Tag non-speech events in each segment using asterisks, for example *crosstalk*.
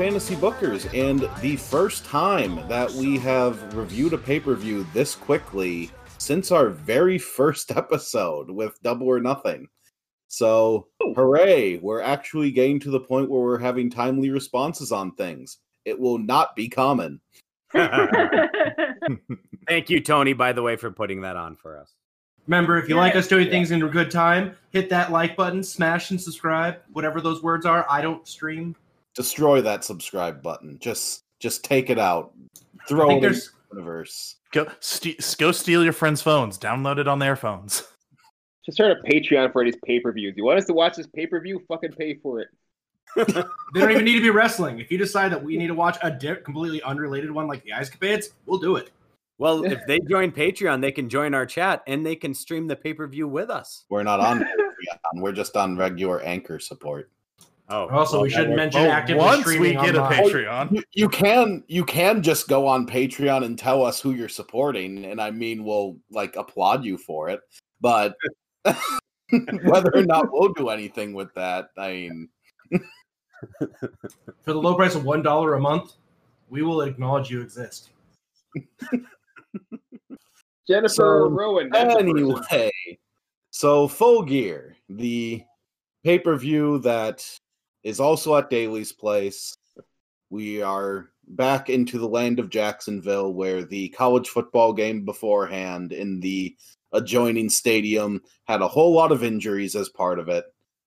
Fantasy Bookers, and the first time that we have reviewed a pay-per-view this quickly since our very first *laughs* episode with Double or Nothing. So, oh. hooray, we're actually getting to the point where we're having timely responses on things. It will not be common. *laughs* *laughs* Thank you, Tony, by the way, for putting that on for us. Remember, if you like us doing things in a good time, hit that like button, smash and subscribe, whatever those words are. I don't stream. Destroy that subscribe button. Just just take it out. Throw it in there's the universe. Go, st- go steal your friends' phones. Download it on their phones. *laughs* Just start a Patreon for these pay per views. You want us to watch this pay per view? Fucking pay for it. they don't even need to be wrestling. If you decide that we need to watch a di- completely unrelated one like the Ice Capades, we'll do it. Well, *laughs* if they join Patreon, they can join our chat and they can stream the pay per view with us. We're not on Patreon. We're just on regular anchor support. Oh, Also, well, we shouldn't mention Well, actively once we streaming get a. Patreon, You, you can you can just go on Patreon and tell us who you're supporting, and I mean we'll like applaud you for it. But *laughs* whether or not we'll do anything with that, I mean, *laughs* For the low price of one dollar a month, we will acknowledge you exist. *laughs* Jennifer So, Rowan. that's the person. anyway. So Full Gear, the pay per view that is also at Daily's Place. We are back into the land of Jacksonville, where the college football game beforehand in the adjoining stadium had a whole lot of injuries as part of it.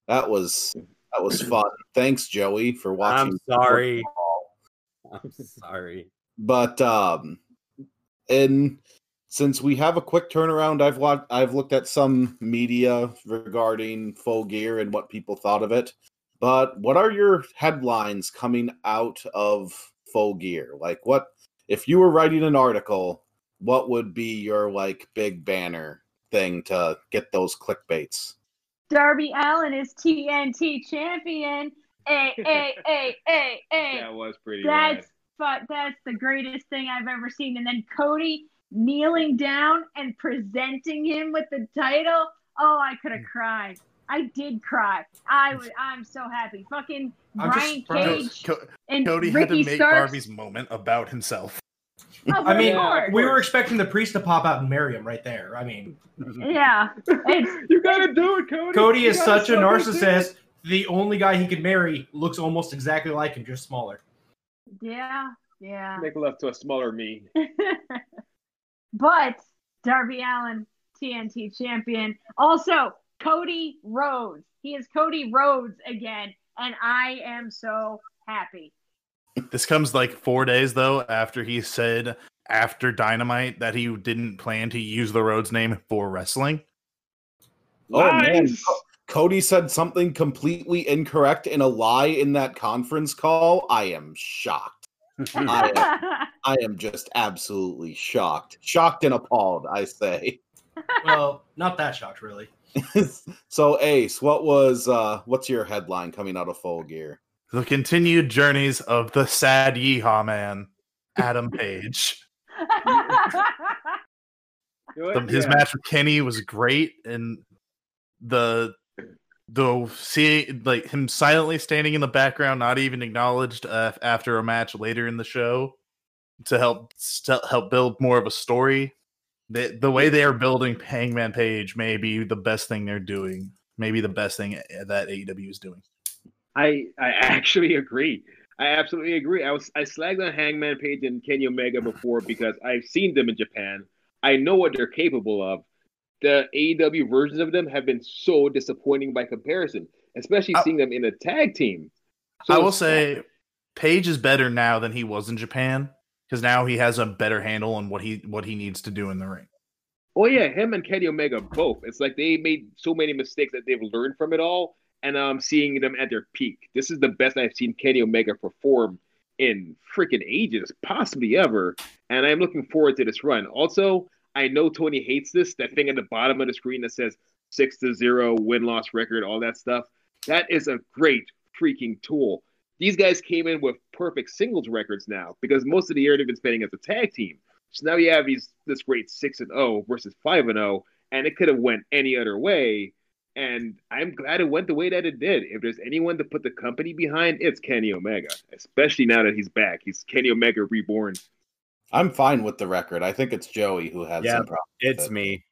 That was that was *clears throat* fun. Thanks, Joey, for watching. I'm sorry. football. I'm sorry. But um, and since we have a quick turnaround, I've wa- I've looked at some media regarding Full Gear and what people thought of it. But what are your headlines coming out of Full Gear? Like, what if you were writing an article? What would be your like big banner thing to get those clickbaits? Darby Allin is TNT champion. Hey, hey, hey, hey, hey. That was pretty. That's fu- that's the greatest thing I've ever seen. And then Cody kneeling down and presenting him with the title. Oh, I could have hmm. cried. I did cry. I was. I'm so happy. Fucking I'm Brian just. Cage Co- and Cody Ricky had to make Starks. Darby's moment about himself. Oh, I mean, of we were expecting the priest to pop out and marry him right there. I mean, Yeah, it's *laughs* You gotta do it, Cody. Cody You is such a fucking do it. narcissist. The only guy he could marry looks almost exactly like him, just smaller. yeah, yeah. Make love to a smaller me. *laughs* but Darby Allin, TNT champion. Also, Cody Rhodes. He is Cody Rhodes again, and I am so happy. This comes like four days though after he said after Dynamite that he didn't plan to use the Rhodes name for wrestling. Oh man, Nice. Co- Cody said something completely incorrect in a lie in that conference call. I am shocked. I am, *laughs* I am just absolutely shocked. Shocked and appalled, I say. Well, not that shocked, really. *laughs* so Ace, what was uh what's your headline coming out of full gear? The continued journeys of the sad yeehaw man, Adam Page. You know? The- his Yeah. match with Kenny was great, and the the see like him silently standing in the background, not even acknowledged uh, after a match later in the show to help st- help build more of a story. The the way they are building Hangman Page may be the best thing they're doing. Maybe the best thing that AEW is doing. I I actually agree. I absolutely agree. I was I slagged on Hangman Page and Kenny Omega before because I've seen them in Japan. I know what they're capable of. The AEW versions of them have been so disappointing by comparison, especially I- seeing them in a tag team. So I will say Page is better now than he was in Japan because now he has a better handle on what he what he needs to do in the ring. Oh yeah, him and Kenny Omega both. It's like they made so many mistakes that they've learned from it all, and I'm seeing them at their peak. This is the best I've seen Kenny Omega perform in freaking ages, possibly ever. And I'm looking forward to this run. Also, I know Tony hates this. That thing at the bottom of the screen that says six to zero win loss record, all that stuff. That is a great freaking tool. These guys came in with perfect singles records now because most of the year they've been spending as a tag team. So now you have these this great six and zero versus five and zero, and it could have went any other way. And I'm glad it went the way that it did. If there's anyone to put the company behind, it's Kenny Omega, especially now that he's back. He's Kenny Omega reborn. I'm fine with the record. I think it's Joey who has Yeah, some problems. It's me.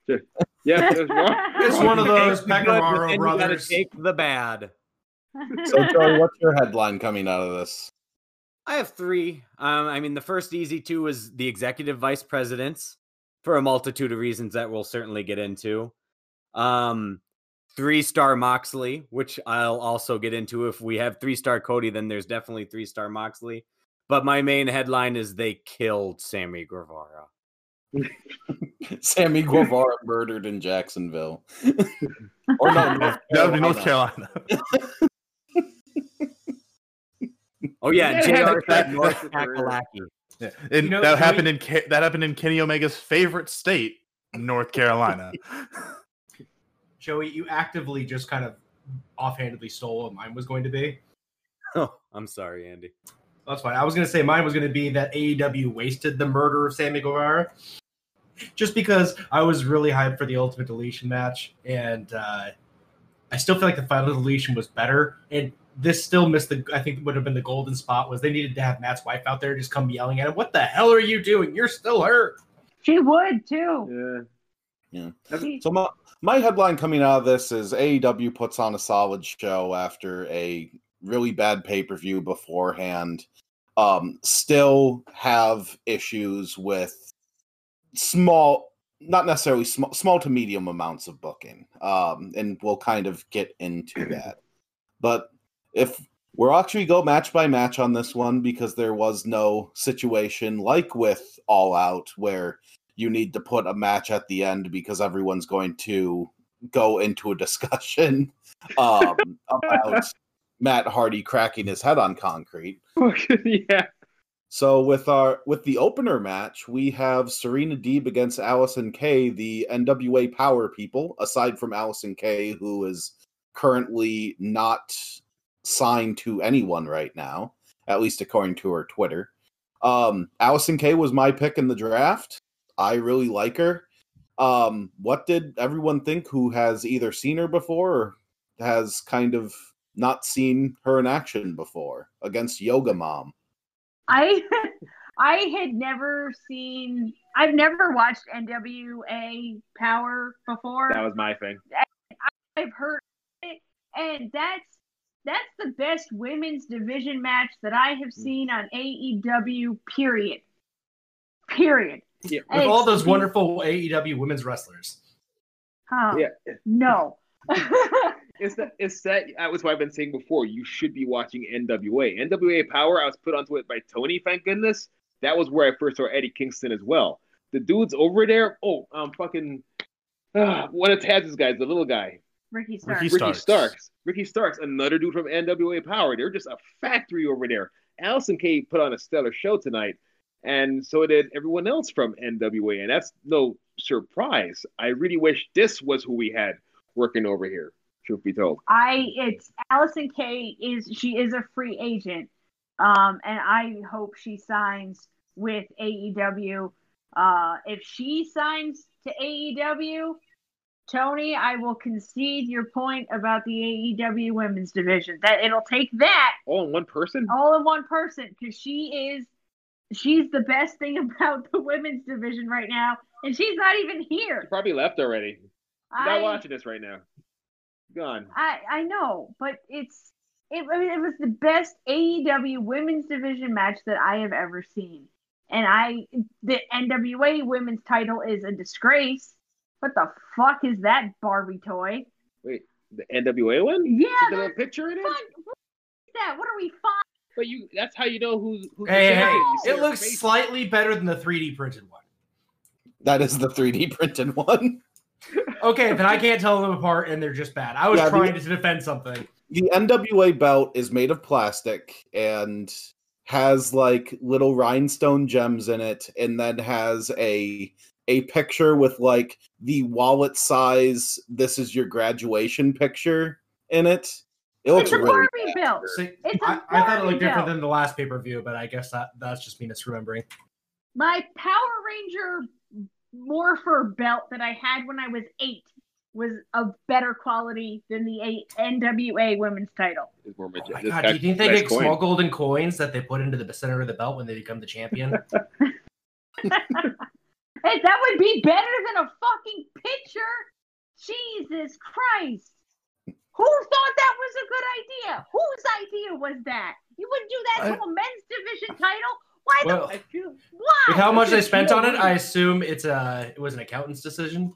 Yeah, that's. *laughs* It's one of those Take the good, but Peckeraro then you gotta brothers. Take the bad. So, *laughs* Joey, what's your headline coming out of this? I have three. Um, I mean, the first easy two was the executive vice presidents for a multitude of reasons that we'll certainly get into. Um, three star Moxley, which I'll also get into. If we have three star Cody, then there's definitely three star Moxley. But my main headline is they killed Sammy Guevara. *laughs* Sammy Guevara murdered in Jacksonville. *laughs* or no, North That would be North Carolina. Carolina. Oh yeah, Yeah, JR that- North that- Kakalaki. Yeah. And You know, that Joey- happened in Ke- that happened in Kenny Omega's favorite state, North *laughs* Carolina. *laughs* Joey, you actively just kind of offhandedly stole what mine was going to be. Oh, I'm sorry, Andy. That's fine. I was going to say mine was going to be that AEW wasted the murder of Sammy Guevara. Just because I was really hyped for the Ultimate Deletion match, and uh, I still feel like the Final Deletion was better. And this still missed the. I think would have been the golden spot was they needed to have Matt's wife out there just come yelling at him. What the hell are you doing? You're still hurt. she would too. Yeah. She- So my, my headline coming out of this is AEW puts on a solid show after a really bad pay per view beforehand. Um, still have issues with small, not necessarily small, small to medium amounts of booking. Um, and we'll kind of get into that. But if we're actually go match by match on this one because there was no situation like with All Out where you need to put a match at the end because everyone's going to go into a discussion *laughs* um, about Matt Hardy cracking his head on concrete. *laughs* yeah. So with our with the opener match, we have Serena Deeb against Allysin Kay, the NWA Power people, aside from Allysin Kay, who is currently not signed to anyone right now, at least according to her Twitter. Um, Allysin Kay was my pick in the draft. I really like her. Um, what did everyone think who has either seen her before or has kind of not seen her in action before against Yoga Mom? I *laughs* I had never seen I've never watched NWA Power before. That was my thing. I've heard it and that's that's the best women's division match that I have seen on AEW period. Period. Yeah. With all those It's- wonderful AEW women's wrestlers. Oh, Yeah. no. *laughs* *laughs* It's that it's that that was what I've been saying before. You should be watching NWA. NWA Power, I was put onto it by Tony, thank goodness. That was where I first saw Eddie Kingston as well. The dudes over there, oh, um fucking uh, one of Taz's guys, the little guy. Ricky Stark. Ricky Ricky Starks. Starks. Ricky Starks, another dude from NWA Power. They're just a factory over there. Allysin Kay put on a stellar show tonight, and so did everyone else from NWA, and that's no surprise. I really wish this was who we had working over here. Truth be told. I it's Allison Kay is she is a free agent. Um and I hope she signs with AEW. Uh if she signs to AEW, Tony, I will concede your point about the AEW women's division. That it'll take that All in one person? all in one person because she is she's the best thing *laughs* about the women's division right now, and she's not even She here. probably left already. She's not watching this right now. Gone. I I know, but it's It, I mean, it was the best AEW women's division match that I have ever seen. And I, the NWA women's title is a disgrace. What the fuck is that Barbie toy? Wait, the NWA one? Yeah, Is there a the picture in it? fuck. What is that? What are we five? But you that's how you know who's who's the Hey, hey, champion. hey, You see it looks face. slightly better than the 3D printed one. That is the 3D printed one. *laughs* Okay, then I can't tell them apart, and they're just bad. I was Yeah, the- trying to defend something. The NWA belt is made of plastic and has like little rhinestone gems in it, and then has a a picture with like the wallet size. This is your graduation picture in it. It looks It's a really Barbie belt. See, It's a I, I thought it Barbie looked different than the last pay per view, but I guess that that's just me misremembering. My Power Ranger Morpher belt that I had when I was eight was of better quality than the A- NWA women's title. More Oh my god, do you think they get coin. small golden coins that they put into the center of the belt when they become the champion? *laughs* *laughs* Hey, that would be better than a fucking picture. Jesus Christ. Who thought that was a good idea? Whose idea was that? You wouldn't do that to a men's division title? Why Well, I feel why? with how much they spent on it, I assume it's a it was an accountant's decision.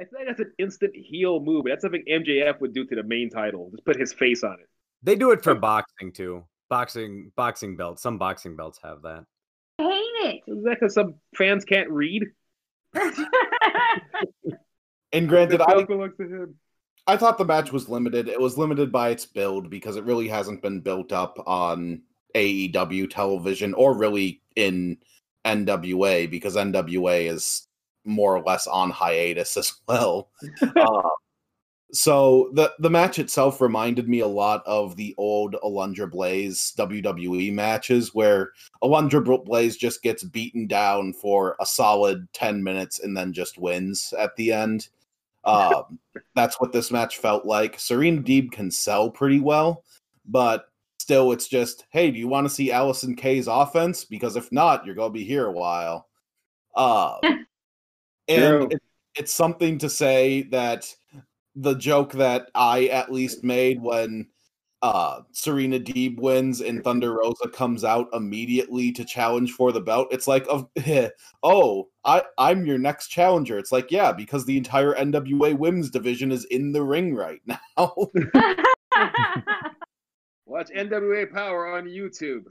I think that's an instant heel move. That's something MJF would do to the main title. Just put his face on it. They do it for boxing too. Boxing boxing belts. Some boxing belts have that. I hate Is that because some fans can't read? *laughs* And granted, I belt to him. I thought the match was limited. It was limited by its build because it really hasn't been built up on AEW television or really in NWA because NWA is more or less on hiatus as well. uh, *laughs* so the the match itself reminded me a lot of the old Alundra Blaze WWE matches where Alundra Bl- Blaze just gets beaten down for a solid 10 minutes and then just wins at the end. *laughs* Um, that's what this match felt like. Serena Deeb can sell pretty well, but still, it's just, hey, do you want to see Allysin Kay's offense? Because if not, you're gonna be here a while. Uh, *laughs* and it, it's something to say that the joke that I at least made when uh Serena Deeb wins and Thunder Rosa comes out immediately to challenge for the belt. It's like of *laughs* oh, I I'm your next challenger. It's like yeah, because the entire NWA women's division is in the ring right *laughs* now. *laughs* Watch NWA Power on YouTube.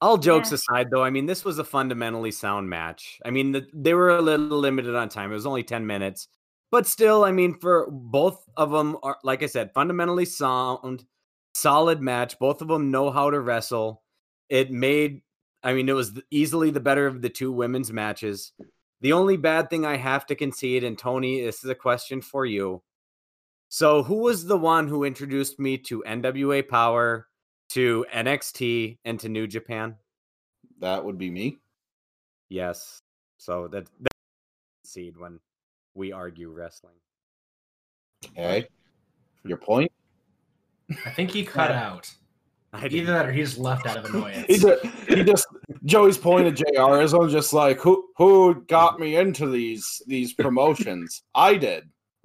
All jokes Yeah. aside, though, I mean, this was a fundamentally sound match. I mean, the, they were a little limited on time. It was only 10 minutes. But still, I mean, for both of them, are, like I said, fundamentally sound, solid match. Both of them know how to wrestle. It made, I mean, it was easily the better of the two women's matches. The only bad thing I have to concede, and Tony, this is a question for you. So, who was the one who introduced me to NWA Power, to NXT, and to New Japan? that would be me. Yes. So that that seed when we argue wrestling. Okay. Hmm. Your point? I think he cut out. *laughs* I Either that or he just left out of He annoyance. just, he just Joey's point of JR is I'm just like who who got me into these these promotions? I did. *laughs*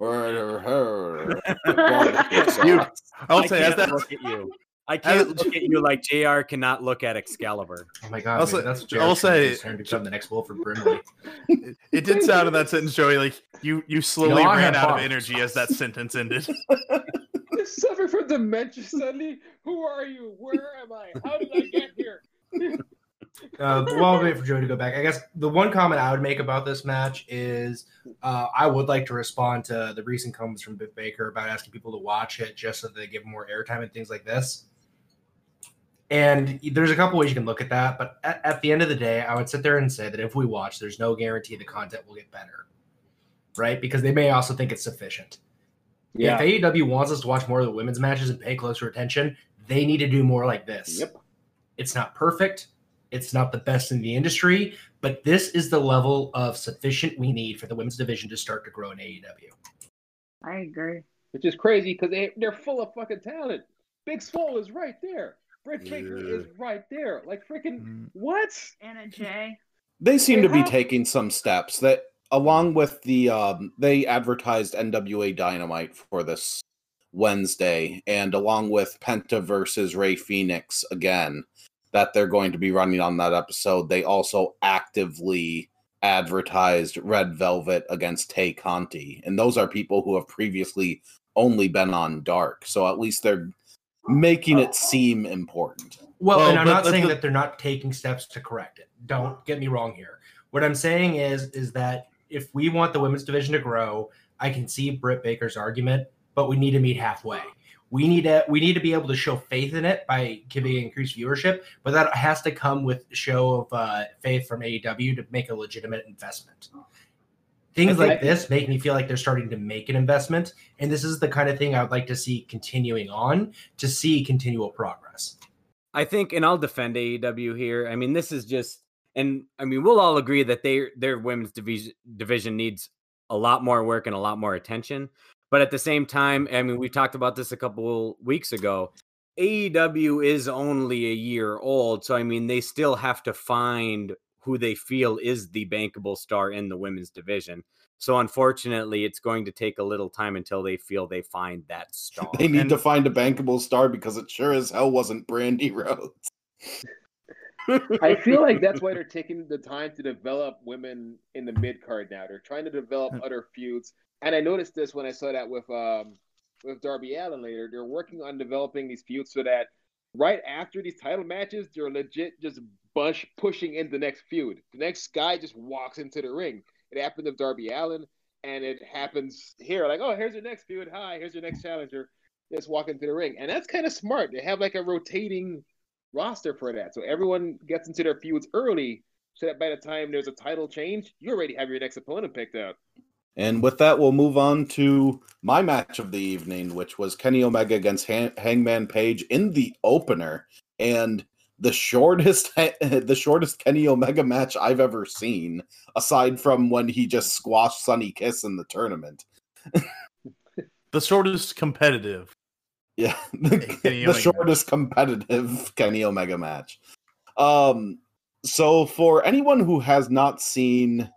You- I I'll I say as can't that look at you. I can't look at you like Jr. cannot look at Excalibur. *laughs* Oh my god, I'll maybe say- that's I'll Jared's say- turn to become the next Wilford Brimley. it, *laughs* it did sound in that sentence, Joey, like you you slowly I ran have out of energy as that sentence ended. You suffer from dementia suddenly? Who are you? Where am I? How did I get here? *laughs* Uh, while we wait for Joey to go back, I guess the one comment I would make about this match is uh, I would like to respond to the recent comments from Britt Baker about asking people to watch it just so they give more airtime and things like this. And there's a couple ways you can look at that, but at, at the end of the day, I would sit there and say that if we watch, there's no guarantee the content will get better, right? Because they may also think it's sufficient. Yeah. If AEW wants us to watch more of the women's matches and pay closer attention, they need to do more like this. Yep. It's not perfect. It's not the best in the industry, but this is the level of sufficient we need for the women's division to start to grow in AEW. I agree. Which is crazy because they, they're full of fucking talent. Big Swole is right there. Britt Baker Yeah. is right there. Like freaking Mm. what? Anna Jay. they seem They to be taking some steps that along with the um they advertised NWA Dynamite for this Wednesday, and along with Penta versus Rey Fénix again, that they're going to be running on that episode. They also actively advertised Red Velvet against Tay Conti, and those are people who have previously only been on Dark. So at least they're making it seem important. Well, Well, and I'm but- not but saying the- that they're not taking steps to correct it. Don't get me wrong here. What I'm saying is, is that if we want the women's division to grow, I can see Britt Baker's argument, but we need to meet halfway. We need to we need to be able to show faith in it by giving increased viewership, but that has to come with show of uh, faith from AEW to make a legitimate investment. Things like this make me feel like they're starting to make an investment, and this is the kind of thing I would like to see continuing on to see continual progress. I think, and I'll defend AEW here. I mean, this is just, and I mean, we'll all agree that they their women's division division needs a lot more work and a lot more attention. But at the same time, I mean, we talked about this a couple weeks ago. AEW is only a year old, so I mean, they still have to find who they feel is the bankable star in the women's division. So unfortunately, it's going to take a little time until they feel they find that *laughs* star. They need And- to find a bankable star because it sure as hell wasn't Brandi *laughs* Rhodes. I feel like that's why they're taking the time to develop women in the mid card now. They're trying to develop other feuds, and I noticed this when I saw that with um with Darby Allin later. They're working on developing these feuds so that right after these title matches, they're legit just bush pushing in the next feud. The next guy just walks into the ring. It happened with Darby Allin, and it happens here. Like, oh, here's your next feud. Hi, here's your next challenger. Just walk into the ring, and that's kind of smart. They have like a rotating roster for that. So everyone gets into their feuds early so that by the time there's a title change, you already have your next opponent picked out. And with that, we'll move on to my match of the evening, which was Kenny Omega against Han- Hangman Page in the opener, and the shortest *laughs* the shortest Kenny Omega match I've ever seen, aside from when he just squashed Sonny Kiss in the tournament. *laughs* The shortest competitive. Yeah, *laughs* the, the shortest competitive Kenny Omega match. Um, so for anyone who has not seen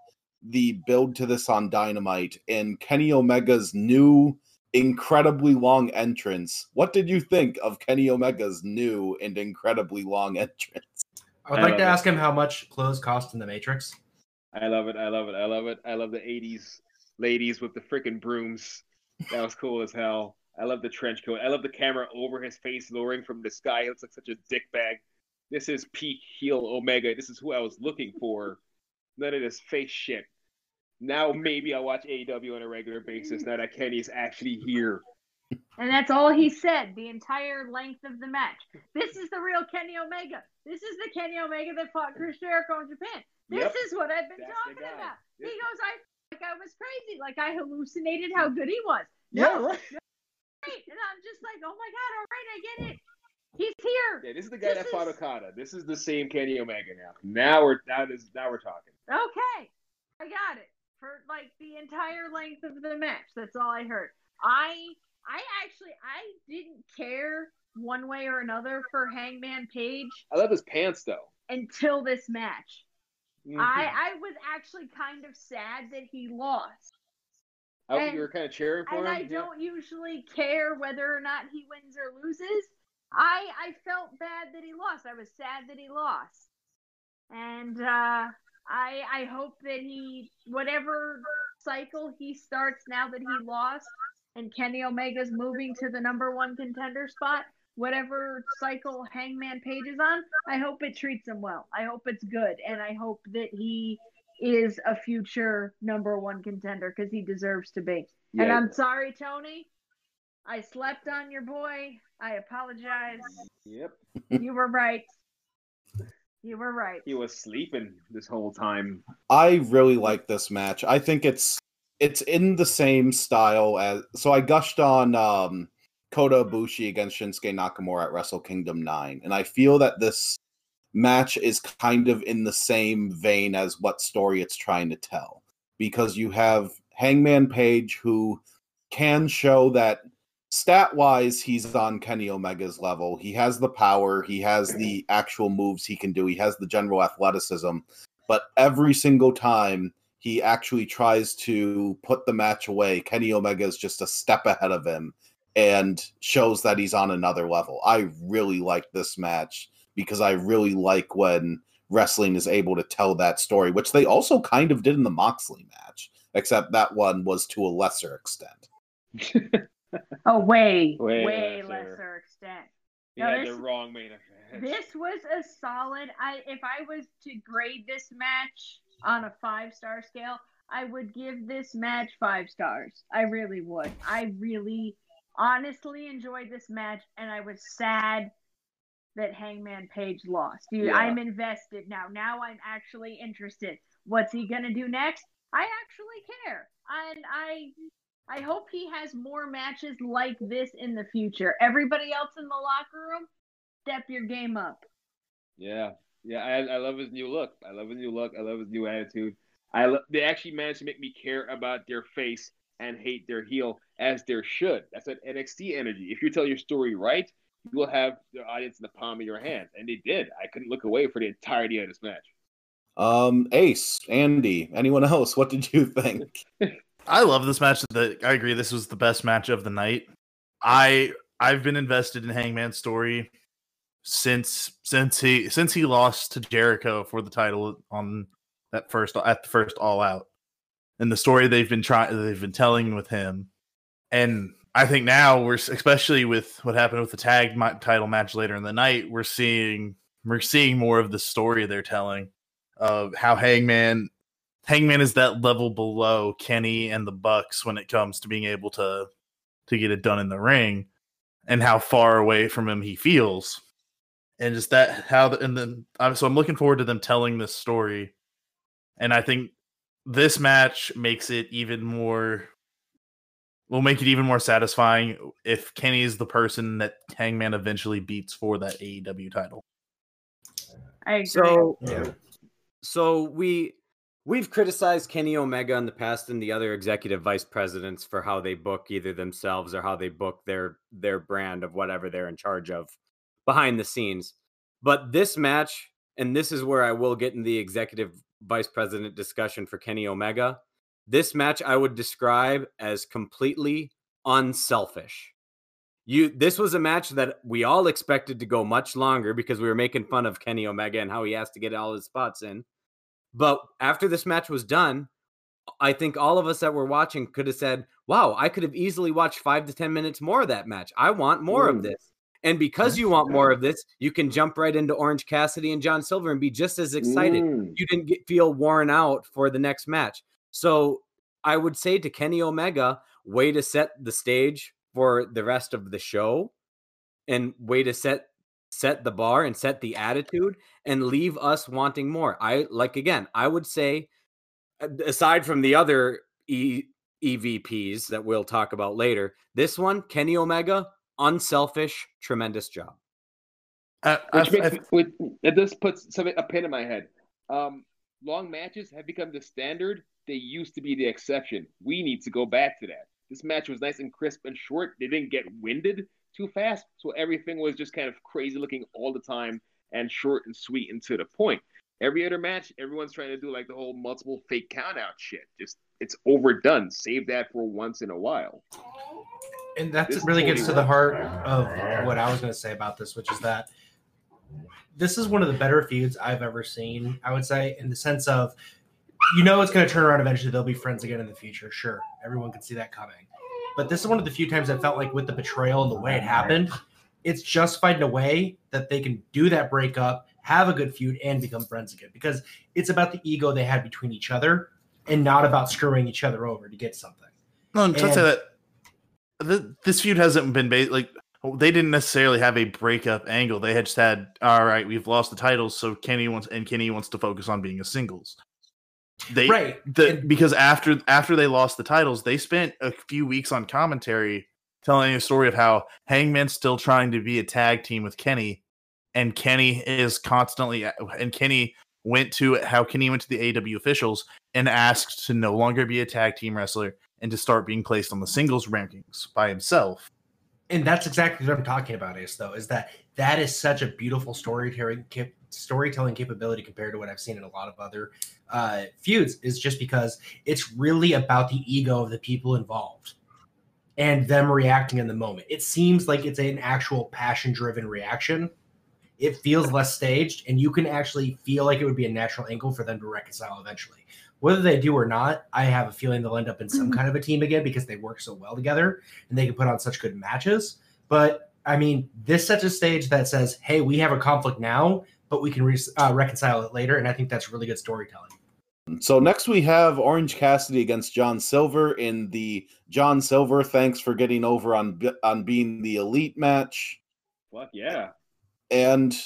the build to this on Dynamite and Kenny Omega's new incredibly long entrance, what did you think of Kenny Omega's new and incredibly long *laughs* entrance? I would I like to it. ask him how much clothes cost in the Matrix. I love it. I love it. I love it. I love the 80s ladies with the freaking brooms. That was cool as hell. I love the trench coat. I love the camera over his face lowering from the sky. He looks like such a dick bag. This is peak heel Omega. This is who I was looking for. None of this fake shit. Now maybe I'll watch AEW on a regular basis now that Kenny's actually here. And that's all he said the entire length of the match. This is the real Kenny Omega. This is the Kenny Omega that fought Chris Jericho in Japan. This Yep. is what I've been That's talking about. He goes, I like I was crazy, like I hallucinated how good he was. Yeah, No, right. great. And I'm just like, oh my god, all right, I get it. He's here. Yeah, this is the guy This that fought is- Okada. This is the same Kenny Omega now. Now we're now this now we're talking. Okay, I got it for like the entire length of the match. That's all I heard. I I actually I didn't care one way or another for Hangman Page I love his pants though. until this match. Mhm. I I was actually kind of sad that he lost. I and- you were kind of cheering for And him. I yeah. don't usually care whether or not he wins or loses. I I felt bad that he lost. I was sad that he lost. And uh I I hope that he whatever cycle he starts now that he lost and Kenny Omega's moving to the number 1 contender spot, whatever cycle Hangman Page is on, I hope it treats him well. I hope it's good and I hope that he is a future number 1 contender cuz he deserves to be. And I'm sorry, Tony. I slept on your boy. I apologize. Yep. You were right. You were right. He was sleeping this whole time. I really like this match. I think it's it's in the same style as so I gushed on um Kota Ibushi against Shinsuke Nakamura at Wrestle Kingdom 9 and I feel that this match is kind of in the same vein as what story it's trying to tell because you have Hangman Page who can show that stat wise he's on Kenny Omega's level. He has the power, he has the actual moves he can do, he has the general athleticism but every single time he actually tries to put the match away, Kenny Omega is just a step ahead of him and shows that he's on another level. I really like this match because I really like when wrestling is able to tell that story, which they also kind of did in the Moxley match, except that one was to a lesser extent. *laughs* Oh, way, Way way, lesser. lesser extent. No, had this- the wrong main event. This was a solid. I if I was to grade this match on a five star scale, I would give this match five stars. I really would. I really honestly enjoyed this match, and I was sad that Hangman Page lost. Dude, Yeah. I'm invested now. Now I'm actually interested. What's he gonna do next? I actually care, and I I hope he has more matches like this in the future. Everybody else in the locker room, step your game up. Yeah, yeah. I, I love his new look. I love his new look. I love his new attitude. I lo- they actually managed to make me care about their face and hate their heel as there should. That's that NXT energy. If you tell your story right, you will have the audience in the palm of your hands, and they did. I couldn't look away for the entirety of this match. Um, Ace, Andy, anyone else? What did you think? *laughs* I love this match. The, I agree. This was the best match of the night. I I've been invested in Hangman's story since since he since he lost to Jericho for the title on that first at the first All Out, and the story they've been trying they've been telling with him, and I think now we're especially with what happened with the tag title match later in the night, we're seeing we're seeing more of the story they're telling of how Hangman Hangman is that level below Kenny and the Bucks when it comes to being able to to get it done in the ring, and how far away from him he feels, and just that how the, and then I'm so I'm looking forward to them telling this story, and I think this match makes it even more will make it even more satisfying if Kenny is the person that Hangman eventually beats for that AEW title. I agree. So Yeah. so we we've criticized Kenny Omega in the past and the other executive vice presidents for how they book either themselves or how they book their their brand of whatever they're in charge of behind the scenes. But this match, and this is where I will get in the executive vice president discussion for Kenny Omega. This match I would describe as completely unselfish. You this was a match that we all expected to go much longer because we were making fun of Kenny Omega and how he has to get all his spots in. But after this match was done, I think all of us that were watching could have said, "Wow, I could have easily watched 5 to 10 minutes more of that match. I want more of Mm. this." And because you want more of this, you can jump right into Orange Cassidy and John Silver and be just as excited Mm. you didn't get, feel worn out for the next match. So I would say to Kenny Omega, way to set the stage for the rest of the show and way to set set the bar and set the attitude and leave us wanting more. I like again, I would say uh, aside from the other e- EVPs that we'll talk about later, this one, Kenny Omega, unselfish, tremendous job. I, Which I- makes I- me, which, it just puts some a pin in my head. Um, long matches have become the standard. They used to be the exception. We need to go back to that. This match was nice and crisp and short. They didn't get winded too fast, so everything was just kind of crazy looking all the time and short and sweet and to the point. Every other match, everyone's trying to do like the whole multiple fake count out shit. Just it's overdone. Save that for once in a while. and that really totally gets to the heart of what I was going to say about this, which is that this is one of the better feuds I've ever seen. I would say, in the sense of, you know, it's going to turn around eventually. They'll be friends again in the future. Sure, everyone can see that coming. But this is one of the few times I felt like with the betrayal and the way it happened, it's justified in a way that they can do that breakup, have a good feud, and become friends again. Because it's about the ego they had between each other, and not about screwing each other over to get something. No, and to say that th- this feud hasn't been ba- like they didn't necessarily have a breakup angle. They had just had all right, we've lost the titles, so Kenny wants and Kenny wants to focus on being a singles. They right. the, And- because after after they lost the titles, they spent a few weeks on commentary telling a story of how Hangman's still trying to be a tag team with Kenny, and Kenny is constantly and Kenny went to how Kenny went to the AW officials and asked to no longer be a tag team wrestler and to start being placed on the singles rankings by himself. and that's exactly what I'm talking about. Is though is that that is such a beautiful storytelling storytelling capability compared to what I've seen in a lot of other uh, feuds. Is just because it's really about the ego of the people involved. and them reacting in the moment. It seems like it's an actual passion driven reaction. It feels less staged, and you can actually feel like it would be a natural angle for them to reconcile eventually. Whether they do or not, I have a feeling they'll end up in some Mhm. kind of a team again because they work so well together and they can put on such good matches. But I mean, this sets a stage that says, hey, we have a conflict now, but we can re- uh, reconcile it later. And I think that's really good storytelling. So next we have Orange Cassidy against John Silver in the John Silver. Thanks for getting over on on being the elite match, Fuck yeah. and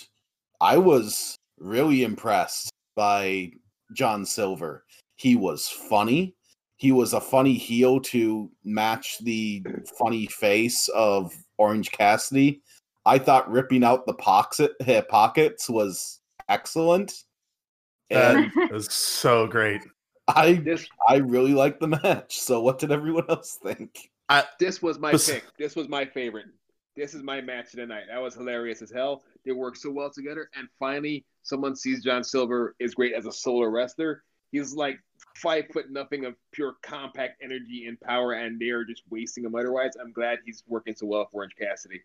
I was really impressed by John Silver. He was funny. He was a funny heel to match the funny face of Orange Cassidy. I thought ripping out the pocket pockets was excellent, and *laughs* That was so great. I This I really liked the match. So what did everyone *laughs* else think? this was my Bes- pick. This was my favorite. This is my match of the night. That was hilarious as hell. They work so well together. And finally, someone sees John Silver is great as a solo wrestler. He's like five foot nothing of pure compact energy and power, and they're just wasting him otherwise. I'm glad he's working so well for Orange Cassidy.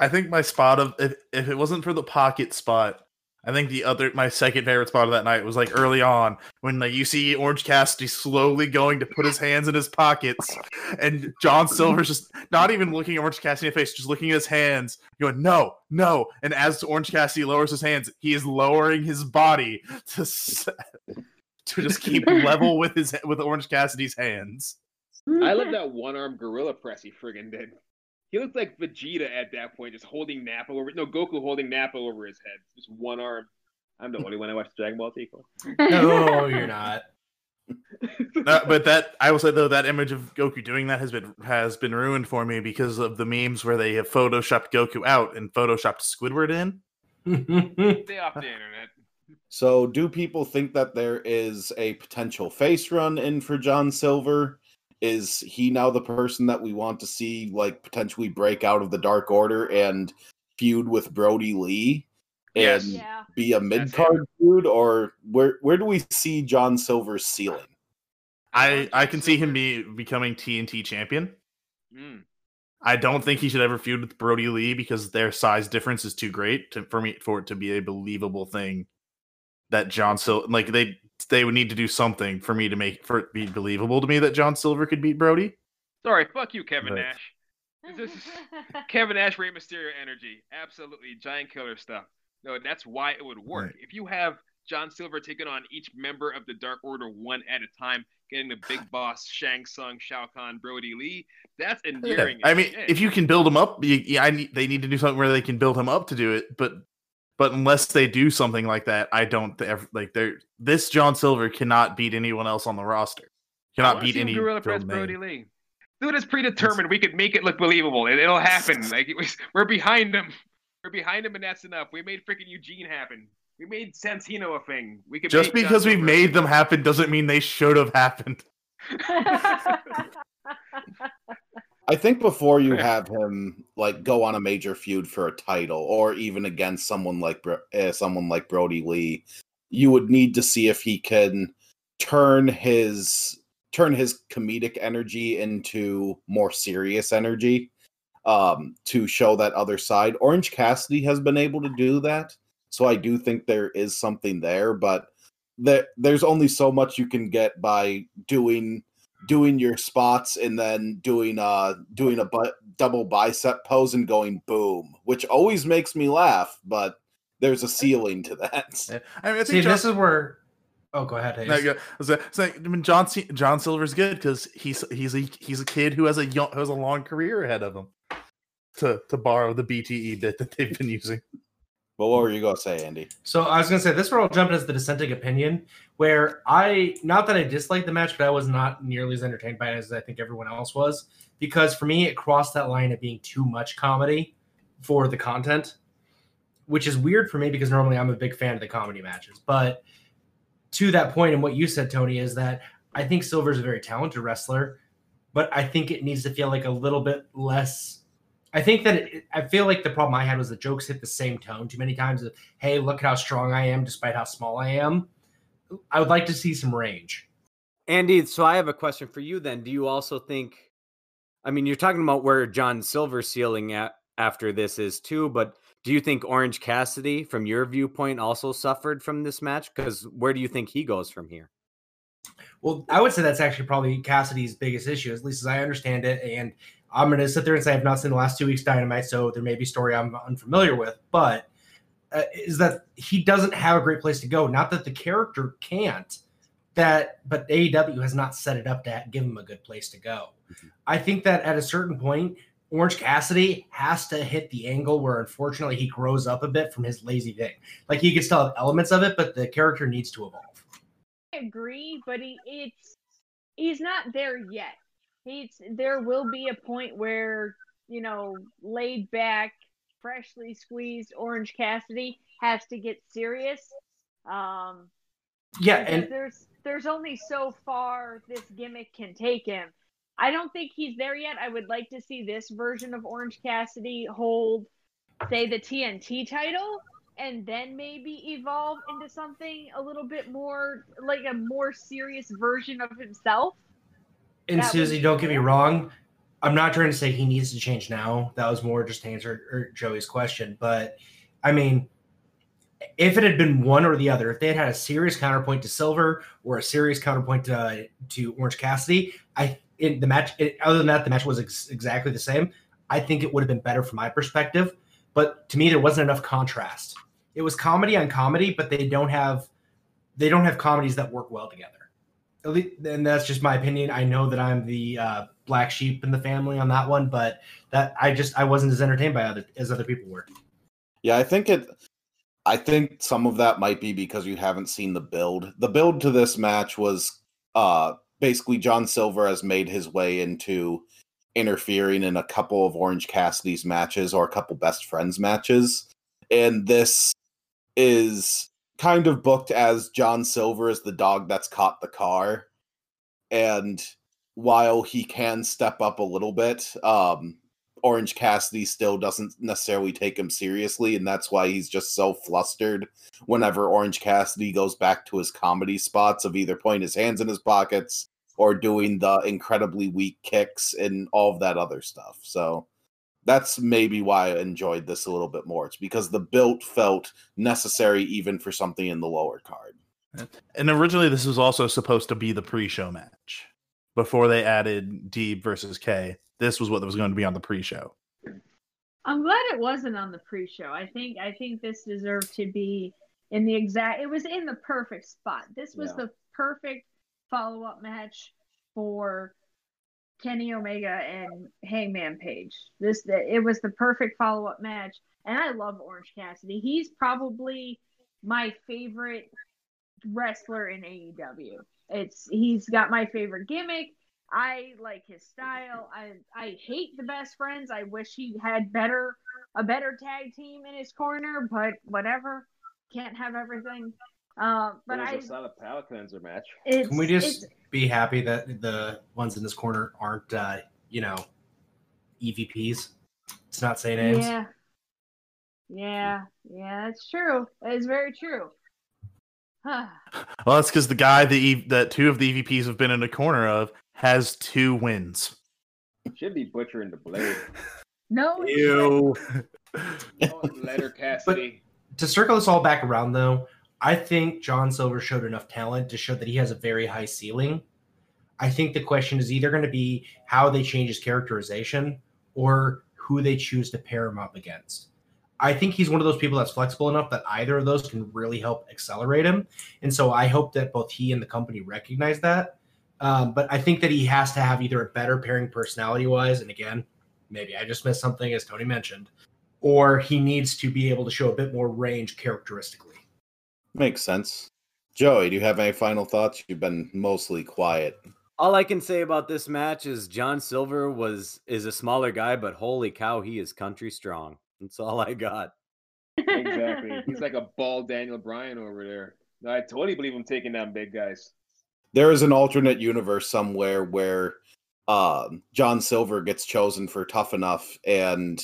I think my spot of if, if it wasn't for the pocket spot, I think the other my second favorite spot of that night was like early on when like you see Orange Cassidy slowly going to put his hands in his pockets, and John Silver's just not even looking at Orange Cassidy in the face, just looking at his hands, going no, no. And as Orange Cassidy lowers his hands, he is lowering his body to *laughs* to just keep *laughs* level with his with Orange Cassidy's hands. I love *laughs* that one arm gorilla press he friggin' did. He looked like Vegeta at that point, just holding Nappa over. No, Goku holding Nappa over his head. Just one arm. I'm the only one I watched Dragon Ball Z. Cool. No, *laughs* you're not. *laughs* Uh, but that I will say though that image of Goku doing that has been has been ruined for me because of the memes where they have photoshopped Goku out and photoshopped Squidward in. *laughs* Stay off the internet. So do people think that there is a potential face run in for John Silver? Is he now the person that we want to see like potentially break out of the Dark Order and feud with Brodie Lee? And yeah. be a mid card feud, or where where do we see John Silver's ceiling? I I can see him be becoming TNT champion. Mm. I don't think he should ever feud with Brodie Lee because their size difference is too great to, for me for it to be a believable thing. That John Silver like they they would need to do something for me to make for it be believable to me that John Silver could beat Brodie. Sorry, fuck you, Kevin Right. Nash. This is *laughs* Kevin Nash, Rey Mysterio energy. Absolutely giant killer stuff. No, that's why it would work. Right. If you have John Silver taking on each member of the Dark Order one at a time, getting the big boss Shang Tsung, Shao Kahn, Brodie Lee, that's Yeah. endearing. I mean, if you can build him up, you, yeah, I need, they need to do something where they can build him up to do it. But but unless they do something like that, I don't th- ever like they're this John Silver cannot beat anyone else on the roster. Cannot beat see him any Gorilla Press Brodie. Lee. Dude is predetermined. We could make it look believable. It, it'll happen. Like we're behind him. We're behind him, and that's enough. We made freaking Eugene happen. We made Santino a thing. We could Just because we've made them happen doesn't mean they should have happened. *laughs* *laughs* *laughs* I think before you have him like go on a major feud for a title, or even against someone like uh, someone like Brodie Lee, you would need to see if he can turn his turn his comedic energy into more serious energy um, to show that other side. Orange Cassidy has been able to do that, so I do think there is something there, but there, there's only so much you can get by doing doing your spots and then doing uh doing a bu- double bicep pose and going boom, which always makes me laugh, but there's a ceiling to that. *laughs* Yeah. I mean, I think See, John, this is where. Oh, go ahead. Hayes. No, yeah, it's like- it's like, I mean, John C- John Silver's good because he's he's a he's a kid who has a young, who has a long career ahead of him. To to borrow the BTE bit that they've been using. But what were you gonna say, Andy? So I was gonna say this where I'll jump into the dissenting opinion, where I not that I disliked the match, but I was not nearly as entertained by it as I think everyone else was, because for me it crossed that line of being too much comedy for the content, which is weird for me because normally I'm a big fan of the comedy matches. But to that point, and what you said, Tony, is that I think Silver's a very talented wrestler, but I think it needs to feel like a little bit less. I think that it, I feel like the problem I had was the jokes hit the same tone too many times. Of, hey, look at how strong I am, despite how small I am. I would like to see some range. Andy, so I have a question for you then. Do you also think I mean, you're talking about where John Silver's ceiling at after this is too, but do you think Orange Cassidy, from your viewpoint, also suffered from this match? Because where do you think he goes from here? Well, I would say that's actually probably Cassidy's biggest issue, at least as I understand it. And I'm going to sit there and say I've not seen the last two weeks Dynamite, so there may be story I'm unfamiliar with, but uh, is that he doesn't have a great place to go. Not that the character can't, that but AEW has not set it up to give him a good place to go. Mhm. I think that at a certain point, Orange Cassidy has to hit the angle where unfortunately he grows up a bit from his lazy thing. Like he can still have elements of it, but the character needs to evolve. I agree, but he it's he's not there yet. He's there will be a point where, you know, laid back, freshly squeezed Orange Cassidy has to get serious. Um Yeah, and there's there's only so far this gimmick can take him. I don't think he's there yet. I would like to see this version of Orange Cassidy hold, say, the TNT title, and then maybe evolve into something a little bit more like a more serious version of himself. and that Susie, was- don't get me wrong. I'm not trying to say he needs to change now. That was more just to answer er, Joey's question. But I mean, if it had been one or the other, if they had had a serious counterpoint to Silver or a serious counterpoint to, to Orange Cassidy, I in the match. It, other than that, the match was ex- exactly the same. I think it would have been better from my perspective. But to me, there wasn't enough contrast. It was comedy on comedy, but they don't have they don't have comedies that work well together. At least, and that's just my opinion. I know that I'm the uh, black sheep in the family on that one, but that I just I wasn't as entertained by other as other people were. Yeah, I think it. I think some of that might be because you haven't seen the build. The build to this match was uh basically John Silver has made his way into interfering in a couple of Orange Cassidy's matches or a couple best friends matches. And this is kind of booked as John Silver is the dog that's caught the car. And while he can step up a little bit, um, Orange Cassidy still doesn't necessarily take him seriously, and that's why he's just so flustered whenever Orange Cassidy goes back to his comedy spots of either putting his hands in his pockets or doing the incredibly weak kicks and all of that other stuff. So that's maybe why I enjoyed this a little bit more. It's because the build felt necessary even for something in the lower card. And originally, this was also supposed to be the pre-show match before they added D versus K. This was what was going to be on the pre-show. I'm glad it wasn't on the pre-show. I think I think this deserved to be in the exact. It was in the perfect spot. This was Yeah. the perfect follow-up match for Kenny Omega and Hangman Page. This it was the perfect follow-up match, and I love Orange Cassidy. He's probably my favorite wrestler in AEW. It's he's got my favorite gimmick. I like his style. I I hate the best friends. I wish he had better a better tag team in his corner, but whatever. Can't have everything. Um, but It I was a solid palate cleanser match. Can we just be happy that the ones in this corner aren't, uh, you know, EVPs? It's not saying names. yeah yeah yeah that's true. That is very true. Huh. *sighs* Well, that's because the guy that e- that two of the EVPs have been in a corner of has two wins. Should be butchering the blade. no, it Ew. Letter *laughs* Cassidy. To circle this all back around, though, I think John Silver showed enough talent to show that he has a very high ceiling. I think the question is either going to be how they change his characterization or who they choose to pair him up against. I think he's one of those people that's flexible enough that either of those can really help accelerate him. And so I hope that both he and the company recognize that. Um, but I think that he has to have either a better pairing personality wise. And again, maybe I just missed something, as Tony mentioned, or he needs to be able to show a bit more range characteristically. Makes sense. Joey, do you have any final thoughts? You've been mostly quiet. All I can say about this match is John Silver was is a smaller guy, but holy cow, he is country strong. That's all I got. Exactly. He's like *laughs* a bald Daniel Bryan over there. I totally believe him taking down big guys. there is an alternate universe somewhere where um, John Silver gets chosen for Tough Enough, and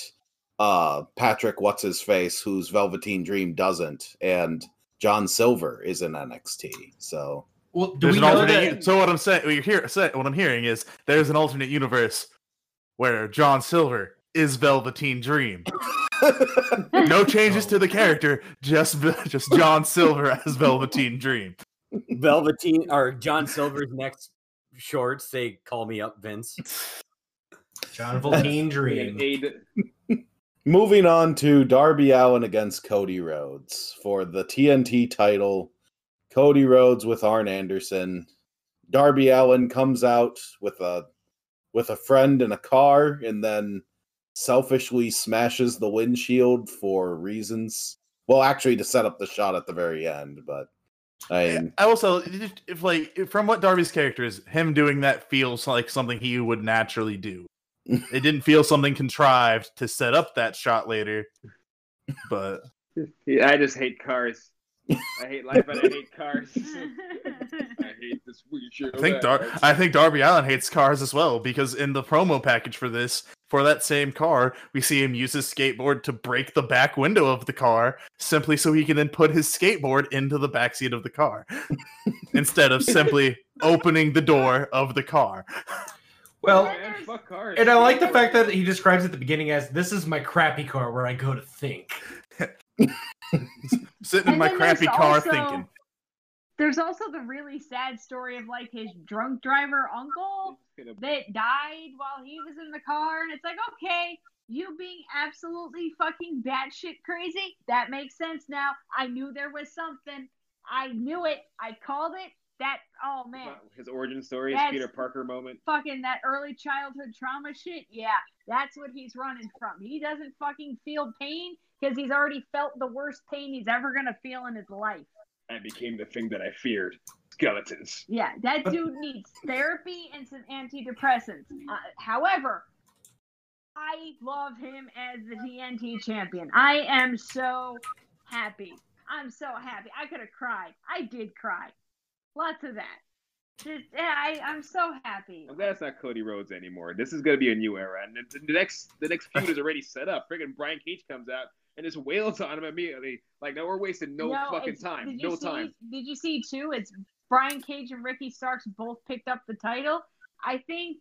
uh, Patrick, what's his face, who's Velveteen Dream doesn't, and John Silver is in NXT. So Well, do There's we an know alternate. that? So what I'm saying, what, you're hear, say, what I'm hearing is there's an alternate universe where John Silver is Velveteen Dream. No *laughs* changes to the oh. character, just just John Silver as Velveteen Dream. Velveteen or John Silver's next shorts say "Call me up, Vince." John Velveteen *laughs* Dream. Moving on to Darby Allin against Cody Rhodes for the TNT title. Cody Rhodes with Arn Anderson. Darby Allin comes out with a with a friend in a car and then selfishly smashes the windshield for reasons. Well, actually to set up the shot at the very end, but I mean, I also, if like from what Darby's character is, him doing that feels like something he would naturally do. *laughs* it didn't feel something contrived to set up that shot later, but *laughs* Yeah, I just hate cars. I hate life and I hate cars. *laughs* I hate this weird shit. I think Dar- I think Darby Allin hates cars as well because in the promo package for this, for that same car, we see him use his skateboard to break the back window of the car simply so he can then put his skateboard into the backseat of the car *laughs* instead of simply opening the door of the car. Well, Man, and I like the fact that he describes at the beginning as this is my crappy car where I go to think. *laughs* *laughs* Sitting in my then crappy car also- thinking. There's also the really sad story of like his drunk driver uncle that died while he was in the car, and it's like, okay, you being absolutely fucking batshit crazy, that makes sense now. I knew there was something. I knew it. I called it. That oh man, His origin story, his Peter Parker moment. fucking that early childhood trauma shit. Yeah, that's what he's running from. He doesn't fucking feel pain because he's already felt the worst pain he's ever gonna feel in his life. I became the thing that I feared. Skeletons. Yeah, that *laughs* dude needs therapy and some antidepressants. Uh, however, I love him as the TNT champion. I am so happy. I'm so happy. I could have cried. I did cry. Lots of that. Just, yeah, I, I'm so happy. I'm glad it's not Cody Rhodes anymore. This is gonna be a new era, and the, the next the next feud is already set up. Friggin' Brian Cage comes out and just wails on him immediately. Like, no, we're wasting no, fucking time. No see, time. Did you see too? It's Brian Cage and Ricky Starks both picked up the title. I think.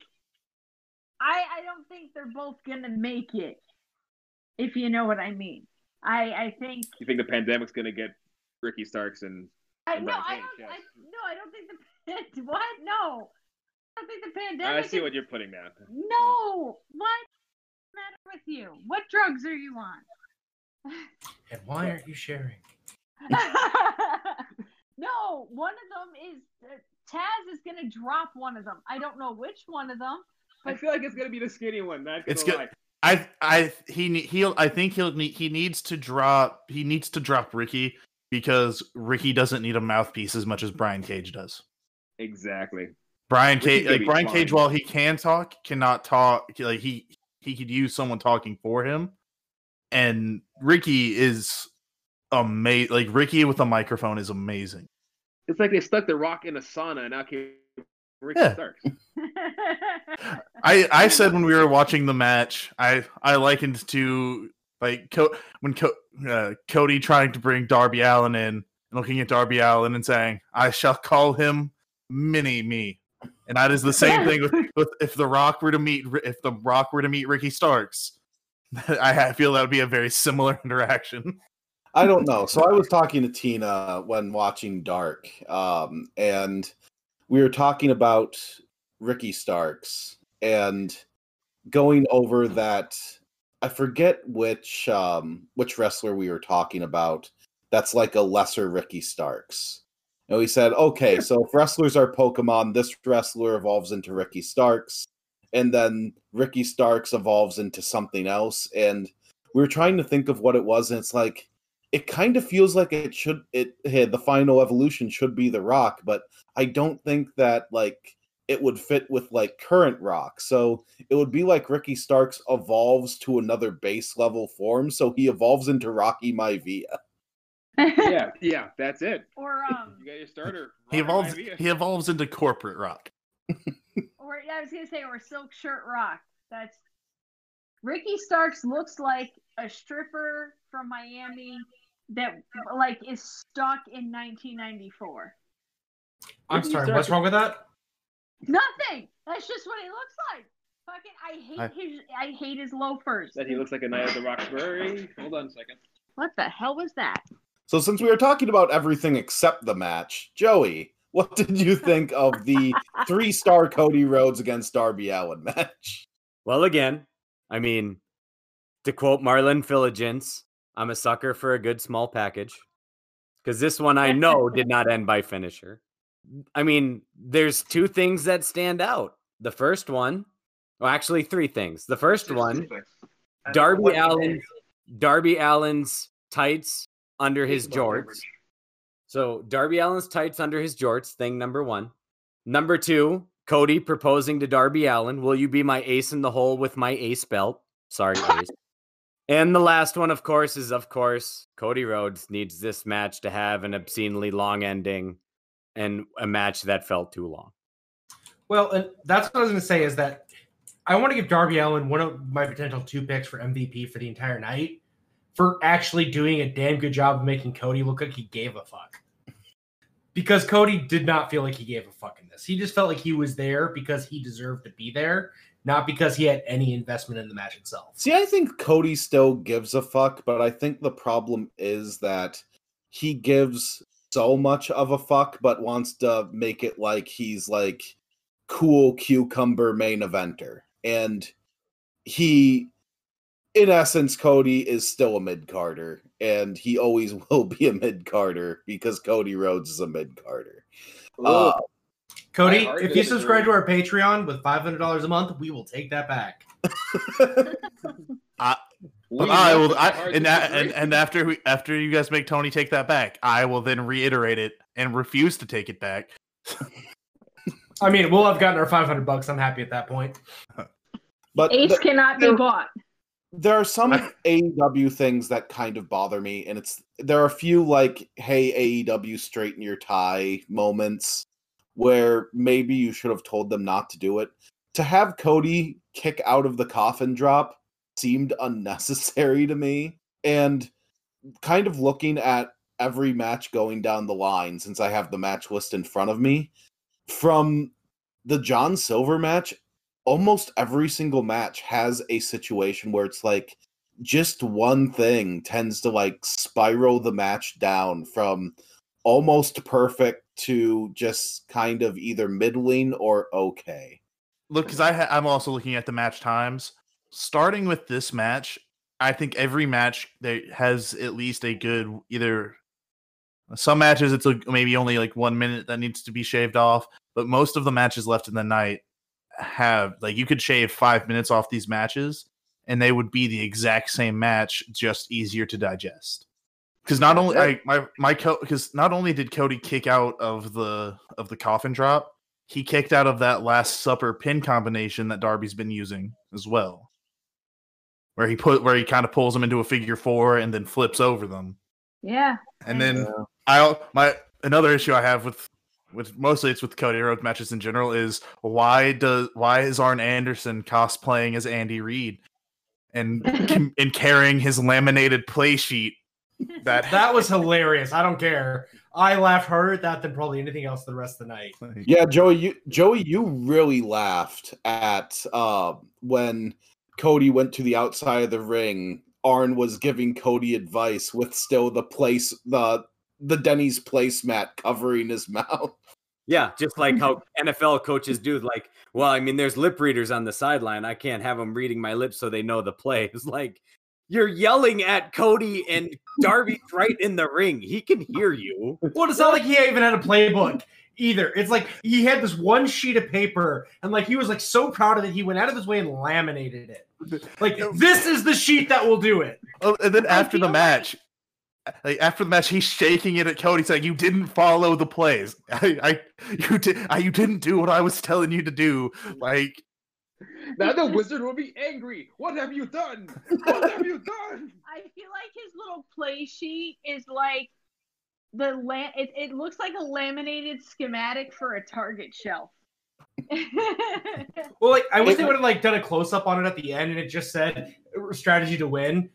I I don't think they're both gonna make it. If you know what I mean. I I think. You think the pandemic's gonna get Ricky Starks and I no. I don't. yes. I, no. I don't think the. *laughs* What? No. I don't think the pandemic I see is- what you're putting down. No. What? Matter with you? What drugs are you on? And why aren't you sharing? *laughs* no, one of them is uh, Taz is gonna drop one of them. I don't know which one of them. I feel like it's gonna be the skinny one. Not gonna It's good- lie. I I he he'll I think he'll need he needs to drop he needs to drop Ricky because Ricky doesn't need a mouthpiece as much as Brian Cage does. Exactly. Brian Cage gonna like Brian fine. Cage while he can talk cannot talk like he he could use someone talking for him and Ricky is amazing like Ricky with a microphone is amazing. It's like they stuck the Rock in a sauna and now came Ricky Yeah. Starks. *laughs* I I said when we were watching the match, I I likened to like Co- when Co- uh, Cody trying to bring Darby Allin in and looking at Darby Allin and saying, "I shall call him Mini Me," and that is the same thing with, with if the Rock were to meet if the Rock were to meet Ricky Starks. *laughs* I feel that would be a very similar *laughs* interaction. I don't know. So I was talking to Tina when watching Dark, um, and we were talking about Ricky Starks and going over that. I forget which um, which wrestler we were talking about. That's like a lesser Ricky Starks. And we said, okay, so if wrestlers are Pokemon, this wrestler evolves into Ricky Starks, and then Ricky Starks evolves into something else. And we were trying to think of what it was, and it's like it kind of feels like it should it hey, the final evolution should be the rock but i don't think that like it would fit with like current rock so it would be like ricky starks evolves to another base level form so he evolves into rocky maivia yeah, *laughs* yeah, that's it. or um, You got your starter. He evolves. Maivia. He evolves into corporate Rock. *laughs* or I was gonna say, or Silk Shirt Rock. That's Ricky Starks looks like a stripper from Miami that like is stuck in 1994. I'm Ricky sorry, Starks- what's wrong with that? Nothing. That's just what he looks like. Fucking, I hate I- his. I hate his loafers. That he looks like a knight of the Roxbury. Hold on a second. What the hell was that? So since we were talking about everything except the match, Joey, what did you think of the three-star Cody Rhodes against Darby Allin match? Well, again, I mean, to quote Marlon Philogence, I'm a sucker for a good small package. Because this one I know did not end by finisher. I mean, there's two things that stand out. The first one, well, actually, three things. The first one, Darby Allin, Darby Allin's tights under his jorts. So Darby Allin's tights under his jorts, thing number one. Number two, Cody proposing to Darby Allin, will you be my ace in the hole with my ace belt? Sorry, *laughs* ace. and the last one, of course, is of course, Cody Rhodes needs this match to have an obscenely long ending and a match that felt too long. Well, and that's what I was going to say is that I want to give Darby Allin one of my potential two picks for MVP for the entire night for actually doing a damn good job of making Cody look like he gave a fuck. Because Cody did not feel like he gave a fuck in this. He just felt like he was there because he deserved to be there, not because he had any investment in the match itself. See, I think Cody still gives a fuck, but I think the problem is that he gives so much of a fuck, but wants to make it like he's like cool cucumber main eventer. And he, in essence, Cody is still a mid carder, and he always *laughs* will be a mid carder because Cody Rhodes is a mid carder. Uh, Cody, if you subscribe to our Patreon with $500 a month, we will take that back. *laughs* We But I will. I, and, and and after we after you guys make Tony take that back, I will then reiterate it and refuse to take it back. I mean, we'll have gotten our 500 bucks. I'm happy at that point. but Ace th- cannot be bought. There are some AEW things that kind of bother me, and it's there are a few like, "Hey AEW, straighten your tie" moments where maybe you should have told them not to do it. To have Cody kick out of the coffin drop seemed unnecessary to me, and kind of looking at every match going down the line since I have the match list in front of me from the John Silver match almost every single match has a situation where it's like just one thing tends to like spiral the match down from almost perfect to just kind of either middling or okay. Look, because I ha- I'm also looking at the match times. Starting with this match, I think every match that has at least a good either. Some matches it's a, maybe only like one minute that needs to be shaved off, but most of the matches left in the night have like you could shave five minutes off these matches, and they would be the exact same match, just easier to digest. Because not only I my my because not only did Cody kick out of the of the coffin drop, he kicked out of that last supper pin combination that Darby's been using as well. Where he put where he kind of pulls them into a figure four and then flips over them. Yeah. And then I my another issue I have with with mostly it's with Cody Rhodes matches in general is why does why is Arn Anderson cosplaying as Andy Reid and *laughs* and carrying his laminated play sheet that *laughs* That was hilarious. I don't care. I laughed harder at that than probably anything else the rest of the night. Yeah, Joey, you Joey, you really laughed at uh, when Cody went to the outside of the ring. Arn was giving Cody advice with still the place the the Denny's placemat covering his mouth. Yeah, just like how *laughs* NFL coaches do. Like, well, I mean, there's lip readers on the sideline. I can't have them reading my lips so they know the play. *laughs* It's like you're yelling at Cody and Darby's *laughs* right in the ring. He can hear you. Well, it's not like he even had a playbook either. It's like he had this one sheet of paper and like he was like so proud of it, he went out of his way and laminated it. Like this is the sheet that will do it. Oh, and then after the feel like- match, like after the match, he's shaking it at Cody, saying, "You didn't follow the plays. *laughs* I, I you did, I, you didn't do what I was telling you to do." Like, Now the wizard will be angry. What have you done? What have you done? *laughs* I feel like his little play sheet is like the la- it, it looks like a laminated schematic for a Target shelf. Well, like I wish they *laughs* would have like done a close up on it at the end and it just said strategy to win,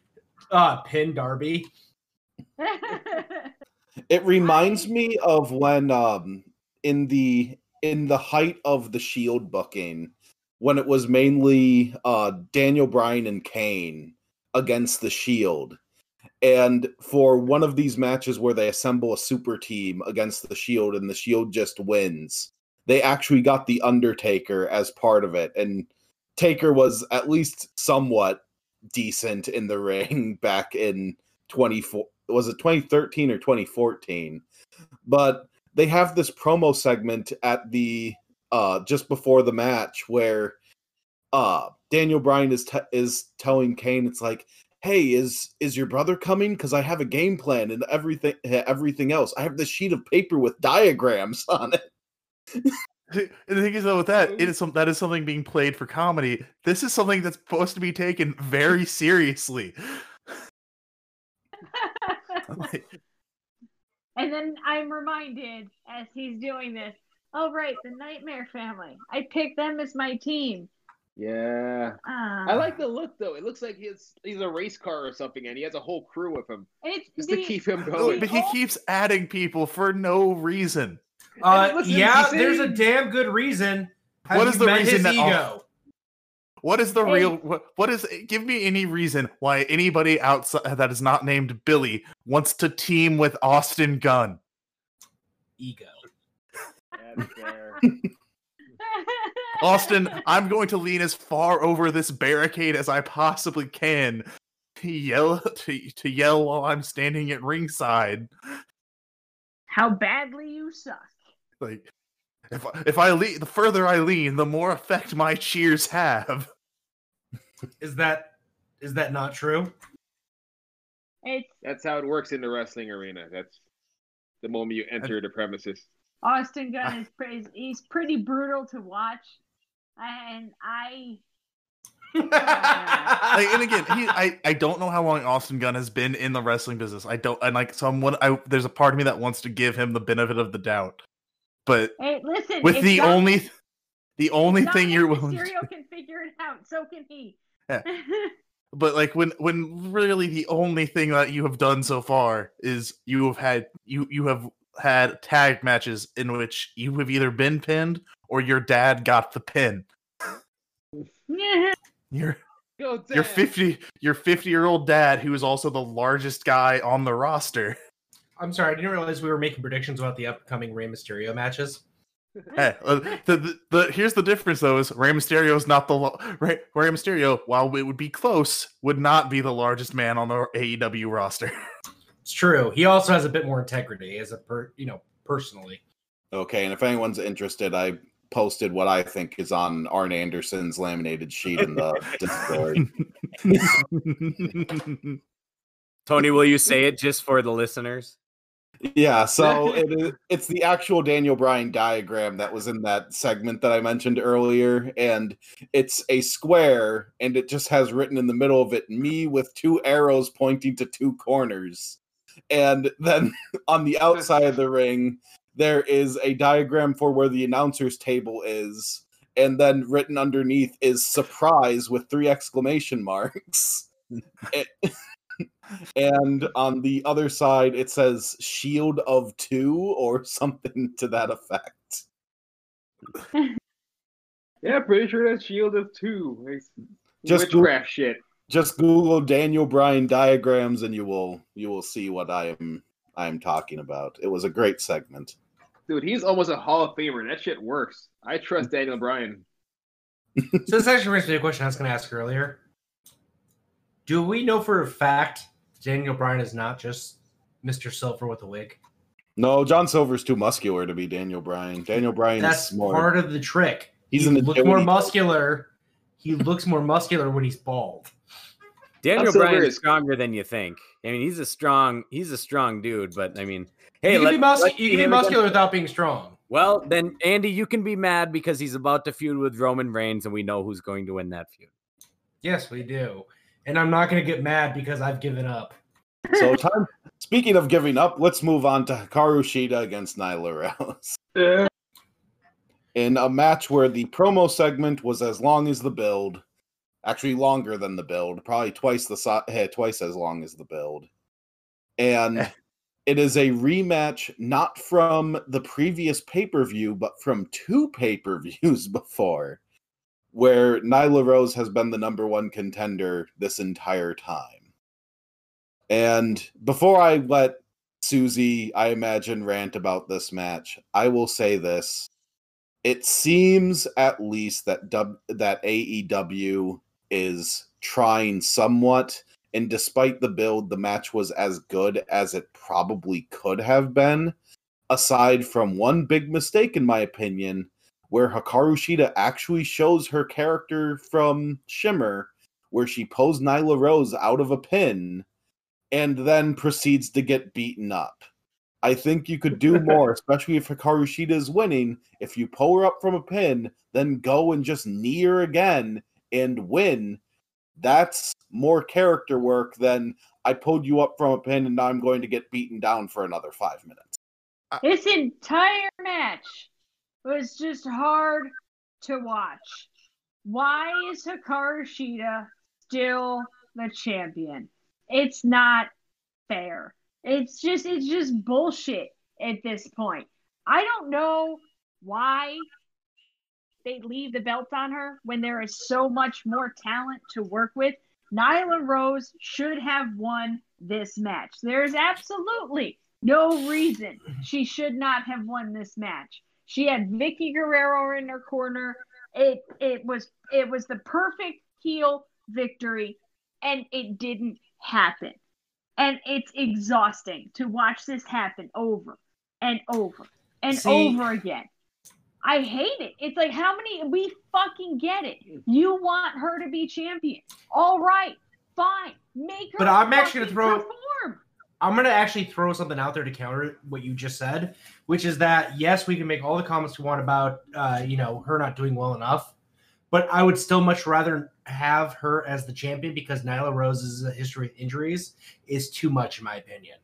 uh, pin Darby. It reminds me of when um in the in the height of the shield booking when it was mainly uh, Daniel Bryan and Kane against the Shield. And for one of these matches where they assemble a super team against the Shield and the Shield just wins, they actually got The Undertaker as part of it. And Taker was at least somewhat decent in the *laughs* ring back in 24 was it 2013 or 2014 but they have this promo segment at the uh just before the match where uh Daniel Bryan is te- is telling Kane it's like hey is is your brother coming because I have a game plan and everything everything else I have this sheet of paper with diagrams *laughs* on it And The thing is, though, with that, it *laughs* is some that is something being played for comedy. This is something that's supposed to be taken very seriously. *laughs* *laughs* Like, and then I'm reminded as he's doing this, oh right, the Nightmare Family. I picked them as my team. Yeah. Ah. I like the look though. It looks like he's he's a race car or something, and he has a whole crew with him it's just the, to keep him going. but he keeps adding people for no reason. Uh, yeah, you there's a damn good reason. Have What you is the reason his that all- ego? What is the Hey. real? What, what is? Give me any reason why anybody outside that is not named Billy wants to team with Austin Gunn. Ego. *laughs* Austin, I'm going to lean as far over this barricade as I possibly can to yell to, to yell while I'm standing at ringside. How badly you suck. Like if I- if I lean, the further I lean, the more effect my cheers have. Is that is that not true? It's That's how it works in the wrestling arena. That's the moment you enter the premises. Austin Gunn is pretty, he's pretty brutal to watch, and I *laughs* Like, and again, he, I, I don't know how long Austin Gunn has been in the wrestling business. I don't, and like someone, I there's a part of me that wants to give him the benefit of the doubt, but hey listen. with the Dom- only, the only thing you're Dominic willing, to, Mysterio can figure it out. So can he. Yeah. *laughs* but like when when really the only thing that you have done so far is you have had you you have had tag matches in which you have either been pinned or your dad got the pin. Yeah. *laughs* Your your 50 your 50 year old dad who is also the largest guy on the roster. I'm sorry, I didn't realize we were making predictions about the upcoming Rey Mysterio matches. *laughs* Hey, uh, the, the, the here's the difference though is Rey Mysterio is not the right Rey, Rey Mysterio while it would be close would not be the largest man on the AEW roster. *laughs* It's true. He also has a bit more integrity as a per, you know, personally. Okay, and if anyone's interested, I posted what I think is on Arn Anderson's laminated sheet in the *laughs* Discord. Tony, will you say it just for the listeners? Yeah, *laughs* so it is, it's the actual Daniel Bryan diagram that was in that segment that I mentioned earlier, and it's a square, and it just has written in the middle of it me with two arrows pointing to two corners, and then *laughs* on the *laughs* outside of the ring there is a diagram for where the announcer's table is, and then written underneath is surprise with three exclamation marks. It- and on the other side it says shield of two or *laughs* something to that effect *laughs* Yeah, pretty sure that's Shield of Two. It's Just go- witchcraft shit. just google daniel bryan diagrams and you will you will see what i am i am talking about it was a great segment Dude, he's almost a Hall of Famer. That shit works. I trust Daniel Bryan. So this actually brings me to a question I was going to ask earlier. Do we know for a fact Daniel Bryan is not just Mr. Silver with a wig? no john silver's too muscular to be daniel bryan daniel bryan That's is more part of the trick. He's he an looks agility more muscular. He looks more muscular when he's bald. Daniel Silver Bryan is is- stronger than you think. I mean, he's a strong, he's a strong dude. But I mean, hey, you can let, be, mus- let's you can be muscular against- without being strong. Well, then Andy, you can be mad because he's about to feud with Roman Reigns, and we know who's going to win that feud. Yes, we do. And I'm not going to get mad because I've given up. so time speaking of giving up let's move on to hikaru shida against nyla rose in a match where the promo segment was as long as the build, actually longer than the build, probably twice the si- eh, twice as long as the build, and *laughs* it is a rematch not from the previous pay per view, but from two pay per views *laughs* before. Where Nyla Rose has been the number one contender this entire time. And before I let Susie, I imagine, rant about this match, I will say this. It seems at least that dub- that AEW is trying somewhat, and despite the build, the match was as good as it probably could have been. Aside from one big mistake, in my opinion, where Hikaru Shida actually shows her character from Shimmer, where she pulls Nyla Rose out of a pin and then proceeds to get beaten up. I think you could do *laughs* more, especially if Hikaru Shida is winning. If you pull her up from a pin, then go and just knee her again and win. That's more character work than I pulled you up from a pin and now I'm going to get beaten down for another five minutes. This entire match was just hard to watch. Why is Hikaru Shida still the champion? It's not fair. It's just it's just bullshit at this point. I don't know why they leave the belt on her when there is so much more talent to work with. Nyla Rose should have won this match. There is absolutely no reason she should not have won this match. She had Vickie Guerrero in her corner. It it was it was the perfect heel victory, and it didn't happen. And it's exhausting to watch this happen over and over and See- over again. I hate it. It's like how many we fucking get it. Mm. You want her to be champion. All right, fine. Make her But I'm actually gonna throw- perform. I'm gonna actually throw something out there to counter what you just said, which is that yes, we can make all the comments we want about uh, you know her not doing well enough, but I would still much rather have her as the champion because Nyla Rose's history of injuries is too much in my opinion.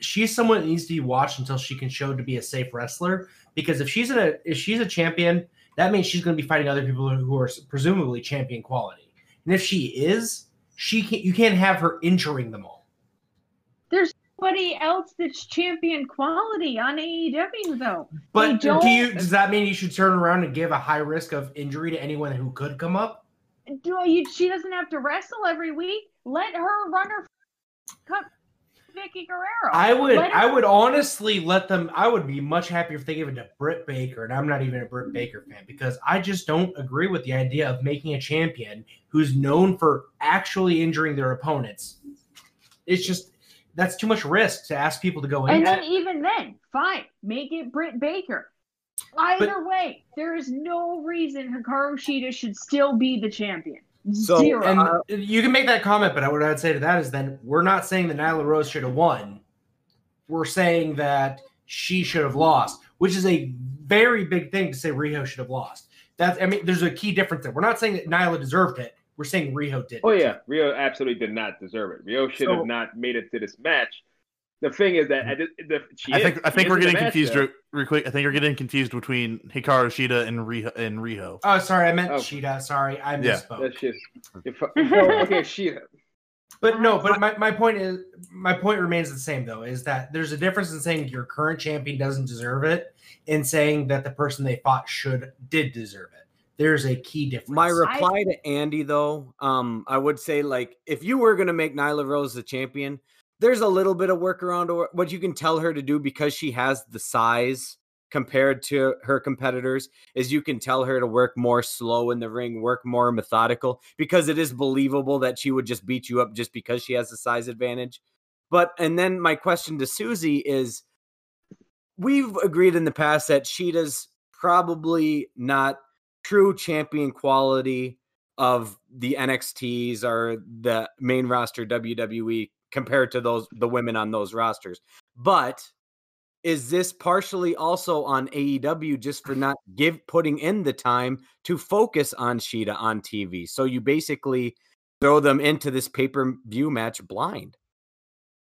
She's someone that needs to be watched until she can show to be a safe wrestler. Because if she's a if she's a champion, that means she's going to be fighting other people who are presumably champion quality. And if she is, she can you can't have her injuring them all. There's nobody else that's champion quality on AEW though. But do you does that mean you should turn around and give a high risk of injury to anyone who could come up? Do you? She doesn't have to wrestle every week. Let her run her cut Vickie Guerrero. I would her- I would honestly let them I would be much happier if they gave it to Britt Baker, and I'm not even a Britt Baker fan because I just don't agree with the idea of making a champion who's known for actually injuring their opponents. It's just that's too much risk to ask people to go in. And then even then, fine, make it Britt Baker. Either But- way, there is no reason Hikaru Shida should still be the champion. So, Zero. and Uh, you can make that comment, but what I'd say to that is then we're not saying that Nyla Rose should have won. We're saying that she should have lost, which is a very big thing to say Riho should have lost. That's I mean, there's a key difference there. We're not saying that Nyla deserved it. We're saying Riho did. Oh yeah, Riho absolutely did not deserve it. Riho should So- have not made it to this match. The thing is that at the, the, she I is- think I think we're getting confused though. real, real quick. I think we're getting confused between Hikaru Shida and Riho and Riho. Oh, sorry, I meant Oh. Shida. Sorry, I Yeah. misspoke. That's just if, *laughs* so, oh, okay. She But no, but my, my point is my point remains the same though, is that there's a difference in saying your current champion doesn't deserve it and saying that the person they fought should did deserve it. There's a key difference. My reply to Andy, though, um, I would say like if you were gonna make Nyla Rose the champion, there's a little bit of workaround or what you can tell her to do because she has the size compared to her competitors is you can tell her to work more slow in the ring, work more methodical because it is believable that she would just beat you up just because she has the size advantage. But and then my question to Susie is we've agreed in the past that Shida's probably not true champion quality of the NXTs or the main roster WWE compared to those the women on those rosters. But is this partially also on AEW just for not give putting in the time to focus on Shida on TV? So you basically throw them into this pay-per-view match blind.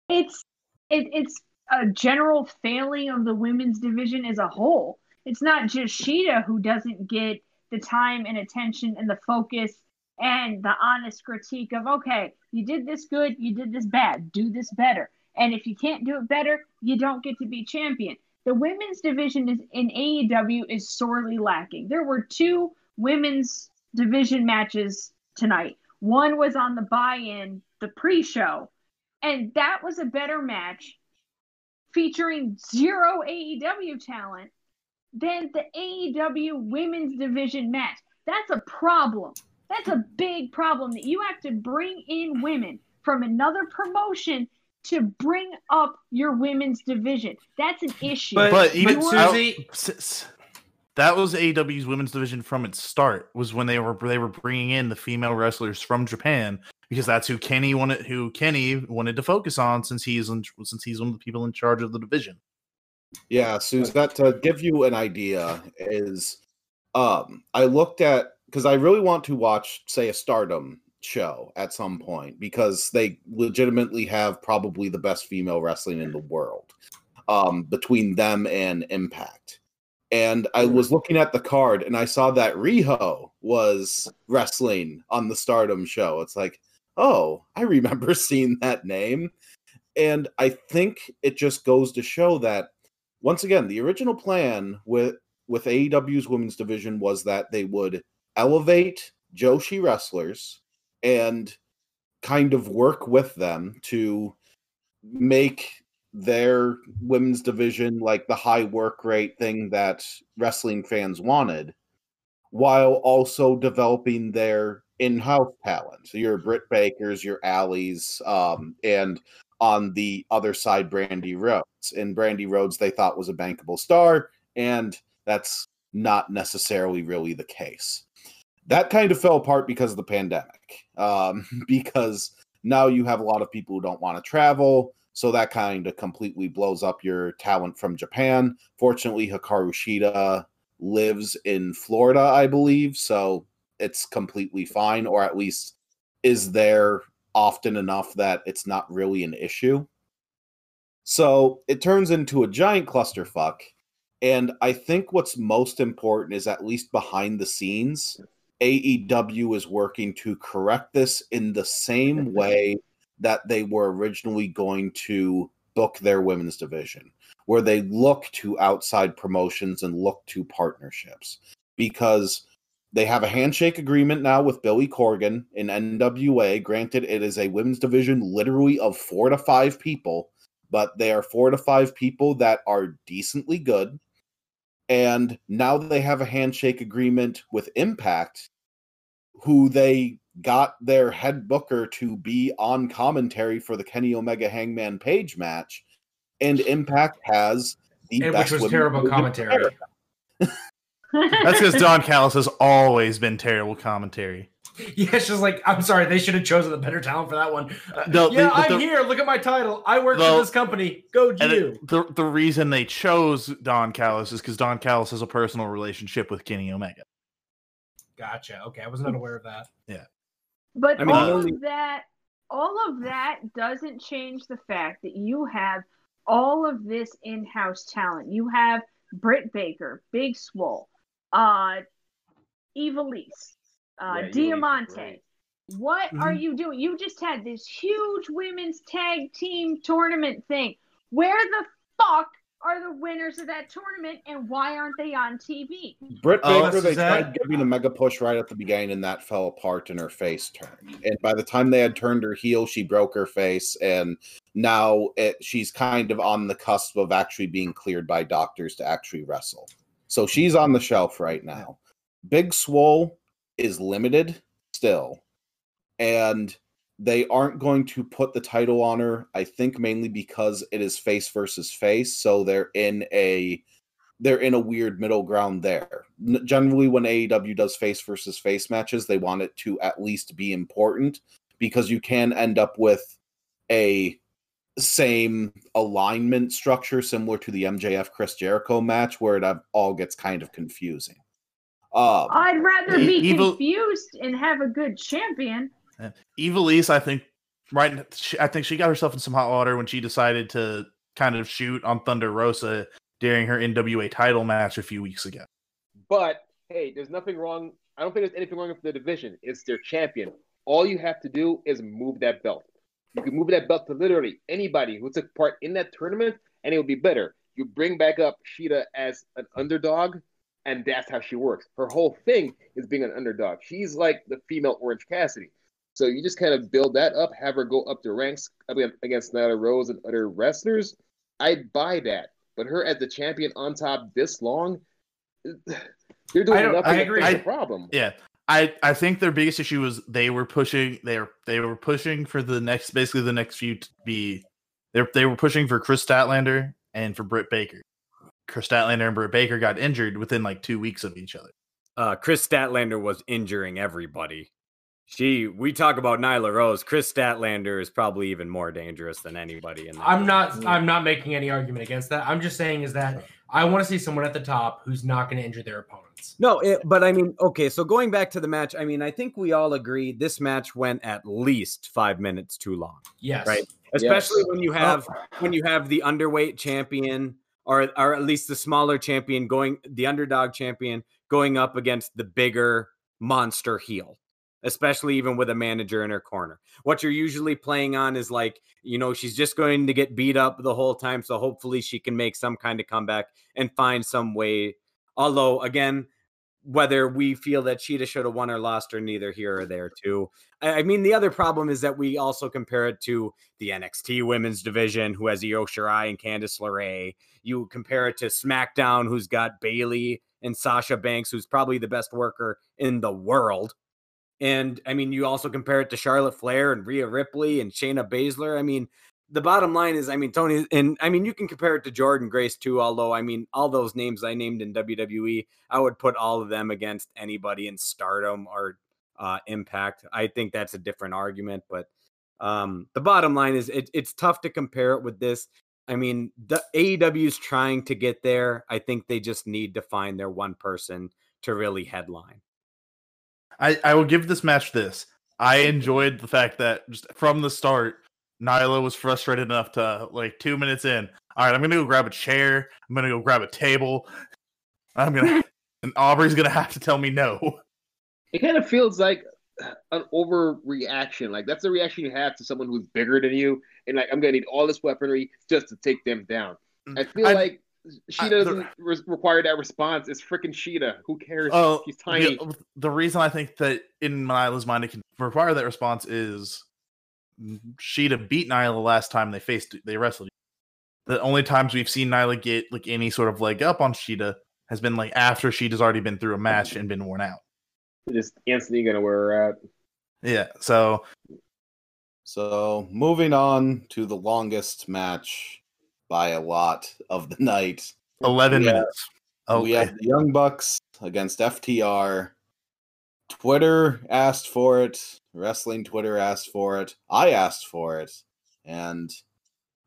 it's it, it's a general failing of the women's division as a whole. It's not just Shida who doesn't get the time and attention and the focus and the honest critique of okay, you did this good, you did this bad, do this better. And if you can't do it better, you don't get to be champion. The women's division is in AEW is sorely lacking. There were two women's division matches tonight. One was on the buy-in, the pre-show, and that was a better match featuring zero AEW talent than the AEW women's division match. That's a problem. That's a big problem that you have to bring in women from another promotion to bring up your women's division. That's an issue. But, But but, even Susie, S- s- that was AEW's women's division from its start. Was when they were they were bringing in the female wrestlers from Japan because that's who Kenny wanted who Kenny wanted to focus on since he's in, since he's one of the people in charge of the division. Yeah, Suzette, to give you an idea, is um I looked at because I really want to watch, say, a stardom show at some point because they legitimately have probably the best female wrestling in the world. Um, between them and Impact. And I was looking at the card and I saw that Riho was wrestling on the Stardom show. It's like, oh, I remember *laughs* seeing that name. And I think it just goes to show that once again, the original plan with with AEW's women's division was that they would elevate Joshi wrestlers and kind of work with them to make their women's division like the high work rate thing that wrestling fans wanted while also developing their in-house talent. So your Britt Bakers, your Alleys, um, and on the other side, Brandi Rhodes. And Brandi Rhodes they thought was a bankable star, and that's not necessarily really the case. That kind of fell apart because of the pandemic, um, *laughs* because now you have a lot of people who don't want to travel. So that kind of completely blows up your talent from Japan. Fortunately, Hikaru Shida lives in Florida, I believe. So it's completely fine, or at least is there often enough that it's not really an issue. So it turns into a giant clusterfuck. And I think what's most important is at least behind the scenes, AEW is working to correct this in the same *laughs* way that they were originally going to book their women's division, where they look to outside promotions and look to partnerships. Because they have a handshake agreement now with Billy Corgan in NWA. Granted, it is a women's division literally of four to five people, but they are four to five people that are decently good. And now they have a handshake agreement with Impact, who they got their head booker to be on commentary for the Kenny Omega Hangman Page match. And Impact has the and best which was terrible commentary. *laughs* ever. That's because Don Callis has always been terrible commentary. *laughs* Yeah, it's just like I'm sorry, they should have chosen the better talent for that one. Uh, No, yeah, the- I'm the- here. Look at my title. I work No. for this company. Go And you. the the reason they chose Don Callis is because Don Callis has a personal relationship with Kenny Omega. Gotcha. Okay, I was not aware of that. Yeah, but I mean, all the of that, all of that doesn't change the fact that you have all of this in-house talent. You have Britt Baker, Big Swole, uh, Ivelisse, uh, Yeah, Diamante. great. What are Mhm. you doing? You just had this huge women's tag team tournament thing. Where the fuck are the winners of that tournament, and why aren't they on TV? Britt Oh, Baker, they is that- tried giving a mega push right at the beginning, and that fell apart, and her face turned. And by the time they had turned her heel, she broke her face, and now it, she's kind of on the cusp of actually being cleared by doctors to actually wrestle. So she's on the shelf right now. Big Swole is limited still, and they aren't going to put the title on her. I think mainly because it is face versus face, so they're in a they're in a weird middle ground there. Generally, when AEW does face versus face matches, they want it to at least be important because you can end up with a same alignment structure similar to the MJF Chris Jericho match where it uh, all gets kind of confusing. Um, I'd rather be Evil- confused and have a good champion. Ivelisse, I think, right? she- I think she got herself in some hot water when she decided to kind of shoot on Thunder Rosa during her NWA title match a few weeks ago. But hey, there's nothing wrong. I don't think there's anything wrong with the division. It's their champion. All you have to do is move that belt. You can move that belt to literally anybody who took part in that tournament, and it will be better. You bring back up Shida as an underdog, and that's how she works. Her whole thing is being an underdog. She's like the female Orange Cassidy. So you just kind of build that up, have her go up the ranks against Nyla Rose and other wrestlers. I'd buy that. But her as the champion on top this long, *sighs* they're doing don't- nothing I to agree. I- the problem. Yeah. I, I think their biggest issue was they were pushing they were they were pushing for the next basically the next few to be they they were pushing for Kris Statlander and for Britt Baker. Kris Statlander and Britt Baker got injured within like two weeks of each other. Uh, Kris Statlander was injuring everybody. She, we talk about Nyla Rose. Kris Statlander is probably even more dangerous than anybody in that. I'm group. not. I'm not making any argument against that. I'm just saying is that I want to see someone at the top who's not going to injure their opponents. No, it, but I mean, okay. So going back to the match, I mean, I think we all agree this match went at least five minutes too long, Yes. Right. especially when you oh. have when you have the underweight champion or or at least the smaller champion going the underdog champion going up against the bigger monster heel especially even with a manager in her corner what you're usually playing on is like you know she's just going to get beat up the whole time so hopefully she can make some kind of comeback and find some way although again whether we feel that Shida should have won or lost or neither here or there too. I mean, the other problem is that we also compare it to the NXT women's division, who has Io Shirai and Candice LeRae. You compare it to SmackDown, who's got Bayley and Sasha Banks, who's probably the best worker in the world. And I mean, you also compare it to Charlotte Flair and Rhea Ripley and Shayna Baszler. I mean, the bottom line is, I mean, Tony, and I mean, you can compare it to Jordynne Grace too. Although, I mean, all those names I named in WWE, I would put all of them against anybody in Stardom or uh, Impact. I think that's a different argument, but um, the bottom line is, it, it's tough to compare it with this. I mean, the AEW's trying to get there. I think they just need to find their one person to really headline. I, I will give this match this. I enjoyed the fact that just from the start, Nyla was frustrated enough to like two minutes in. All right, I'm gonna go grab a chair. I'm gonna go grab a table. I'm gonna *laughs* and Aubrey's gonna have to tell me no. It kind of feels like an overreaction. Like that's the reaction you have to someone who's bigger than you, and like I'm gonna need all this weaponry just to take them down. Mm. I feel I- like she I- doesn't re- require that response. It's freaking Shida. Who cares? Oh, She's tiny. The, the reason I think that in Nyla's mind it can require that response is Shida beat Nyla last time they faced they wrestled. The only times we've seen Nyla get like any sort of leg up on Shida has been like after Shida's already been through a match and been worn out. Just instantly gonna wear her out. Yeah, so So moving on to the longest match by a lot of the *laughs* night. eleven Yeah. minutes. Oh, We have the Young Bucks against FTR. Twitter asked for it. Wrestling Twitter asked for it. I asked for it. And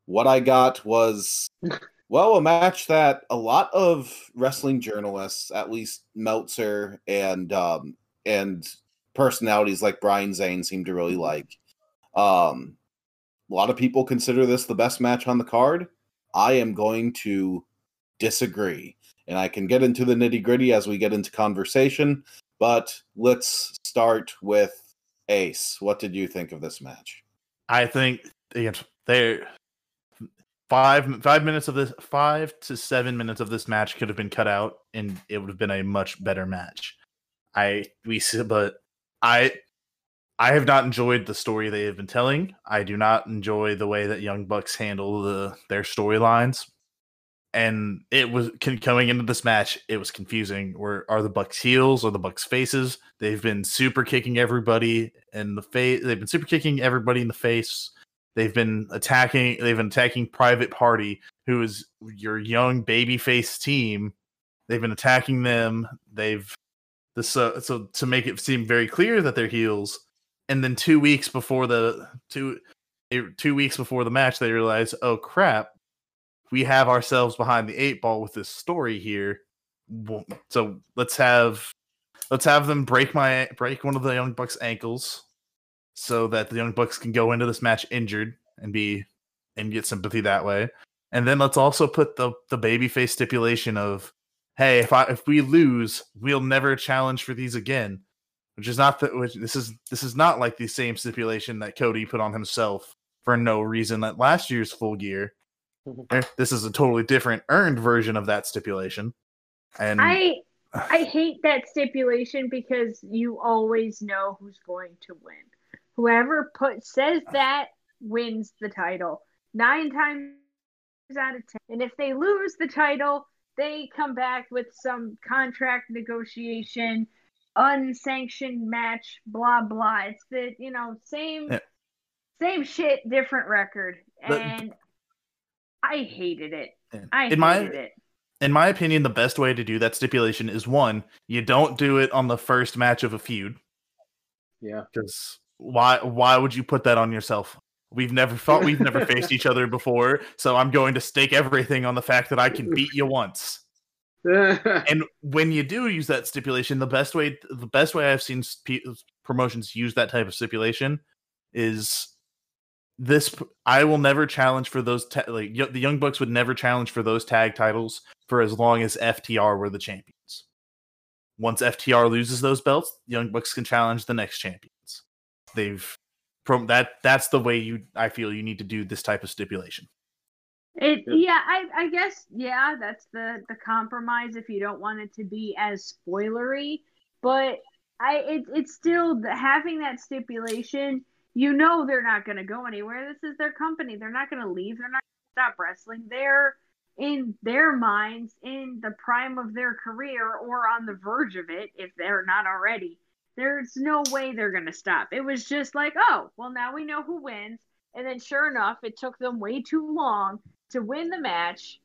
what I got was, *laughs* well, a match that a lot of wrestling journalists, at least Meltzer and um, and personalities like Brian Zane, seem to really like. Um, a lot of people consider this the best match on the card. I am going to disagree and I can get into the nitty gritty as we get into conversation. But let's start with Ace. What did you think of this match? I think they five five minutes of this five to seven minutes of this match could have been cut out and it would have been a much better match. I we but I I have not enjoyed the story they have been telling. I do not enjoy the way that Young Bucks handle the their storylines. And it was coming into this match, it was confusing. Where are the Bucks heels or the Bucks faces? They've been super kicking everybody in the face. They've been super kicking everybody in the face. They've been attacking. They've been attacking Private Party, who is your young babyface team. They've been attacking them. They've this so so to make it seem very clear that they're heels. And then two weeks before the two eh, two weeks before the match, they realize, oh crap, we have ourselves behind the eight ball with this story here. So let's have let's have them break my break one of the young bucks ankles so that the young bucks can go into this match injured and be and get sympathy that way and then let's also put the the babyface stipulation of hey if i if we lose we'll never challenge for these again which is not that which this is this is not like the same stipulation that cody put on himself for no reason that last year's full gear *laughs* Eh, this is a totally different earned version of that stipulation and I *sighs* I hate that stipulation because you always know who's going to win. Whoever put says *sighs* that wins the title nine times out of ten. And if they lose the title, they come back with some contract negotiation, unsanctioned match, blah blah. It's the you know same Yeah. same shit, different record, But- and I hated it. In I hated my it. in my opinion, the best way to do that stipulation is one, you don't do it on the first match of a feud. Yeah. Because why why would you put that on yourself? We've never fought, we've never *laughs* faced each other before, so I'm going to stake everything on the fact that I can beat you once. *laughs* And when you do use that stipulation, the best way the best way I've seen spe- promotions use that type of stipulation is this I will never challenge for those ta- like y- the Young Bucks would never challenge for those tag titles for as long as FTR were the champions. Once FTR loses those belts, Young Bucks can challenge the next champions. They've from that that's the way you I feel you need to do this type of stipulation. It Yeah. yeah, I I guess yeah, that's the the compromise if you don't want it to be as spoilery, but I it it's still having that stipulation. You know they're not going to go anywhere. This is their company. They're not going to leave. They're not going to stop wrestling. They're in their minds in the prime of their career or on the verge of it if they're not already. There's no way they're going to stop. It was just like, oh, well now we know who wins. And then sure enough, it took them way too long to win the match.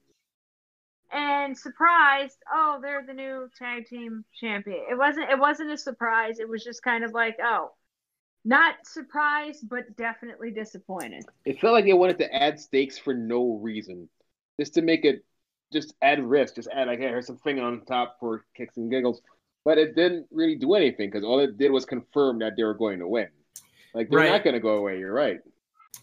And surprised, oh, they're the new tag team champion. It wasn't it wasn't a surprise. It was just kind of like, oh, not surprised, but definitely disappointed. it felt like they wanted to add stakes for no reason, just to make it, just add risk, just add like, hey, here's some finger on top for kicks and giggles, but it didn't really do anything because all it did was confirm that they were going to win. Like they're Right. not going to go away. You're right.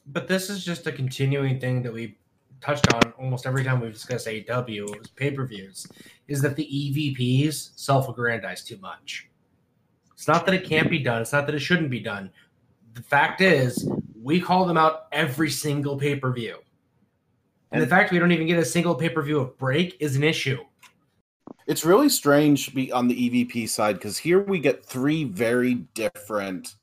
But this is just a continuing thing that we touched on almost every time we've discussed AEW pay per views is that the EVPs self aggrandize too much. It's not that it can't be done, it's not that it shouldn't be done. The fact is, we call them out every single pay per view. And the fact we don't even get a single pay per view of break is an issue. It's really strange to be on the EVP side because here we get three very different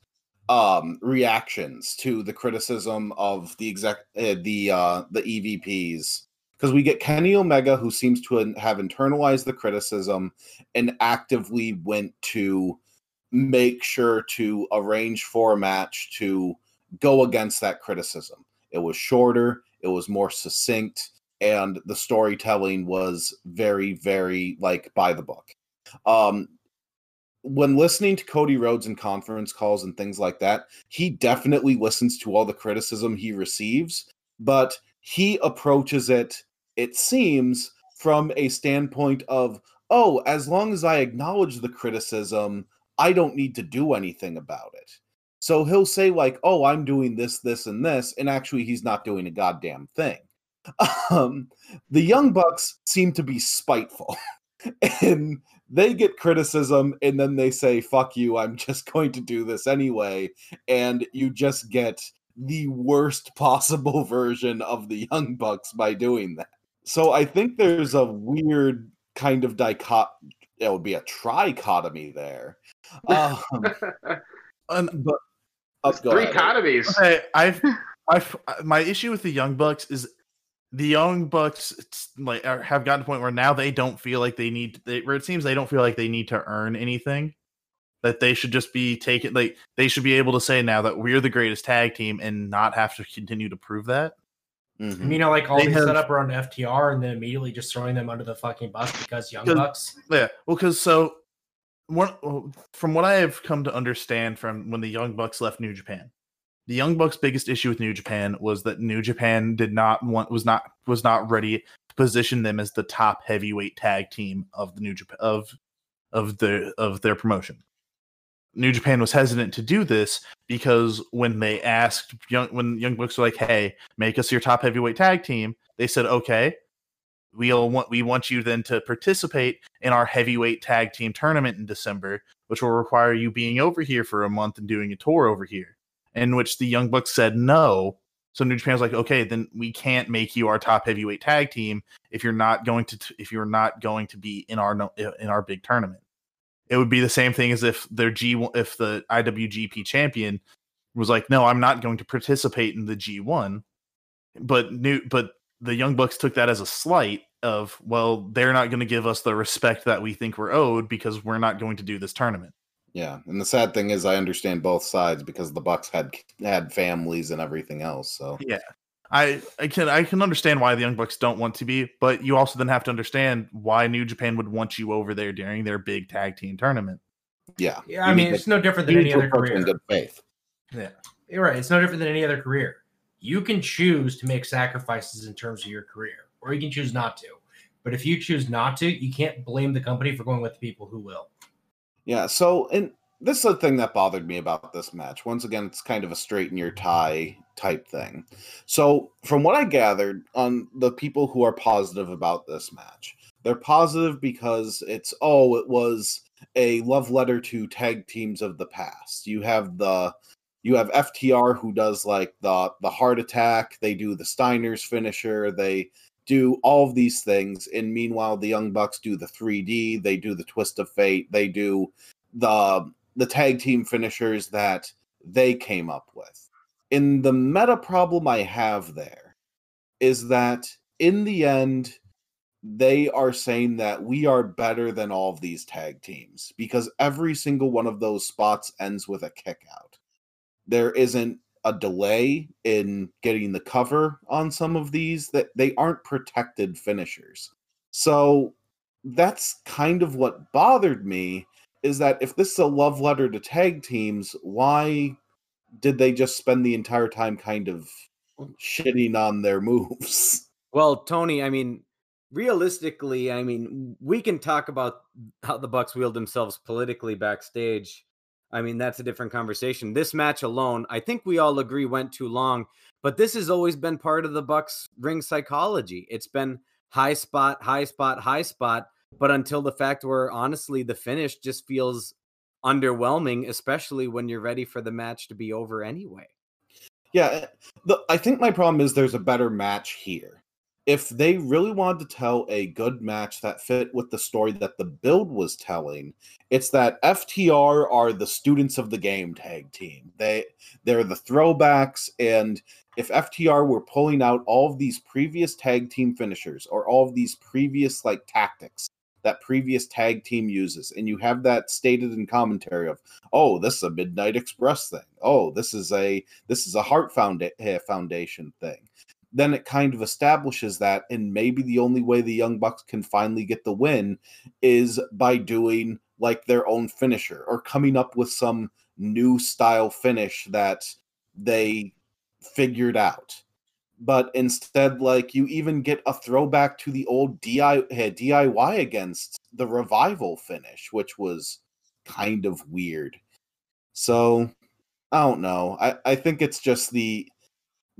um reactions to the criticism of the exec uh, the uh the EVPs because we get Kenny Omega who seems to have internalized the criticism and actively went to make sure to arrange for a match to go against that criticism. It was shorter, it was more succinct, and the storytelling was very, very like by the book. Um, when listening to Cody Rhodes in conference calls and things like that, he definitely listens to all the criticism he receives, but he approaches it, it seems, from a standpoint of, oh, as long as I acknowledge the criticism, I don't need to do anything about it. So he'll say, like, oh, I'm doing this, this, and this, and actually he's not doing a goddamn thing. *laughs* Um, the Young Bucks seem to be spiteful. *laughs* and they get criticism and then they say fuck you i'm *laughs* just going to do this anyway and you just get the worst *laughs* possible version of the young bucks by doing that so i think there's a weird kind of dichot it would be a trichotomy there *laughs* um, And but oh, go Three ahead. economies. Okay, I've, I've, my issue with the Young Bucks is the Young Bucks like are, have gotten to the point where now they don't feel like they need. They, where it seems they don't feel like they need to earn anything. That they should just be taken. Like they should be able to say now that we're the greatest tag team and not have to continue to prove that. Mhm. You know, like all They they have- set up around FTR and then immediately just throwing them under the fucking bus because Young Bucks. Yeah, well, because so one from what I have come to understand from when the Young Bucks left New Japan, the Young Bucks' biggest issue with New Japan was that New Japan did not want was not was not ready to position them as the top heavyweight tag team of the New Japan of of the of their promotion. New Japan was hesitant to do this because when they asked young when Young Bucks were like, "Hey, make us your top heavyweight tag team," they said, "Okay." We'll want we want you then to participate in our heavyweight tag team tournament in December, which will require you being over here for a month and doing a tour over here. In which the Young Bucks said no So New Japan's like, okay, then we can't make you our top heavyweight tag team if you're not going to if you're not going to be in our in our big tournament. It would be the same thing as if their G if the IWGP champion was like, no, I'm not going to participate in the G1. But new but the Young Bucks took that as a slight of, well, they're not going to give us the respect that we think we're owed because we're not going to do this tournament. Yeah, and the sad thing is, I understand both sides because the Bucks had had families and everything else. So Yeah. I, I can I can understand why the Young Bucks don't want to be, but you also then have to understand why New Japan would want you over there during their big tag team tournament. yeah, Yeah, I You mean, need it's no different than any other approach it in career. good faith. Yeah, You're right. It's no different than any other career. You can choose to make sacrifices in terms of your career, or you can choose not to. But if you choose not to, you can't blame the company for going with the people who will. Yeah, so and this is the thing that bothered me about this match. Once again, it's kind of a straighten your tie type thing. So, from what I gathered on the people who are positive about this match, they're positive because it's oh, it was a love letter to tag teams of the past. You have the you have FTR who does like the the heart attack, they do the Steiner's finisher, they do all of these things. And meanwhile the young bucks do the 3d they do the twist of fate they do the the tag team finishers that they came up with. In the meta problem i have there is that in the end they are saying that we are better than all of these tag teams because every single one of those spots ends with a kick out. There isn't a delay in getting the cover on some of these that they aren't protected finishers. So that's kind of what bothered me is that if this is a love letter to tag teams, why did they just spend the entire time kind of shitting on their moves? *laughs* Well, Tony, I mean, realistically, I mean, we can talk about how the Bucks wield themselves politically backstage. I mean, that's a different conversation. This match alone, I think we all agree went too long, but this has always been part of the Bucks ring psychology. It's been high spot, high spot, high spot, but until the fact where honestly the finish just feels underwhelming, especially when you're ready for the match to be over anyway. Yeah, eh, the, I think my problem is there's a better match here. If they really wanted to tell a good match that fit with the story that the build was telling, it's that FTR are the students of the game tag team. They they're the throwbacks, and if FTR were pulling out all of these previous tag team finishers or all of these previous like tactics that previous tag team uses, and you have that stated in commentary of, oh, this is a Midnight Express thing. Oh, this is a this is a Heart eh, Foundation thing. Then it kind of establishes that, and maybe the only way the Young Bucks can finally get the win is by doing like their own finisher or coming up with some new style finish that they figured out. But instead, like you even get a throwback to the old eh, DIY against the revival finish, which was kind of weird. So I don't know. I, I think it's just the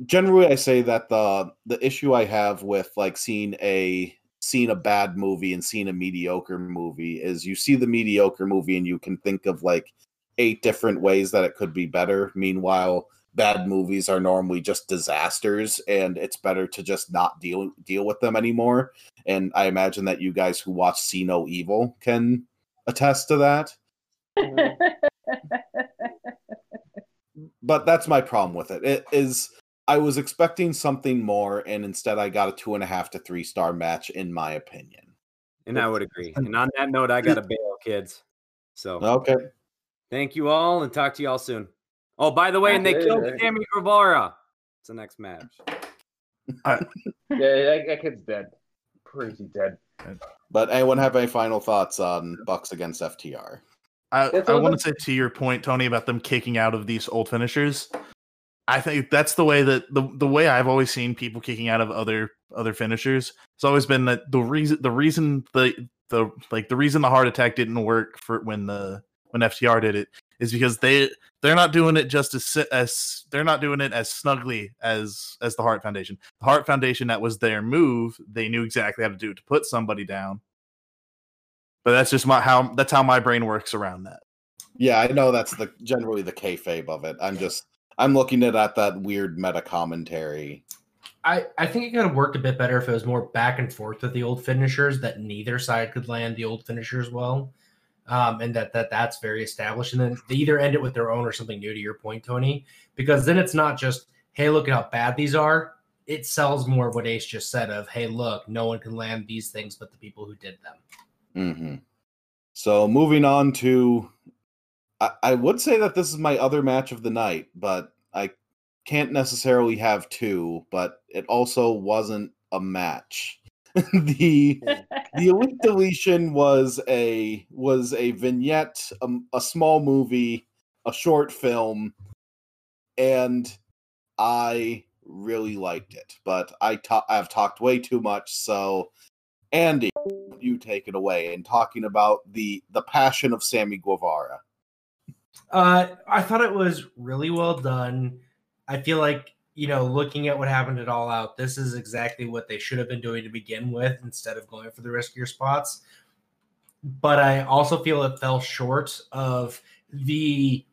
generally I say that the the issue I have with like seeing a seeing a bad movie and seeing a mediocre movie is you see the mediocre movie and you can think of like eight different ways that it could be better. Meanwhile, bad movies are normally just disasters and it's better to just not deal deal with them anymore. And I imagine that you guys who watch See No Evil can attest to that. *laughs* But that's my problem with it. It is I was expecting something more, and instead I got a two and a half to three star match, in my opinion. And I would agree. *laughs* And on that note, I got to bail, kids. So Okay. thank you all and talk to you all soon. Oh, by the way, and they Okay, killed okay. Sammy Guevara. It's the next match. *laughs* Yeah, that, that kid's dead. Crazy dead. But anyone have any final thoughts on Bucks against FTR? I, I want to say to your point, Tony, about them kicking out of these old finishers. I think that's the way that the the way I've always seen people kicking out of other other finishers. It's always been that the reason the reason the the like the reason the heart attack didn't work for when the when FTR did it is because they they're not doing it just as as they're not doing it as snugly as as the Heart Foundation. The Heart Foundation that was their move. They knew exactly how to do it to put somebody down. But that's just my how that's how my brain works around that. Yeah, I know that's the generally the kayfabe of it. I'm just I'm looking at, at that weird meta commentary. I, I think it could have worked a bit better if it was more back and forth with the old finishers that neither side could land the old finishers well. Um, and that, that that's very established. And then they either end it with their own or something new to your point, Tony, because then it's not just, hey, look at how bad these are. It sells more of what Ace just said of, hey, look, no one can land these things but the people who did them. hmm So moving on to, I, I would say that this is my other match of the night, but I can't necessarily have two. But it also wasn't a match. *laughs* the the elite *laughs* deletion was a was a vignette, a, a small movie, a short film, and I really liked it. But I ta- I've talked way too much, so Andy, you take it away and talking about the the passion of Sammy Guevara. Uh, I thought it was really well done. I feel like you know, looking at what happened at All Out, this is exactly what they should have been doing to begin with instead of going for the riskier spots. But I also feel it fell short of the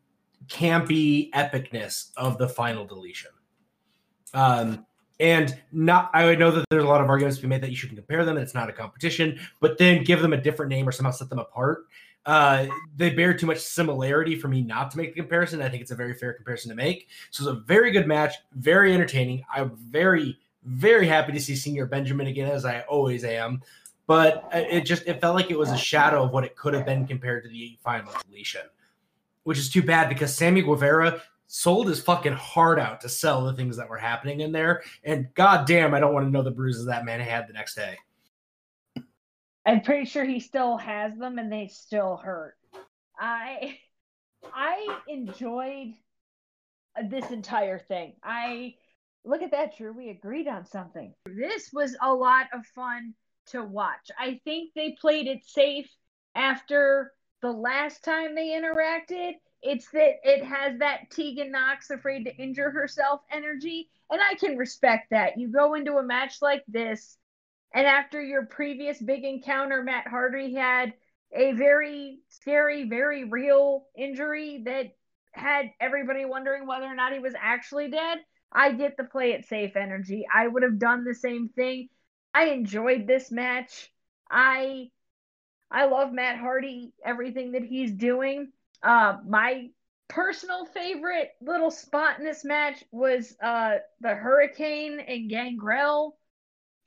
campy epicness of the final deletion. Um, and not, I would know that there's a lot of arguments to be made that you shouldn't compare them. It's not a competition, but then give them a different name or somehow set them apart. Uh, they bear too much similarity for me not to make the comparison. I think it's a very fair comparison to make. So it's a very good match, very entertaining. I'm very, very happy to see Señor Benjamin again, as I always am. But it just it felt like it was a shadow of what it could have been compared to the final deletion, which is too bad because Sammy Guevara sold his fucking heart out to sell the things that were happening in there. And goddamn, I don't want to know the bruises that man had the next day. I'm pretty sure he still has them and they still hurt. I I enjoyed this entire thing. I look at that, Drew. We agreed on something. This was a lot of fun to watch. I think they played it safe after the last time they interacted. It's that it has that Tegan Nox afraid to injure herself energy. And I can respect that. You go into a match like this and after your previous big encounter, Matt Hardy had a very scary, very real injury that had everybody wondering whether or not he was actually dead. I get the play it safe energy. I would have done the same thing. I enjoyed this match. I I love Matt Hardy, everything that he's doing. Uh, my personal favorite little spot in this match was uh, the Hurricane and Gangrel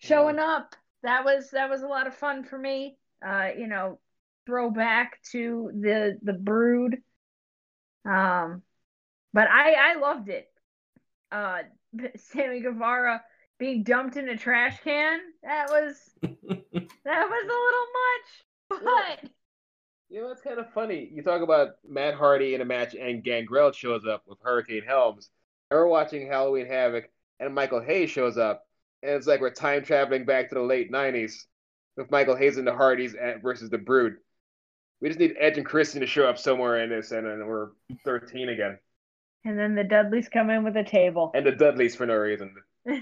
showing up. That was that was a lot of fun for me. Uh, you know, throwback to the the brood. Um, but I I loved it. Uh, *laughs* Sammy Guevara being dumped in a trash can. That was *laughs* that was a little much, but. You know, it's kind of funny. You talk about Matt Hardy in a match and Gangrel shows up with Hurricane Helms. We're watching Halloween Havoc and Michael Hayes shows up and it's like we're time traveling back to the late '90s with Michael Hayes and the Hardys at, versus the Brood. We just need Edge and Christian to show up somewhere in this, and then we're 13 again. And then the Dudleys come in with a table. And the Dudleys for no reason. *laughs*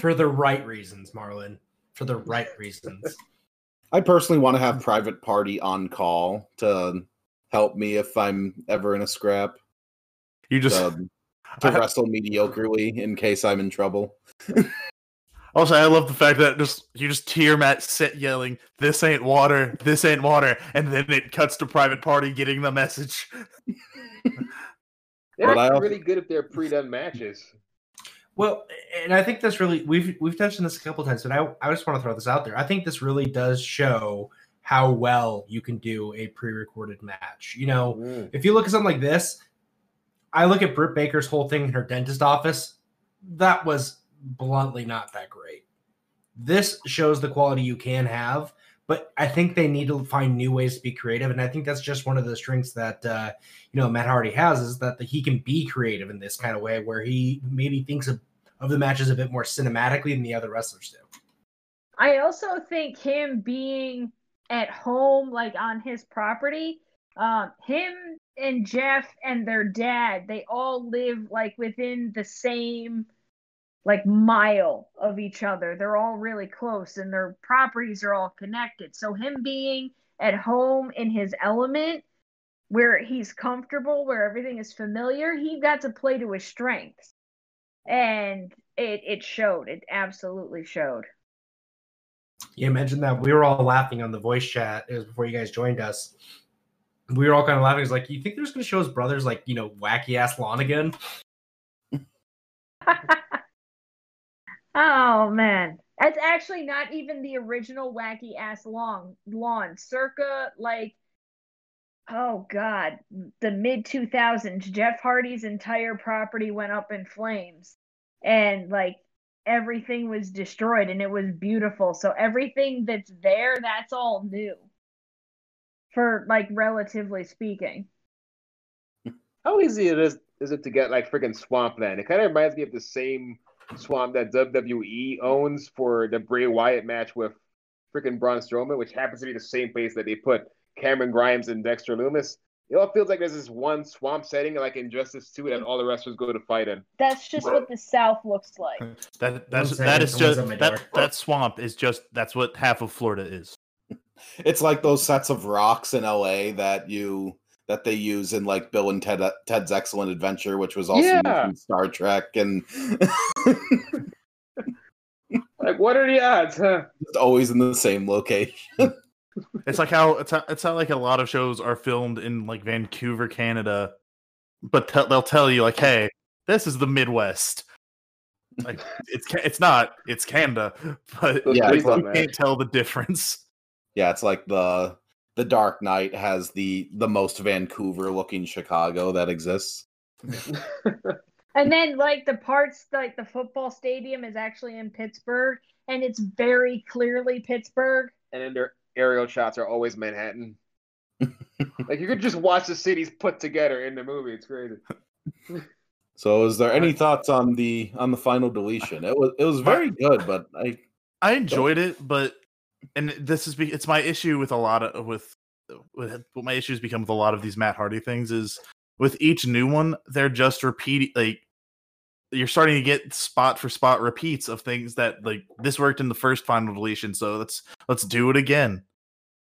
For the right reasons, Marlon. For the right reasons. I personally want to have Private Party on call to help me if I'm ever in a scrap. You just um, to, to wrestle mediocrely in case I'm in trouble. *laughs* Also, I love the fact that just you just hear Matt sit yelling, "This ain't water, this ain't water," and then it cuts to Private Party getting the message. *laughs* They're But also- really good at their pre-done matches. Well, and I think this really we've we've touched on this a couple times, but I I just want to throw this out there. I think this really does show how well you can do a pre-recorded match. You know, Mm. if you look at something like this, I look at Britt Baker's whole thing in her dentist office. That was bluntly not that great. This shows the quality you can have, but I think they need to find new ways to be creative, and I think that's just one of the strengths that uh, you know Matt Hardy has is that he can be creative in this kind of way, where he maybe thinks of, of the matches a bit more cinematically than the other wrestlers do. I also think him being at home, like on his property, um, him and Jeff and their dad, they all live like within the same like mile of each other. They're all really close and their properties are all connected. So him being at home in his element where he's comfortable, where everything is familiar, he got to play to his strengths. And it it showed. It absolutely showed. You mentioned that we were all laughing on the voice chat. It was before you guys joined us. We were all kind of laughing. It's like, you think they're just going to show his brothers like you know wacky ass lawn again? *laughs* oh man. That's actually not even the original wacky ass lawn lawn. Circa like oh god, the mid 2000s, Jeff Hardy's entire property went up in flames. And like everything was destroyed and it was beautiful. So everything that's there, that's all new. For like relatively speaking. How easy it is is it to get like freaking swampland? It kind of reminds me of the same swamp that WWE owns for the Bray Wyatt match with freaking Braun Strowman, which happens to be the same place that they put Cameron Grimes and Dexter Lumis. It all feels like there's this one swamp setting, like Injustice 2, that all the wrestlers go to fight in. That's just what the South looks like. That that's that is just that that swamp is just that's what half of Florida is. It's like those sets of rocks in LA that you that they use in like Bill and Ted Ted's Excellent Adventure, which was also used Yeah. in Star Trek, and *laughs* Like, what are the odds, huh? it's always in the same location. *laughs* It's like how it's how, it's how like a lot of shows are filmed in like Vancouver, Canada, but te- they'll tell you like, "Hey, this is the Midwest." Like it's it's not it's Canada, *laughs* but Yeah, trees you can't tell the difference. Yeah, it's like the the Dark Knight has the the most Vancouver looking Chicago that exists. *laughs* And then like the parts like the football stadium is actually in Pittsburgh and it's very clearly Pittsburgh. and then their aerial shots are always Manhattan. like you could just watch the cities put together in the movie. It's crazy. *laughs* So, is there any thoughts on the on the final deletion? It was it was very good, but I I enjoyed it, but and this is it's my issue with a lot of with with what my issues become with a lot of these Matt Hardy things is with each new one they're just repeating like you're starting to get spot for spot repeats of things that like this worked in the first final deletion so let's let's do it again.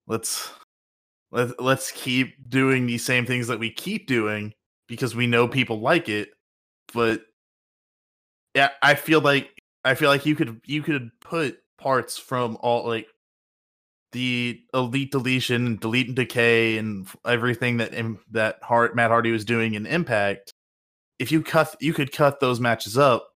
Let's let, let's keep doing these same things that we keep doing because we know people like it but yeah i feel like i feel like you could you could put parts from all like the elite deletion delete and decay and everything that that Hart, Matt Hardy was doing in Impact. If you cut, you could cut those matches up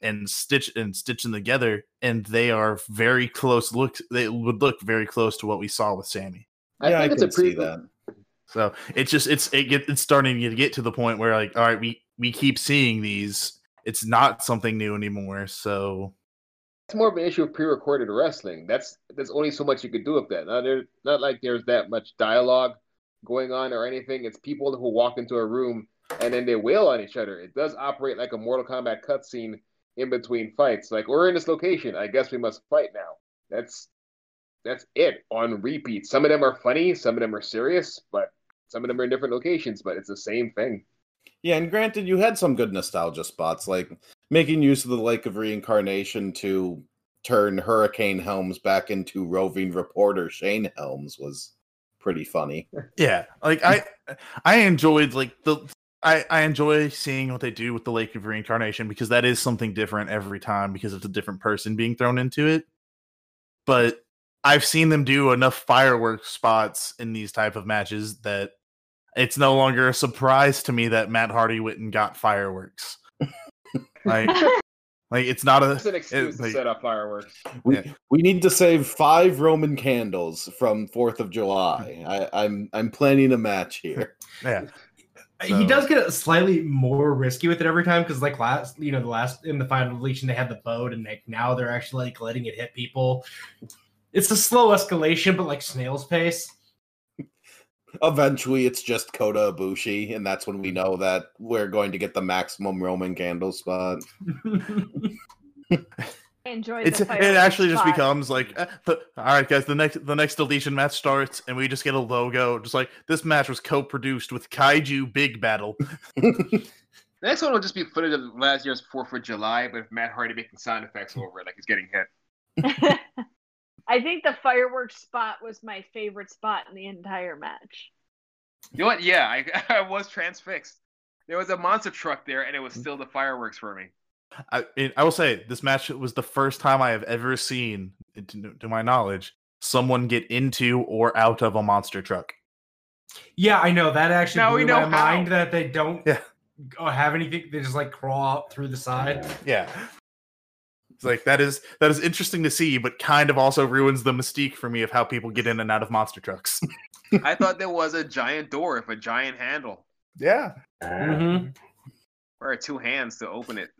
and stitch and stitch them together, and they are very close. Look, they would look very close to what we saw with Sammy. I yeah, I think it's a see pretty that. So it's just it's it get, it's starting to get to the point where like all right, we we keep seeing these. It's not something new anymore. So It's more of an issue of pre-recorded wrestling. That's there's only so much you could do with that. Not there, not like there's that much dialogue going on or anything. It's people who walk into a room and then they wail on each other. It does operate like a Mortal Kombat cutscene in between fights. Like we're in this location, I guess we must fight now. That's that's it on repeat. Some of them are funny, some of them are serious, but some of them are in different locations. But it's the same thing. Yeah, and granted, you had some good nostalgia spots, like making use of the Lake of Reincarnation to turn Hurricane Helms back into roving reporter Shane Helms was pretty funny. Yeah, like I I enjoyed like the I I enjoy seeing what they do with the Lake of Reincarnation because that is something different every time because it's a different person being thrown into it. But I've seen them do enough fireworks spots in these type of matches that it's no longer a surprise to me that Matt Hardy went and got fireworks. Like *laughs* like it's not a It's an excuse to like- set up fireworks. We, Yeah. we need to save five Roman candles from Fourth of July. I, I'm I'm planning a match here. *laughs* yeah. He does get slightly more risky with it every time because, like last, you know, the last in the final deletion, they had the boat, and like now they're actually like letting it hit people. It's a slow escalation, but like snail's pace. Eventually, it's just Kota Ibushi, and that's when we know that we're going to get the maximum Roman candle spot. *laughs* Enjoy it's the it fireworks actually just spot. becomes like uh, the, all right guys the next the next deletion match starts and we just get a logo just like this match was co-produced with Kaiju Big Battel *laughs* *laughs* Next one will just be footage of last year's Fourth of July, but if Matt Hardy making sound effects over it, like he's getting hit. I think the fireworks spot was my favorite spot in the entire match. You know what? Yeah, I, *laughs* I was transfixed. There was a monster truck there, and it was still the fireworks for me. I, it, I will say this match was the first time I have ever seen, to, to my knowledge, someone get into or out of a monster truck. Yeah, I know that actually Now we blew know my how. mind that they don't Yeah. have anything. They just like crawl out through the side. Yeah. It's like that is that is interesting to see, but kind of also ruins the mystique for me of how people get in and out of monster trucks. *laughs* I thought there was a giant door with a giant handle yeah. Mm-hmm. or two hands to open it.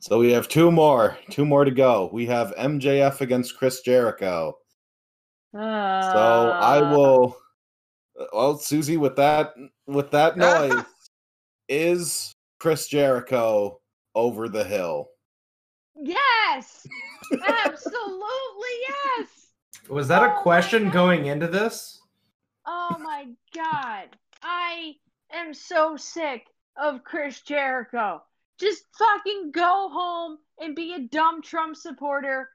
So we have two more, two more to go. We have MJF against Chris Jericho. So I Uh, will. Well, Susie, with that with that *laughs* noise, is Chris Jericho over the hill? Yes, *laughs* absolutely yes. Was that Oh a question going into this? Oh my god. I am so sick of Chris Jericho. Just fucking go home and be a dumb Trump supporter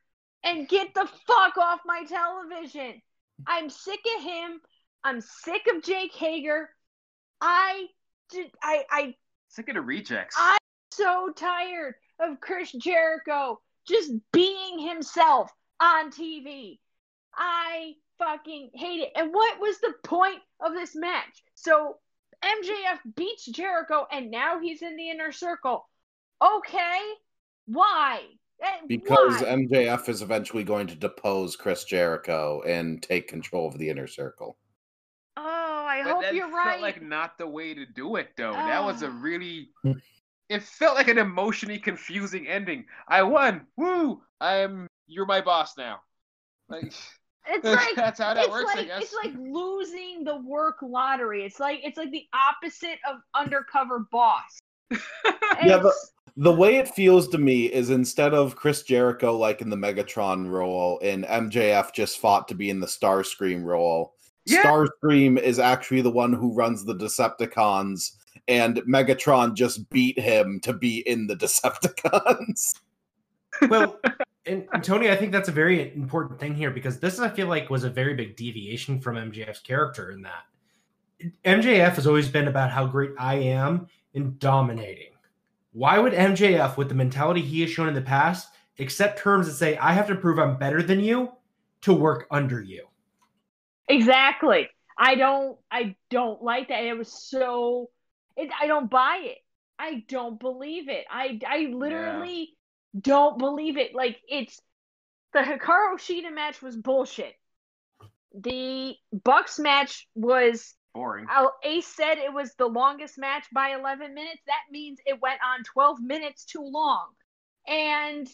and get the fuck off my television. I'm sick of him. I'm sick of Jake Hager. I did I I Sick of the rejects. I'm so tired of Chris Jericho just being himself on TV. I fucking hate it. And what was the point of this match? So MJF beats Jericho and now he's in the inner circle. Okay. Why? Eh, Because why? MJF is eventually going to depose Chris Jericho and take control of the inner circle. oh, I But hope that you're felt right. like not the way to do it, though. that was a Ah. really. It felt like an emotionally confusing ending. I won. Woo! I'm. You're my boss now. Like it's *laughs* like that's how that it's works. I like guess. it's like losing the work lottery. It's like it's like the opposite of undercover boss. *laughs* Yeah, but- The way it feels to me is instead of Chris Jericho like in the Megatron role and MJF just fought to be in the Starscream role. Yeah. Starscream is actually the one who runs the Decepticons and Megatron just beat him to be in the *laughs* Decepticons. well, and, and Tony, I think that's a very important thing here because this, I feel like, was a very big deviation from MJF's character in that MJF has always been about how great I am in dominating. Why would MJF, with the mentality he has shown in the past, accept terms that say, I have to prove I'm better than you to work under you? Exactly. I don't I don't like that. It was so it, I don't buy it. I don't believe it. I I literally don't believe it. Like it's the Hikaru Shida match was bullshit. The Bucks match was boring. Ace said it was the longest match by 11 minutes. That means it went on 12 minutes too long. And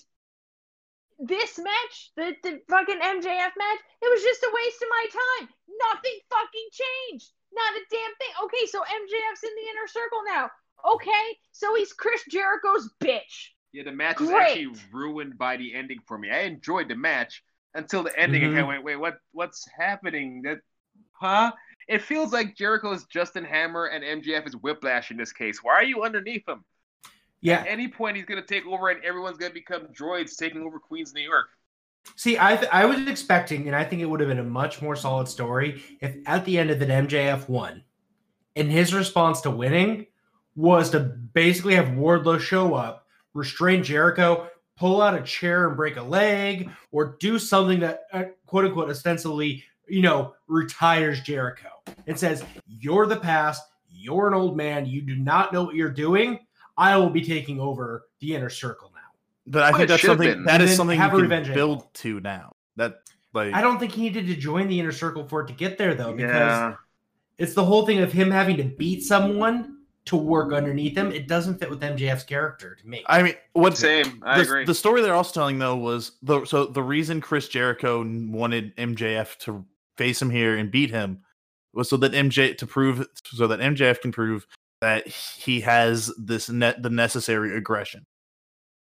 this match, the, the fucking MJF match, it was just a waste of my time. Nothing fucking changed. Not a damn thing. Okay, so MJF's in the inner circle now. Okay, so he's Chris Jericho's bitch. Yeah, the match was actually ruined by the ending for me. I enjoyed the match until the ending. Mhm. and I went, wait, what? What's happening? That, huh? It feels like Jericho is Justin Hammer and MJF is Whiplash in this case. Why are you underneath him? Yeah. At any point, he's gonna take over, and everyone's gonna become droids taking over Queens, New York. See, I th- I was expecting, and I think it would have been a much more solid story if at the end of it MJF won, and his response to winning was to basically have Wardlow show up, restrain Jericho, pull out a chair and break a leg, or do something that uh, quote unquote ostensibly you know retires Jericho and says, "You're the past. You're an old man. You do not know what you're doing. I will be taking over the inner circle now." But I Well, think that's something been. that And is then something have a you revenge can angle. build to now. That like I don't think he needed to join the inner circle for it to get there though, because it's the whole thing of him having to beat someone to work underneath him. It doesn't fit with MJF's character to me. I mean, what's same. I the, agree. the story they're also telling though was the so the reason Chris Jericho wanted MJF to face him here and beat him was so that MJ to prove so that MJF can prove that he has this net the necessary aggression.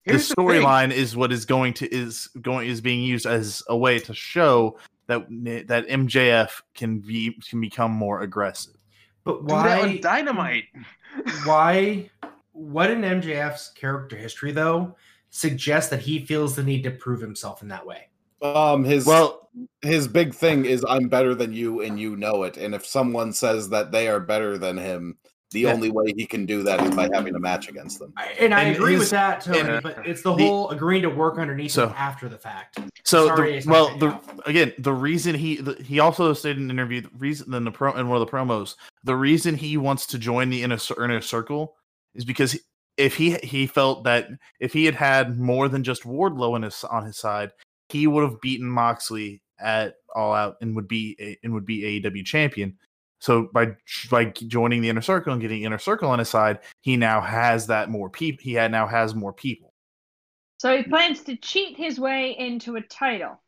Here's the the storyline is what is going to is going is being used as a way to show that that MJF can be can become more aggressive. but Do that why? dynamite. *laughs* why? What in MJF's character history though suggests that he feels the need to prove himself in that way? Um, his Well, his big thing is I'm better than you and you know it. And if someone says that they are better than him, the Yeah. only way he can do that is by having a match against them. I- and I And agree his- with that, Tony. and, but it's the, the- whole agreeing to work underneath So- him after the fact. so Sorry, the, well, the again, the reason he the, he also stated in an interview, the reason in the pro in one of the promos, the reason he wants to join the inner, inner circle is because if he he felt that if he had had more than just Wardlow in his on his side, he would have beaten Moxley at All Out and would be a, and would be AEW champion. So by by joining the inner circle and getting inner circle on his side, he now has that more people. He had now has more people. So he plans to cheat his way into a title.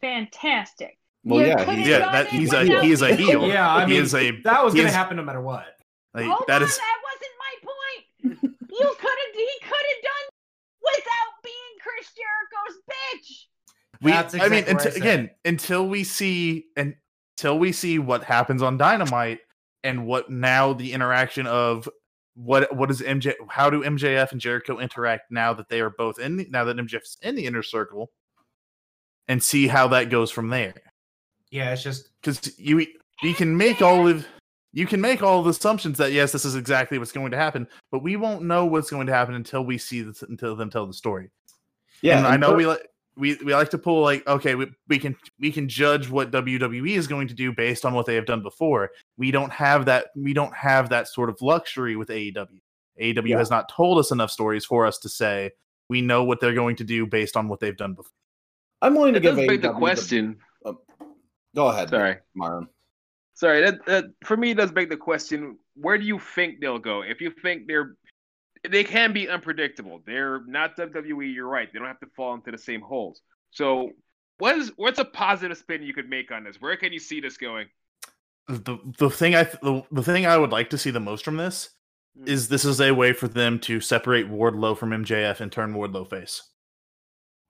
Fantastic. Well, You yeah, could've he's, Yeah, that he's a without he is a heel. *laughs* Yeah, I he mean, is a that was going to happen no matter what. like, Hold that on, is that wasn't my point. You could have he could have done without being Chris Jericho's bitch. we That's I mean exactly what I again until we see and until we see what happens on Dynamite and what now the interaction of what what is MJ how do MJF and Jericho interact now that they are both in the, now that MJF's in the inner circle and see how that goes from there Yeah, it's just because you you can make all of you can make all the assumptions that yes this is exactly what's going to happen but we won't know what's going to happen until we see this until them tell the story yeah. and I know per- we like we, we like to pull like okay we, we can we can judge what WWE is going to do based on what they have done before. We don't have that we don't have that sort of luxury with AEW. AEW Yeah. has not told us enough stories for us to say we know what they're going to do based on what they've done before. I'm willing to It give does beg the AEW question. Oh, go ahead, Sorry. Maron. Sorry, that, that for me does beg the question: Where do you think they'll go? If you think they're they can be unpredictable, they're not WWE. You're right; they don't have to fall into the same holes. So, what is what's a positive spin you could make on this? Where can you see this going? The the thing I the, the thing I would like to see the most from this Hmm. is this is a way for them to separate Wardlow from MJF and turn Wardlow face.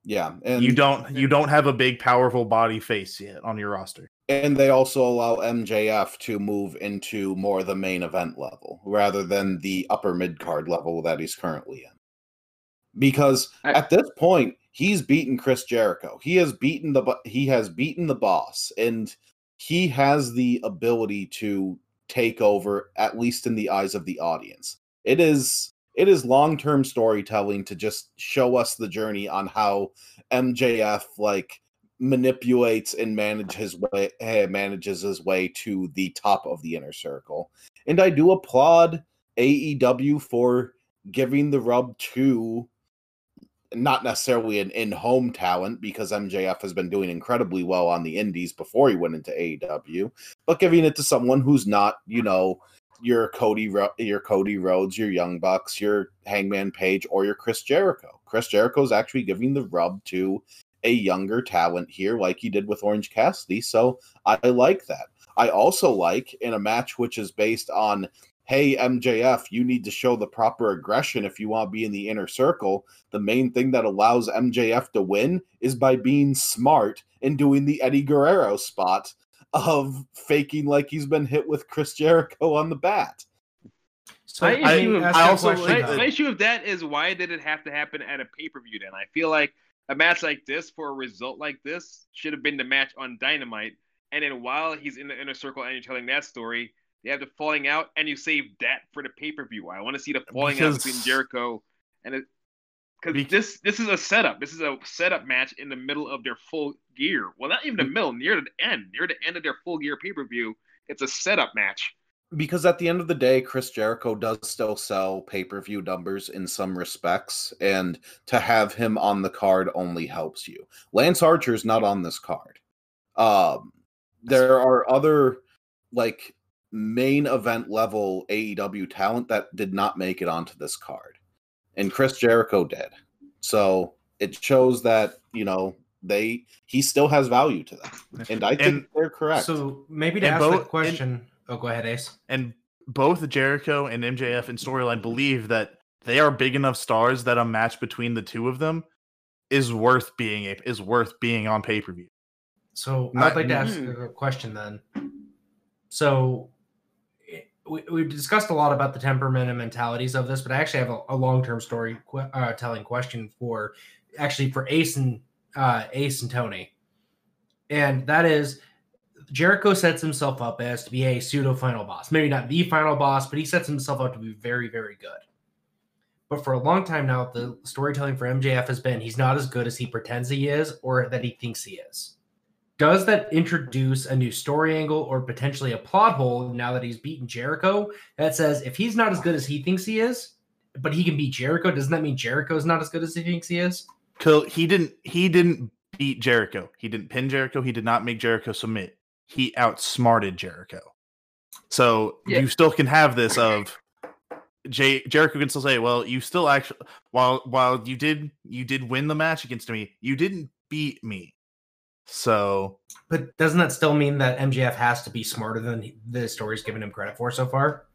Yeah, and you don't you don't have a big powerful body face yet on your roster. And they also allow MJF to move into more the main event level rather than the upper mid card level that he's currently in. Because I- at this point, he's beaten Chris Jericho. He has beaten the he has beaten the boss, and he has the ability to take over at least in the eyes of the audience. It is it is long term storytelling to just show us the journey on how MJF like manipulates and manage his way eh, manages his way to the top of the inner circle. And I do applaud AEW for giving the rub to not necessarily an in-home talent because MJF has been doing incredibly well on the indies before he went into AEW, but giving it to someone who's not, you know, your Cody your Cody Rhodes, your Young Bucks, your Hangman Page or your Chris Jericho. Chris Jericho is actually giving the rub to a younger talent here, like he did with Orange Cassidy. So I like that. I also like in a match which is based on, hey, MJF, you need to show the proper aggression if you want to be in the inner circle. The main thing that allows MJF to win is by being smart and doing the Eddie Guerrero spot of faking like he's been hit with Chris Jericho on the bat. so. My let issue- I you a also question, My, my issue with that is why did it have to happen at a pay per view? Then I feel like a match like this for a result like this should have been the match on Dynamite. And then while he's in the inner circle and you're telling that story, they have the falling out, and you save that for the pay per view. I want to see the falling out between Jericho and it. Because Bec- this this is a setup. This is a setup match in the middle of their full gear. Well, not even the middle, near the end, near the end of their full gear pay per view. It's a setup match. Because at the end of the day, Chris Jericho does still sell pay per view numbers in some respects, and to have him on the card only helps you. Lance Archer is not on this card. Um, there are other like main event level AEW talent that did not make it onto this card, and Chris Jericho did. So it shows that you know they he still has value to them, and I think And they're correct. So maybe to And ask both- the and- question. Oh, go ahead, Ace. and both Jericho and MJF in storyline believe that they are big enough stars that a match between the two of them is worth being a, is worth being on pay per view. So Not- I'd like to ask Mhm. a question then. So we, we've discussed a lot about the temperament and mentalities of this, but I actually have a, a long-term story que- uh, telling question for actually for Ace and uh, Ace and Tony. and that is Jericho sets himself up as to be a pseudo final boss. Maybe not the final boss, but he sets himself up to be very, very good. But for a long time now, the storytelling for MJF has been he's not as good as he pretends he is or that he thinks he is. Does that introduce a new story angle or potentially a plot hole now that he's beaten Jericho that says if he's not as good as he thinks he is, but he can beat Jericho, doesn't that mean Jericho's not as good as he thinks he is? Col- He didn't. He didn't beat Jericho. He didn't pin Jericho. He did not make Jericho submit. He outsmarted Jericho. So Yeah. you still can have this of Jay, Jericho can still say, "Well, you still actually while while you did you did win the match against me, you didn't beat me." So But doesn't that still mean that MJF has to be smarter than the story's given him credit for so far?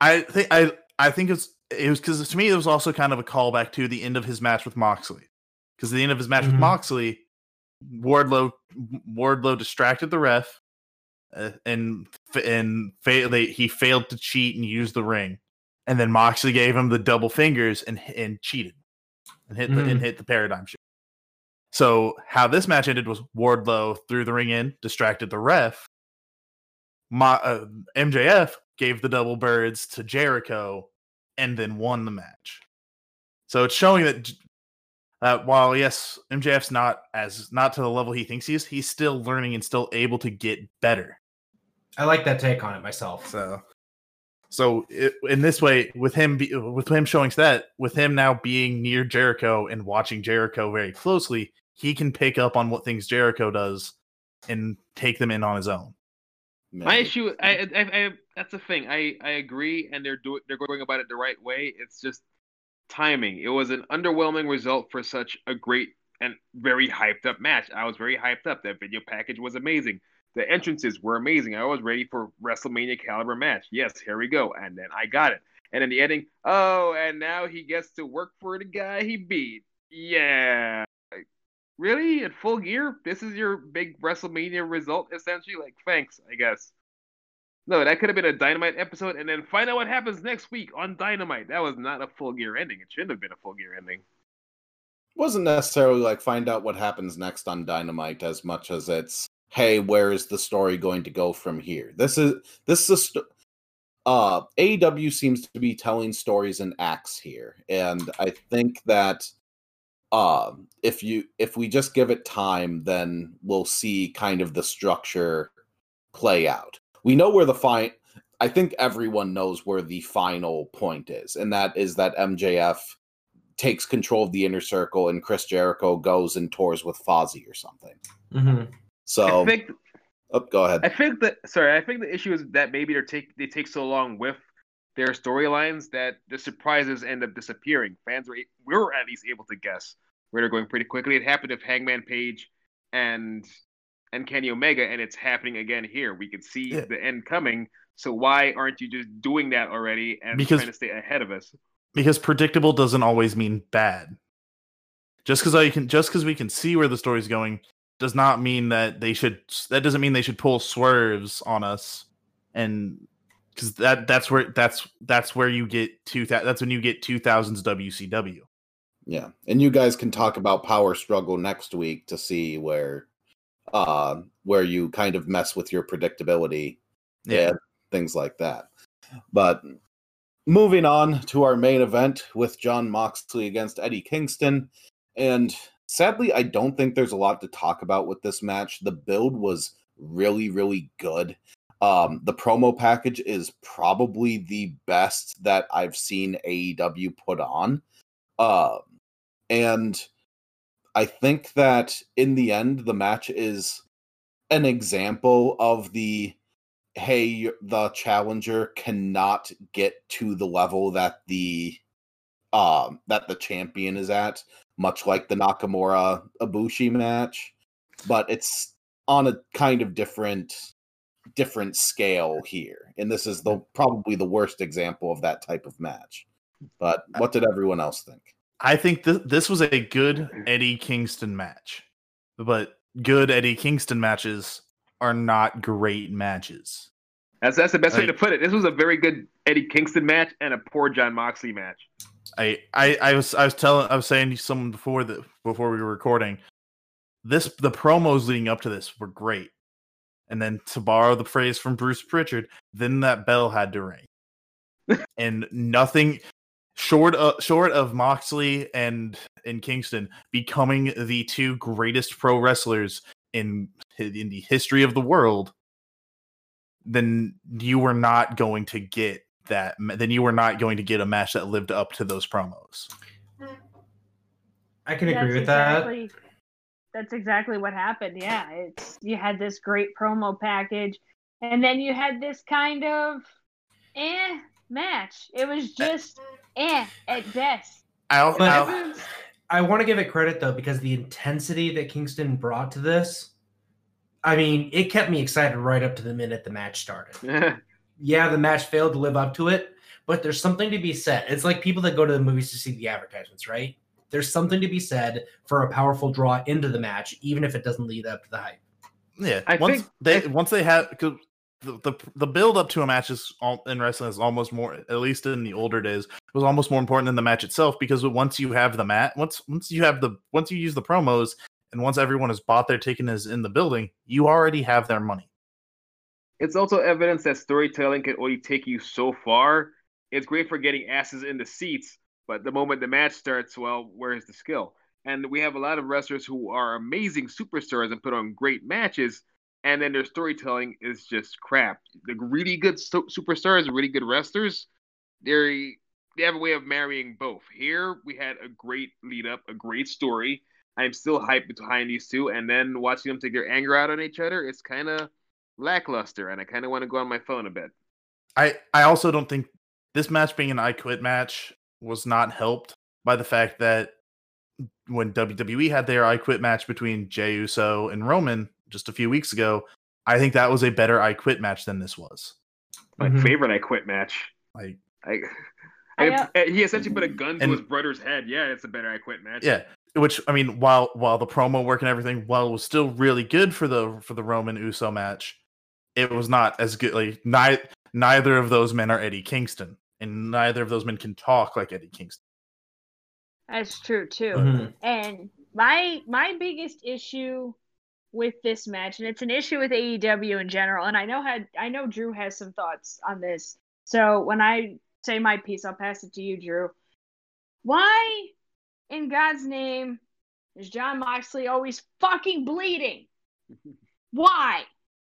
I think I I think it's it was because to me it was also kind of a callback to the end of his match with Moxley. Because the end of his match Mhm. with Moxley, Wardlow Wardlow distracted the ref, uh, and and fa- they, he failed to cheat and use the ring, and then Moxley gave him the double fingers and and cheated, and hit the and Mhm. hit the paradigm shift. So how this match ended was Wardlow threw the ring in, distracted the ref. Ma, uh, MJF gave the double birds to Jericho, and then won the match. So it's showing that J- uh, while yes, MJF's not as not to the level he thinks he is, he's still learning and still able to get better. I like that take on it myself. So, so it, in this way, with him be, with him showing that, with him now being near Jericho and watching Jericho very closely, he can pick up on what things Jericho does and take them in on his own. My issue, I, I, I, that's the thing. I, I agree, and they're doing, they're going about it the right way. It's just timing. It was an underwhelming result for such a great and very hyped up match. I was very hyped up. That video package was amazing. The entrances were amazing. I was ready for WrestleMania caliber match. Yes, here we go. And then I got it. And in the ending. Oh, and now he gets to work for the guy he beat. Yeah. Really? In full gear? This is your big WrestleMania result, essentially? Like, thanks, I guess. No, that could have been a Dynamite episode, and then find out what happens next week on Dynamite. That was not a full gear ending. It shouldn't have been a full gear ending. It wasn't necessarily like find out what happens next on Dynamite as much as it's hey, where is the story going to go from here? This is this is a st- uh AEW seems to be telling stories in acts here, and I think that uh if you if we just give it time, then we'll see kind of the structure play out. We know where the fine. I think everyone knows where the final point is, and that is that MJF takes control of the inner circle and Chris Jericho goes and tours with Fozzy or something. Mhm. So, I think oh, go ahead. I think that sorry, I think the issue is that maybe they take they take so long with their storylines that the surprises end up disappearing. Fans were we were at least able to guess where they're going pretty quickly. It happened with Hangman Page and and Kenny Omega, and it's happening again here. We could see Yeah. the end coming. So why aren't you just doing that already and Because- trying to stay ahead of us? because predictable doesn't always mean bad. Just because I can, just because we can see where the story's going, does not mean that they should. That doesn't mean they should pull swerves on us, and because that that's where that's that's where you get two. That's when you get two thousands WCW. Yeah. And you guys can talk about power struggle next week to see where uh where you kind of mess with your predictability Yeah. and things like that. But moving on to our main event with Jon Moxley against Eddie Kingston. And sadly, I don't think there's a lot to talk about with this match. The build was really, really good. Um, the promo package is probably the best that I've seen AEW put on. Um, and I think that in the end, the match is an example of the hey, the challenger cannot get to the level that the um that the champion is at, much like the Nakamura Ibushi match, but it's on a kind of different different scale here. And this is the probably the worst example of that type of match. But what did everyone else think? I think th- this was a good Eddie Kingston match, but good Eddie Kingston matches are not great matches. That's that's the best way to put it. This was a very good Eddie Kingston match and a poor Jon Moxley match. I, I I was I was telling I was saying to someone before the before we were recording. this the promos leading up to this were great. And then to borrow the phrase from Bruce Pritchard, then that bell had to ring. *laughs* and nothing short of short of Moxley and and Kingston becoming the two greatest pro wrestlers in in the history of the world, then you were not going to get that. Then you were not going to get a match that lived up to those promos. I can agree That's with that. That's exactly what happened. Yeah, it's you had this great promo package, and then you had this kind of eh match. It was just eh at best. I'll, But- I'll- I want to give it credit though because the intensity that Kingston brought to this, I mean, it kept me excited right up to the minute the match started. *laughs* yeah, the match failed to live up to it, but there's something to be said. It's like people that go to the movies to see the advertisements, right? There's something to be said for a powerful draw into the match, even if it doesn't lead up to the hype. yeah. I once think- they once they have because the, the build up to a match is all, in wrestling is almost more at least in the older days was almost more important than the match itself because once you have the mat once once you have the once you use the promos and once everyone has bought their ticket is in the building you already have their money it's also evidence that storytelling can only take you so far. It's great for getting asses in the seats, but the moment the match starts, well, where's the skill? And we have a lot of wrestlers who are amazing superstars and put on great matches, and then their storytelling is just crap. The really good superstars, really good wrestlers, they they have a way of marrying both. Here we had a great lead up, a great story. I'm still hyped behind these two, and then watching them take their anger out on each other, it's kind of lackluster, and I kind of want to go on my phone a bit. I I also don't think this match being an I quit match was not helped by the fact that when WWE had their I quit match between Jey Uso and Roman just a few weeks ago, I think that was a better I quit match than this was. My Mhm. favorite I quit match. Like I, I, I, uh, he essentially put a gun to And- his brother's head. Yeah, it's a better I quit match. yeah, which I mean, while while the promo work and everything, while it was still really good for the for the Roman Uso match, it was not as good. Like neither neither of those men are Eddie Kingston, and neither of those men can talk like Eddie Kingston. That's true too. Mhm. And my my biggest issue with this match, and it's an issue with AEW in general, and I know had I know Drew has some thoughts on this. So when I say my piece, I'll pass it to you, Drew. Why, in God's name, is Jon Moxley always fucking bleeding? *laughs* Why?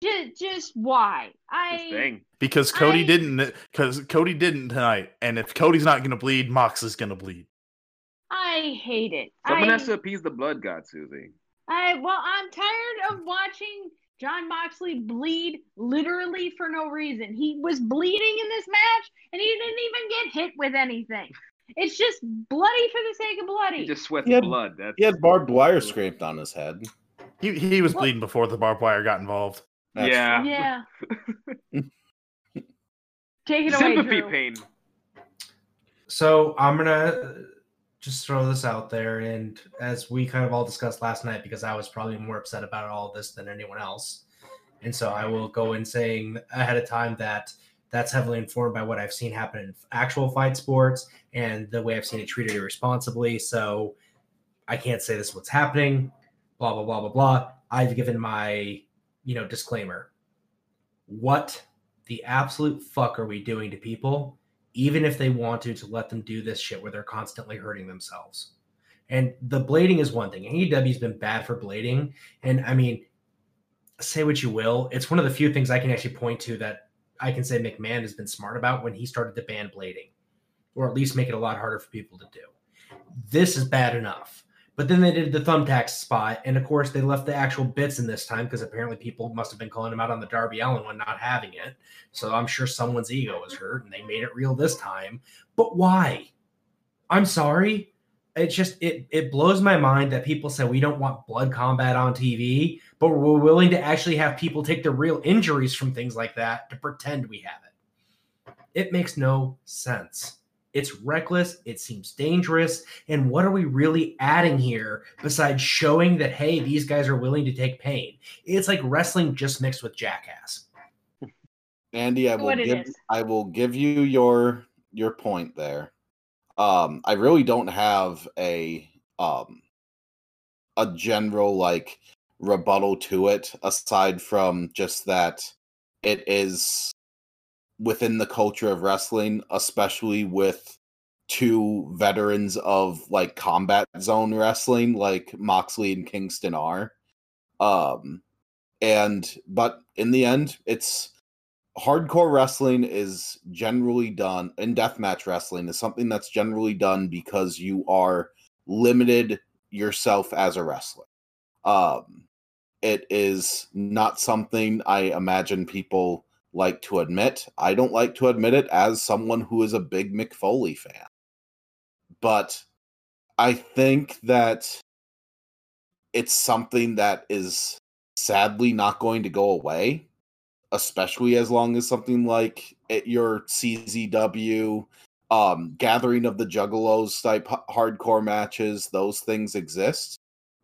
Just, just why? I thing. Because Cody I- didn't, because Cody didn't tonight, and if Cody's not going to bleed, Mox is going to bleed. I hate it. Someone I, has to appease the blood god, Susie. I well, I'm tired of watching Jon Moxley bleed literally for no reason. He was bleeding in this match, and he didn't even get hit with anything. It's just bloody for the sake of bloody. He just sweats He had- blood. That's He had barbed wire scraped on his head. He he was What? bleeding before the barbed wire got involved. That's- yeah. yeah. *laughs* Take it away, Sympathy Drew. pain. So I'm gonna just throw this out there, and as we kind of all discussed last night, because I was probably more upset about all this than anyone else, and so I will go in saying ahead of time that that's heavily informed by what I've seen happen in actual fight sports and the way I've seen it treated irresponsibly. So I can't say this is what's happening. Blah blah blah blah blah. I've given my you know disclaimer. What the absolute fuck are we doing to people? Even if they want to, to let them do this shit where they're constantly hurting themselves. And the blading is one thing. AEW's been bad for blading. And I mean, say what you will, it's one of the few things I can actually point to that I can say McMahon has been smart about when he started to ban blading, or at least make it a lot harder for people to do. This is bad enough. But then they did the thumbtack spot, and of course they left the actual bits in this time because apparently people must have been calling him out on the Darby Allin one not having it. So I'm sure someone's ego was hurt and they made it real this time. But why? I'm sorry. It just it it blows my mind that people say we don't want blood combat on TV, but we're willing to actually have people take the real injuries from things like that to pretend we have it. It makes no sense. It's reckless, it seems dangerous, and what are we really adding here besides showing that hey, these guys are willing to take pain? It's like wrestling just mixed with jackass. Andy, I will give. I will give you your your point there. Um, I really don't have a um a general like rebuttal to it aside from just that it is within the culture of wrestling, especially with two veterans of like combat zone wrestling like Moxley and Kingston are. Um and but in the end it's hardcore wrestling is generally done in deathmatch wrestling is something that's generally done because you are limited yourself as a wrestler. Um it is not something I imagine people like to admit. I don't like to admit it as someone who is a big Mick Foley fan. But I think that it's something that is sadly not going to go away, especially as long as something like at your CZW um gathering of the juggalos type hardcore matches, those things exist.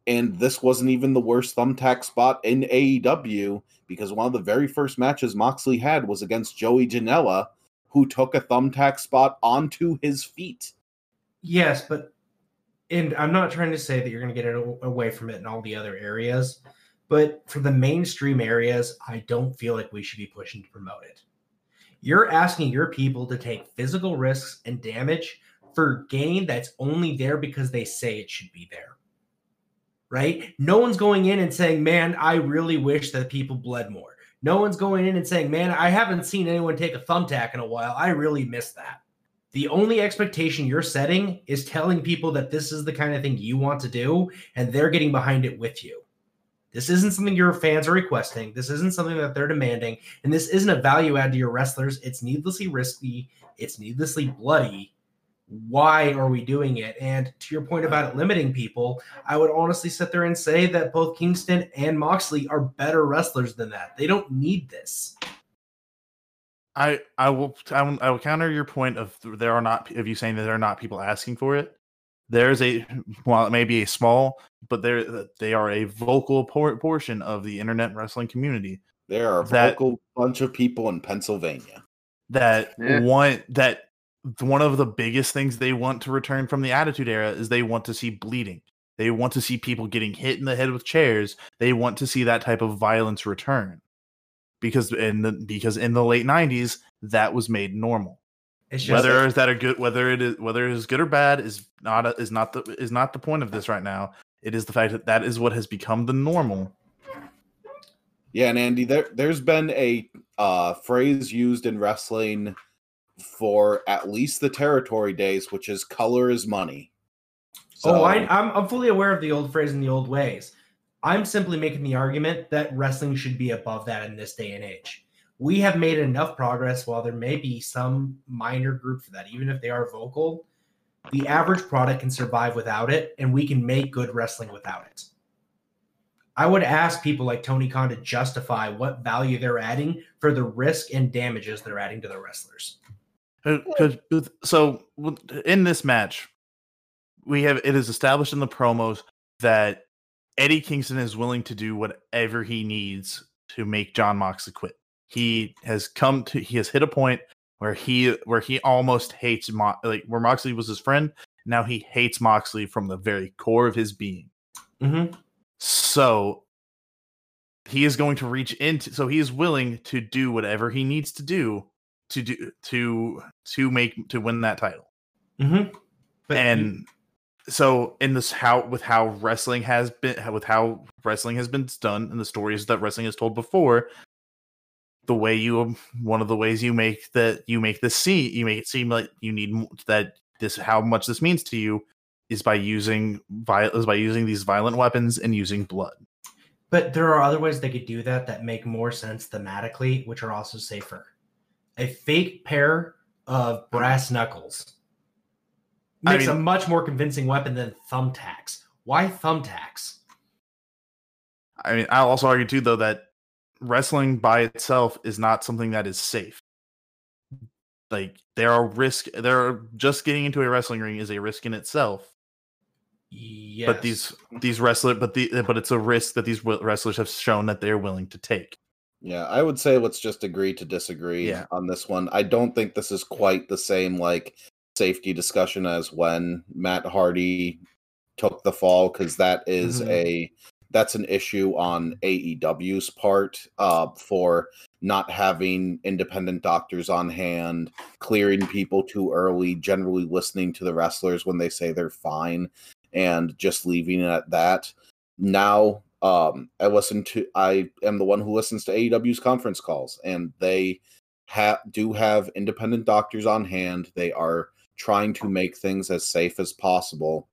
And this wasn't even the worst thumbtack spot in AEW because one of the very first matches Moxley had was against Joey Janela, who took a thumbtack spot onto his feet. Yes, but and I'm not trying to say that you're going to get it away from it in all the other areas, but for the mainstream areas, I don't feel like we should be pushing to promote it. You're asking your people to take physical risks and damage for gain that's only there because they say it should be there. Right? No one's going in and saying, "Man, I really wish that people bled more." No one's going in and saying, "Man, I haven't seen anyone take a thumbtack in a while. I really miss that." The only expectation you're setting is telling people that this is the kind of thing you want to do, and they're getting behind it with you. This isn't something your fans are requesting. This isn't something that they're demanding. And this isn't a value add to your wrestlers. It's needlessly risky. It's needlessly bloody. Why are we doing it? And to your point about it limiting people, I would honestly sit there and say that both Kingston and Moxley are better wrestlers than that. They don't need this. I I will I will, I will counter your point of there are not of you saying that there are not people asking for it. There's a while it may be a small, but there they are a vocal por- portion of the internet wrestling community There are a That- vocal bunch of people in Pennsylvania. that Yeah. want that one of the biggest things they want to return from the attitude era is they want to see bleeding. They want to see people getting hit in the head with chairs. They want to see that type of violence return. Because in the because in the late 90s that was made normal. It's just whether is that a good whether it is whether it is good or bad is not a, is not the is not the point of this right now. It is the fact that that is what has become the normal. Yeah, and Andy, there there's been a uh, phrase used in wrestling for at least the territory days, which is "color is money." oh, I, I'm, I'm fully aware of the old phrase and the old ways. I'm simply making the argument that wrestling should be above that in this day and age. We have made enough progress while there may be some minor group for that, even if they are vocal. The average product can survive without it, and we can make good wrestling without it. I would ask people like Tony Khan to justify what value they're adding for the risk and damages they're adding to the wrestlers. Because so in this match, we have it is established in the promos that Eddie Kingston is willing to do whatever he needs to make Jon Moxley quit. He has come to he has hit a point where he where he almost hates Mo, like where Moxley was his friend. Now he hates Moxley from the very core of his being. Mm-hmm. So he is going to reach into so he is willing to do whatever he needs to do to do to to make to win that title. Mm-hmm. And so in this how with how wrestling has been with how wrestling has been done and the stories that wrestling has told before the way you one of the ways you make that you make this seem you make it seem like you need that this how much this means to you is by using is by using these violent weapons and using blood But there are other ways they could do that that make more sense thematically, which are also safer. A fake pair of brass knuckles I makes a much more convincing weapon than thumbtacks. Why thumbtacks? I mean, I'll also argue too, though, that wrestling by itself is not something that is safe. Like there are risk. There are just getting into a wrestling ring is a risk in itself. Yes. But these these wrestler, but the but it's a risk that these wrestlers have shown that they're willing to take. Yeah, I would say let's just agree to disagree Yeah. on this one. I don't think this is quite the same like safety discussion as when Matt Hardy took the fall because that is Mhm. a that's an issue on AEW's part uh, for not having independent doctors on hand, clearing people too early, generally listening to the wrestlers when they say they're fine, and just leaving it at that. Now, um, I listen to I am the one who listens to AEW's conference calls, and they ha- do have independent doctors on hand. They are trying to make things as safe as possible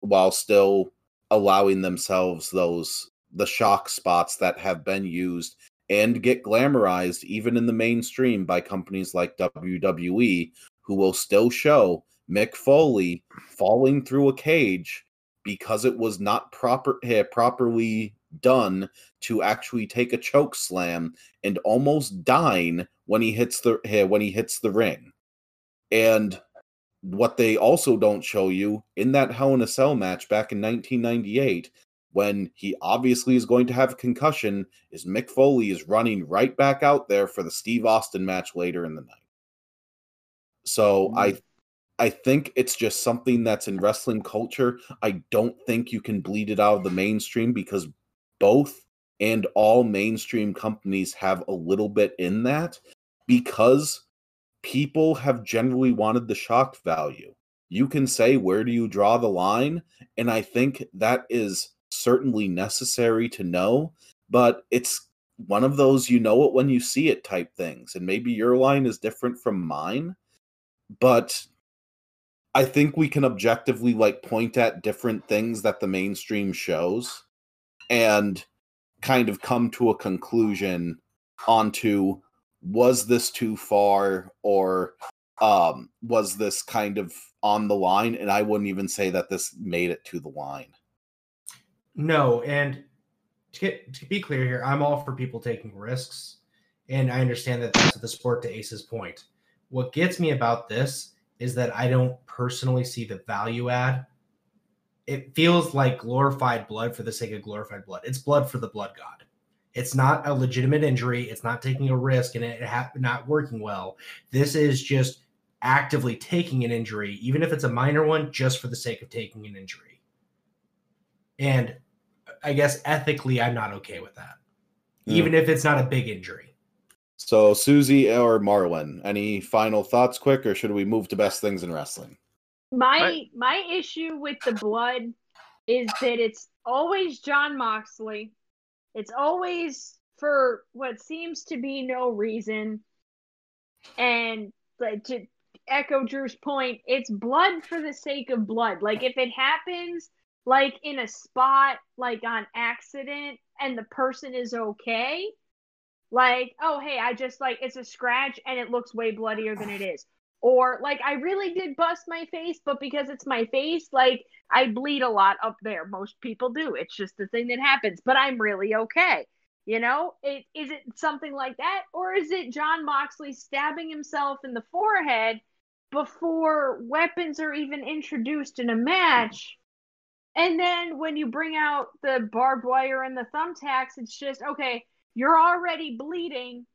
while still allowing themselves those the shock spots that have been used and get glamorized even in the mainstream by companies like WWE who will still show Mick Foley falling through a cage because it was not proper eh, properly done to actually take a choke slam and almost dying when he hits the eh, when he hits the ring. And what they also don't show you in that Hell in a Cell match back in 1998, when he obviously is going to have a concussion, is Mick Foley is running right back out there for the Steve Austin match later in the night. So I I think it's just something that's in wrestling culture. I don't think you can bleed it out of the mainstream because both and all mainstream companies have a little bit in that because people have generally wanted the shock value. You can say, where do you draw the line? And I think that is certainly necessary to know, but it's one of those you know it when you see it type things. And maybe your line is different from mine, but I think we can objectively like point at different things that the mainstream shows and kind of come to a conclusion onto was this too far or um was this kind of on the line and i wouldn't even say that this made it to the line No, and to get to be clear here, I'm all for people taking risks, and I understand that that's the sport to Ace's point. What gets me about this is that I don't personally see the value add. It feels like glorified blood for the sake of glorified blood. It's blood for the blood god. It's not a legitimate injury. It's not taking a risk and it ha- not working well. This is just actively taking an injury, even if it's a minor one, just for the sake of taking an injury. And I guess ethically, I'm not okay with that, Yeah. even if it's not a big injury. So susie or marlon any final thoughts quick or should we move to best things in wrestling My Right. my issue with the blood is that it's always Jon Moxley. It's always for what seems to be no reason. And like to echo Drew's point, it's blood for the sake of blood. Like if it happens like in a spot like on accident and the person is okay, like, oh hey, I just like it's a scratch and it looks way bloodier than it is or like I really did bust my face, but because it's my face, like I bleed a lot up there. Most people do. It's just the thing that happens, but I'm really okay. You know, it is it something like that, or is it Jon Moxley stabbing himself in the forehead before weapons are even introduced in a match? And then when you bring out the barbed wire and the thumbtacks, it's just okay, you're already bleeding.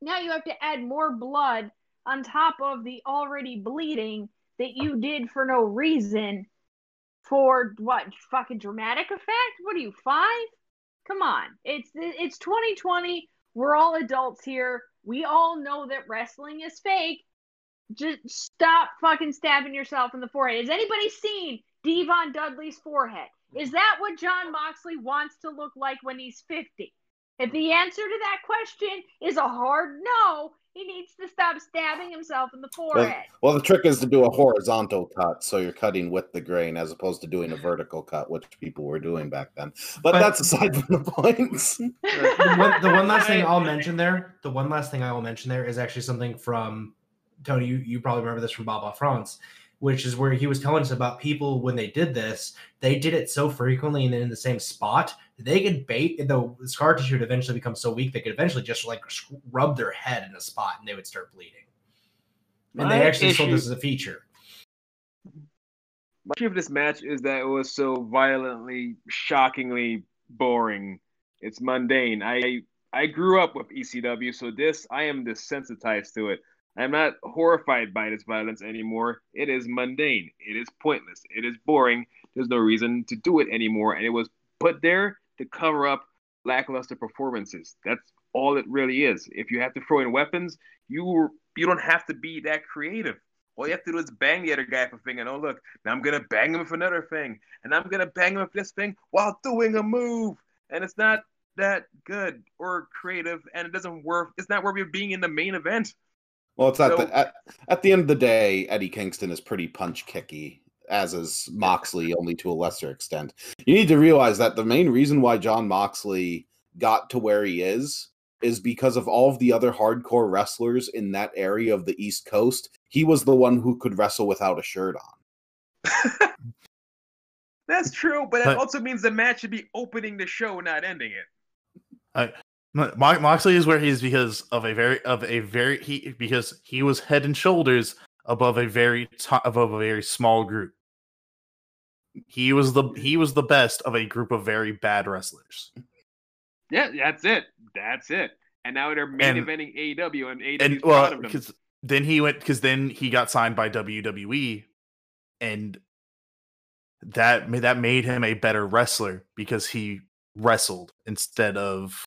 Now you have to add more blood on top of the already bleeding that you did for no reason for what fucking dramatic effect? What are you five? Come on. It's it's 2020 we're all adults here. We all know that wrestling is fake. Just stop fucking stabbing yourself in the forehead. Has anybody seen devon dudley's forehead? Is that what jon moxley wants to look like when he's 50 if the answer to that question is a hard no, he needs to stop stabbing himself in the forehead. well the trick is to do a horizontal cut so you're cutting with the grain as opposed to doing a vertical cut which people were doing back then but, But- that's aside from the points *laughs* the one, the one last thing I'll mention there, the one last thing I will mention there is actually something from Tony. You, you probably remember this from Bob France, which is where he was telling us about people when they did this, they did it so frequently and then in the same spot that they could bait the scar tissue would eventually become so weak they could eventually just like rub their head in a spot and they would start bleeding. And My they actually sold this as a feature. My issue of this match is that it was so violently, shockingly boring. It's mundane. I I grew up with ECW, so this I am desensitized to it. I'm not horrified by this violence anymore. It is mundane. It is pointless. It is boring. There's no reason to do it anymore. And it was put there to cover up lackluster performances. That's all it really is. If you have to throw in weapons, you you don't have to be that creative. All you have to do is bang the other guy for a thing, and oh look, now I'm gonna bang him with another thing, and I'm gonna bang him with this thing while doing a move, and it's not that good or creative, and it doesn't work. It's not worth being in the main event. Well, it's at So- the at, at the end of the day, Eddie Kingston is pretty punch kicky, as is Moxley, only to a lesser extent. You need to realize that the main reason why Jon Moxley got to where he is is because of all of the other hardcore wrestlers in that area of the East Coast. He was the one who could wrestle without a shirt on. *laughs* That's true, but it But- also means the match should be opening the show, not ending it. Mo- Mo- Moxley is where he is because of a very of a very he because he was head and shoulders above a very to- above a very small group. He was the he was the best of a group of very bad wrestlers. Yeah, that's it. That's it. And now they're main And- eventing AEW, and AEW And well, because then he went because then he got signed by WWE, and that that made him a better wrestler because he wrestled instead of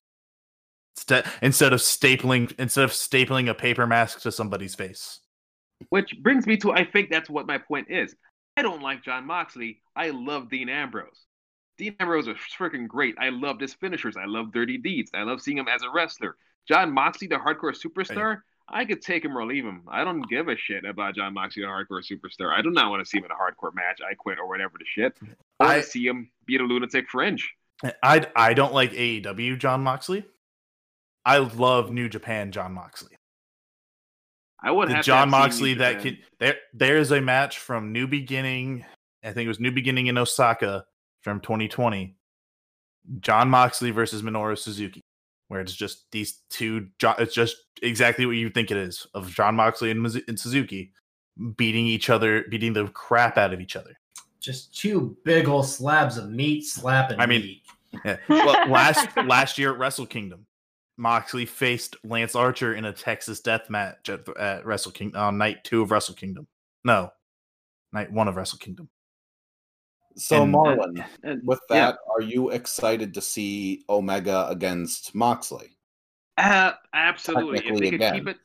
instead instead of stapling instead of stapling a paper mask to somebody's face. Which brings me to I think that's what my point is. I don't like Jon Moxley. I love Dean Ambrose. Dean Ambrose is freaking great. I love his finishers. I love Dirty Deeds. I love seeing him as a wrestler. Jon Moxley, the hardcore superstar, I could take him or leave him. I don't give a shit about Jon Moxley, the hardcore superstar. I do not want to see him in a hardcore match. I quit or whatever the shit. I want I- to see him beat a lunatic fringe. I I don't like AEW Jon Moxley. I love New Japan Jon Moxley. I would the have to John have Moxley that Japan. could there there is a match from New Beginning. I think it was New Beginning in Osaka from 2020. Jon Moxley versus Minoru Suzuki, where it's just these two. Jo- It's just exactly what you think it is of Jon Moxley and, and Suzuki beating each other, beating the crap out of each other. Just two big old slabs of meat slapping I mean, meat. Yeah. Well, last last year at Wrestle Kingdom, Moxley faced Lance Archer in a Texas death match at, at Wrestle Kingdom on night two of Wrestle Kingdom. No, night one of Wrestle Kingdom. So, And- Marlon, And- with yeah. that, are you excited to see Omega against Moxley? Uh, absolutely. If they could again. keep it,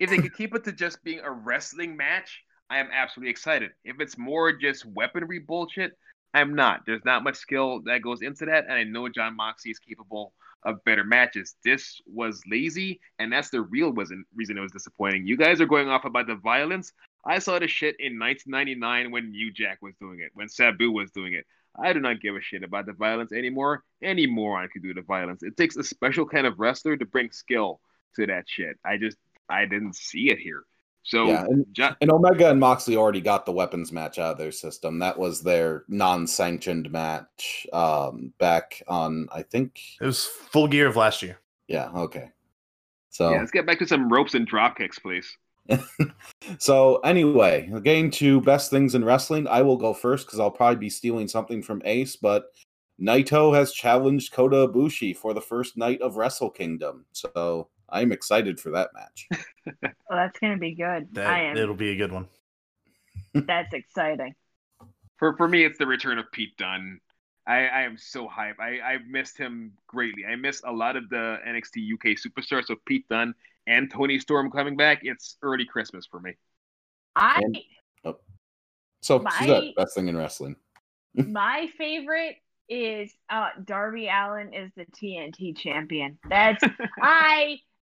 if they could keep it to just being a wrestling match, I am absolutely excited. If it's more just weaponry bullshit, I'm not. There's not much skill that goes into that, and I know Jon Moxley is capable of better matches. This was lazy, and that's the real reason it was disappointing. You guys are going off about the violence. I saw this shit in 1999 when New Jack was doing it, when Sabu was doing it. I do not give a shit about the violence anymore. Any moron can do the violence. It takes a special kind of wrestler to bring skill to that shit. I just I didn't see it here. So Yeah, and- Jo- And Omega and Moxley already got the weapons match out of their system. That was their non-sanctioned match um, back on, I think. It was full gear of last year. Yeah, okay. So, yeah, let's get back to some ropes and drop kicks, please. *laughs* so anyway, getting to best things in wrestling, I will go first because I'll probably be stealing something from Ace. But Naito has challenged Kota Ibushi for the first night of Wrestle Kingdom, so I'm excited for that match. *laughs* Well, that's gonna be good. That I am. it'll be a good one. *laughs* That's exciting. For for me, it's the return of Pete Dunne. I, I am so hyped. I, I missed him greatly. I missed a lot of the NXT UK superstars. So Pete Dunne and Toni Storm coming back, it's early Christmas for me. I And- So My- she's that best thing in wrestling. *laughs* my favorite is uh Darby Allin is the TNT champion. That's I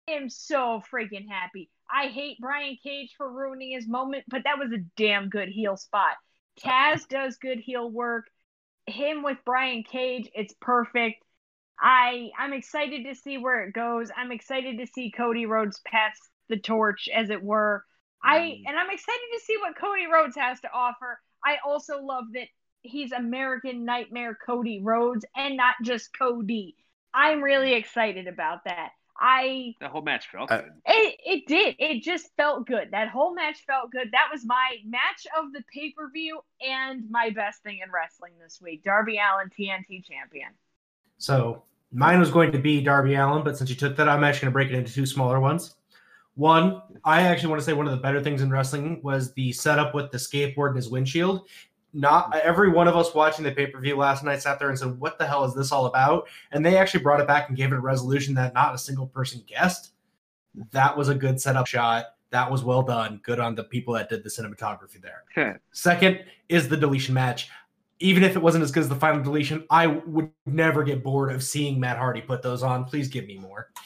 am so freaking happy. I hate Brian Cage for ruining his moment, but that was a damn good heel spot. Taz does good heel work. Him with Brian Cage, it's perfect. I I'm excited to see where it goes. I'm excited to see Cody Rhodes pass the torch, as it were. I Mm. and I'm excited to see what Cody Rhodes has to offer. I also love that he's American Nightmare Cody Rhodes and not just Cody. I'm really excited about that. I That whole match felt I- good. it it did. It just felt good. That whole match felt good. That was my match of the pay per view and my best thing in wrestling this week. Darby Allin, TNT champion. So mine was going to be Darby Allin, but since you took that, I'm actually going to break it into two smaller ones. One, I actually want to say one of the better things in wrestling was the setup with the skateboard and his windshield. Not every one of us watching the pay per view last night sat there and said, "What the hell is this all about?" And they actually brought it back and gave it a resolution that not a single person guessed. That was a good setup shot. That was well done. Good on the people that did the cinematography there. Second is the deletion match. Even if it wasn't as good as the final deletion, I would never get bored of seeing Matt Hardy put those on. Please give me more. *laughs*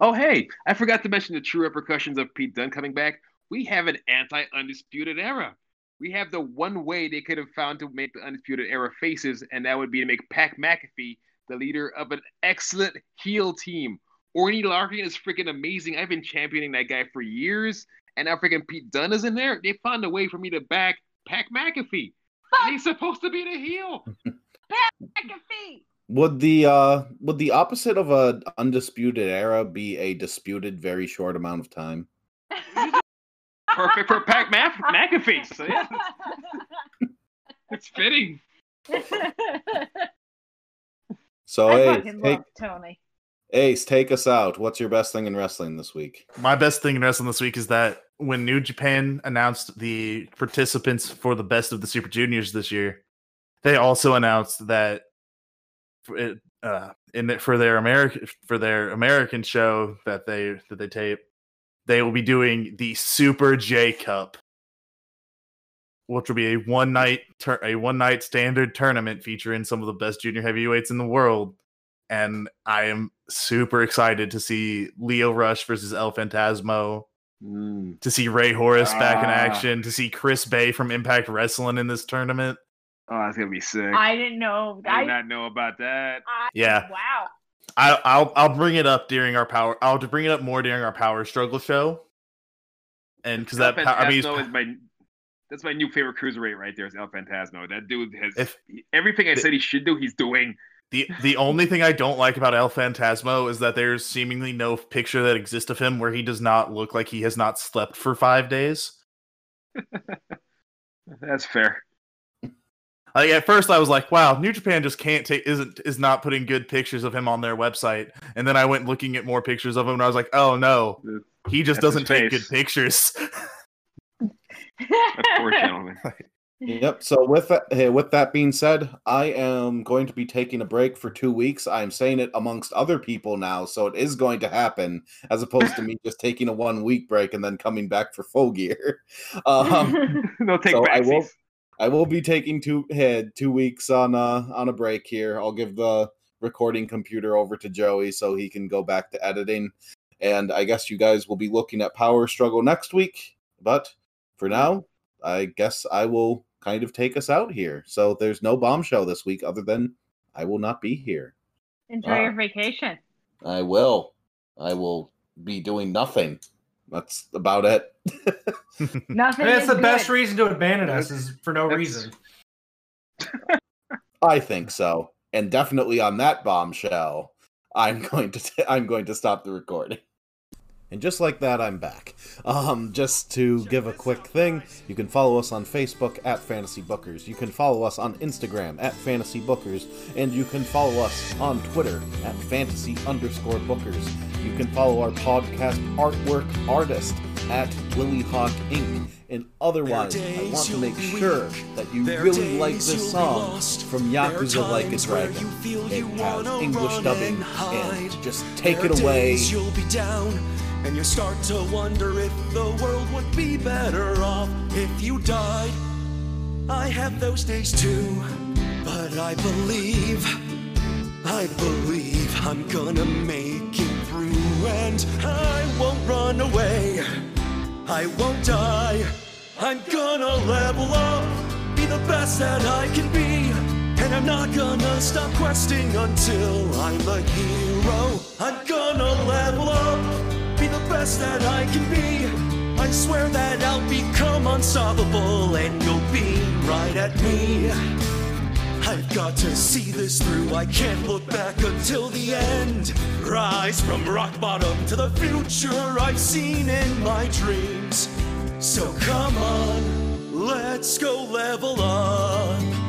Oh, hey, I forgot to mention the true repercussions of Pete Dunne coming back. We have an anti undisputed era. We have the one way they could have found to make the undisputed era faces, and that would be to make Pat McAfee the leader of an excellent heel team. Oney Lorcan is freaking amazing. I've been championing that guy for years, and now freaking Pete Dunne is in there. They found a way for me to back Pat McAfee. And he's supposed to be the heel. *laughs* McAfee. Would the uh would the opposite of a undisputed era be a disputed very short amount of time? *laughs* Perfect for Pat Mac- McAfee. So yeah, *laughs* it's fitting. So I Ace, fucking take, love Tony. Ace, take us out. What's your best thing in wrestling this week? My best thing in wrestling this week is that when New Japan announced the participants for the best of the Super Juniors this year, they also announced that for it, uh, in the, for their American for their American show that they that they tape, they will be doing the Super J Cup, which will be a one night tur- a one night standard tournament featuring some of the best junior heavyweights in the world. And I am super excited to see Lio Rush versus El Fantasmo, Mm. to see Rey Horus back in Ah. action, to see Chris Bey from Impact Wrestling in this tournament. Oh, that's gonna be sick. I didn't know. I I, did not know about that. I- Yeah. Wow. I, I'll I'll bring it up during our power. I'll bring it up more during our power struggle show, and because that El pow- I mean, is my that's my new favorite cruiserweight right there is El Fantasmo. That dude has If- everything I the- said he should do, he's doing. the the only thing I don't like about El Fantasmo is that there's seemingly no picture that exists of him where he does not look like he has not slept for five days. *laughs* That's fair. Like at first, I was like, "Wow, New Japan just can't take isn't is not putting good pictures of him on their website." And then I went looking at more pictures of him, and I was like, "Oh no, he just That's doesn't take good pictures." That poor gentleman. Yep. So with that, hey, with that being said, I am going to be taking a break for two weeks. I'm saying it amongst other people now, so it is going to happen, as opposed to me just taking a one week break and then coming back for full gear. *laughs* Um, *laughs* no take So I will- I will be taking two head two weeks on uh on a break here. I'll give the recording computer over to Joey so he can go back to editing. And I guess you guys will be looking at Power Struggle next week. But for now, I guess I will kind of take us out here. So there's no bombshell this week other than I will not be here. Enjoy your vacation. I will. I will be doing nothing. That's about it. *laughs* Nothing. That's is the best good. reason to abandon us is for no That's- reason. I think so. And definitely on that bombshell, I'm *laughs* going to t- I'm going to stop the recording. And just like that, I'm back. Um, just to give a quick thing, you can follow us on Facebook at Fantasy Bookers. You can follow us on Instagram at Fantasy Bookers, and you can follow us on Twitter at Fantasy underscore Bookers. You can follow our podcast artwork artist at Willy Hawk Inc. And otherwise, I want to make sure that you really like this song from Yakuza Like a Dragon. It has English dubbing, and just take There it away. And you start to wonder if the world would be better off if you died. I have those days too, but I believe, I believe I'm gonna make it through, and I won't run away. I won't die. I'm gonna level up, be the best that I can be. And I'm not gonna stop questing until I'm a hero. I'm gonna level up, best that I can be. I swear that I'll become unsolvable and you'll be right at me. I've got to see this through. I can't look back until the end. Rise from rock bottom to the future I've seen in my dreams. So come on, let's go level up.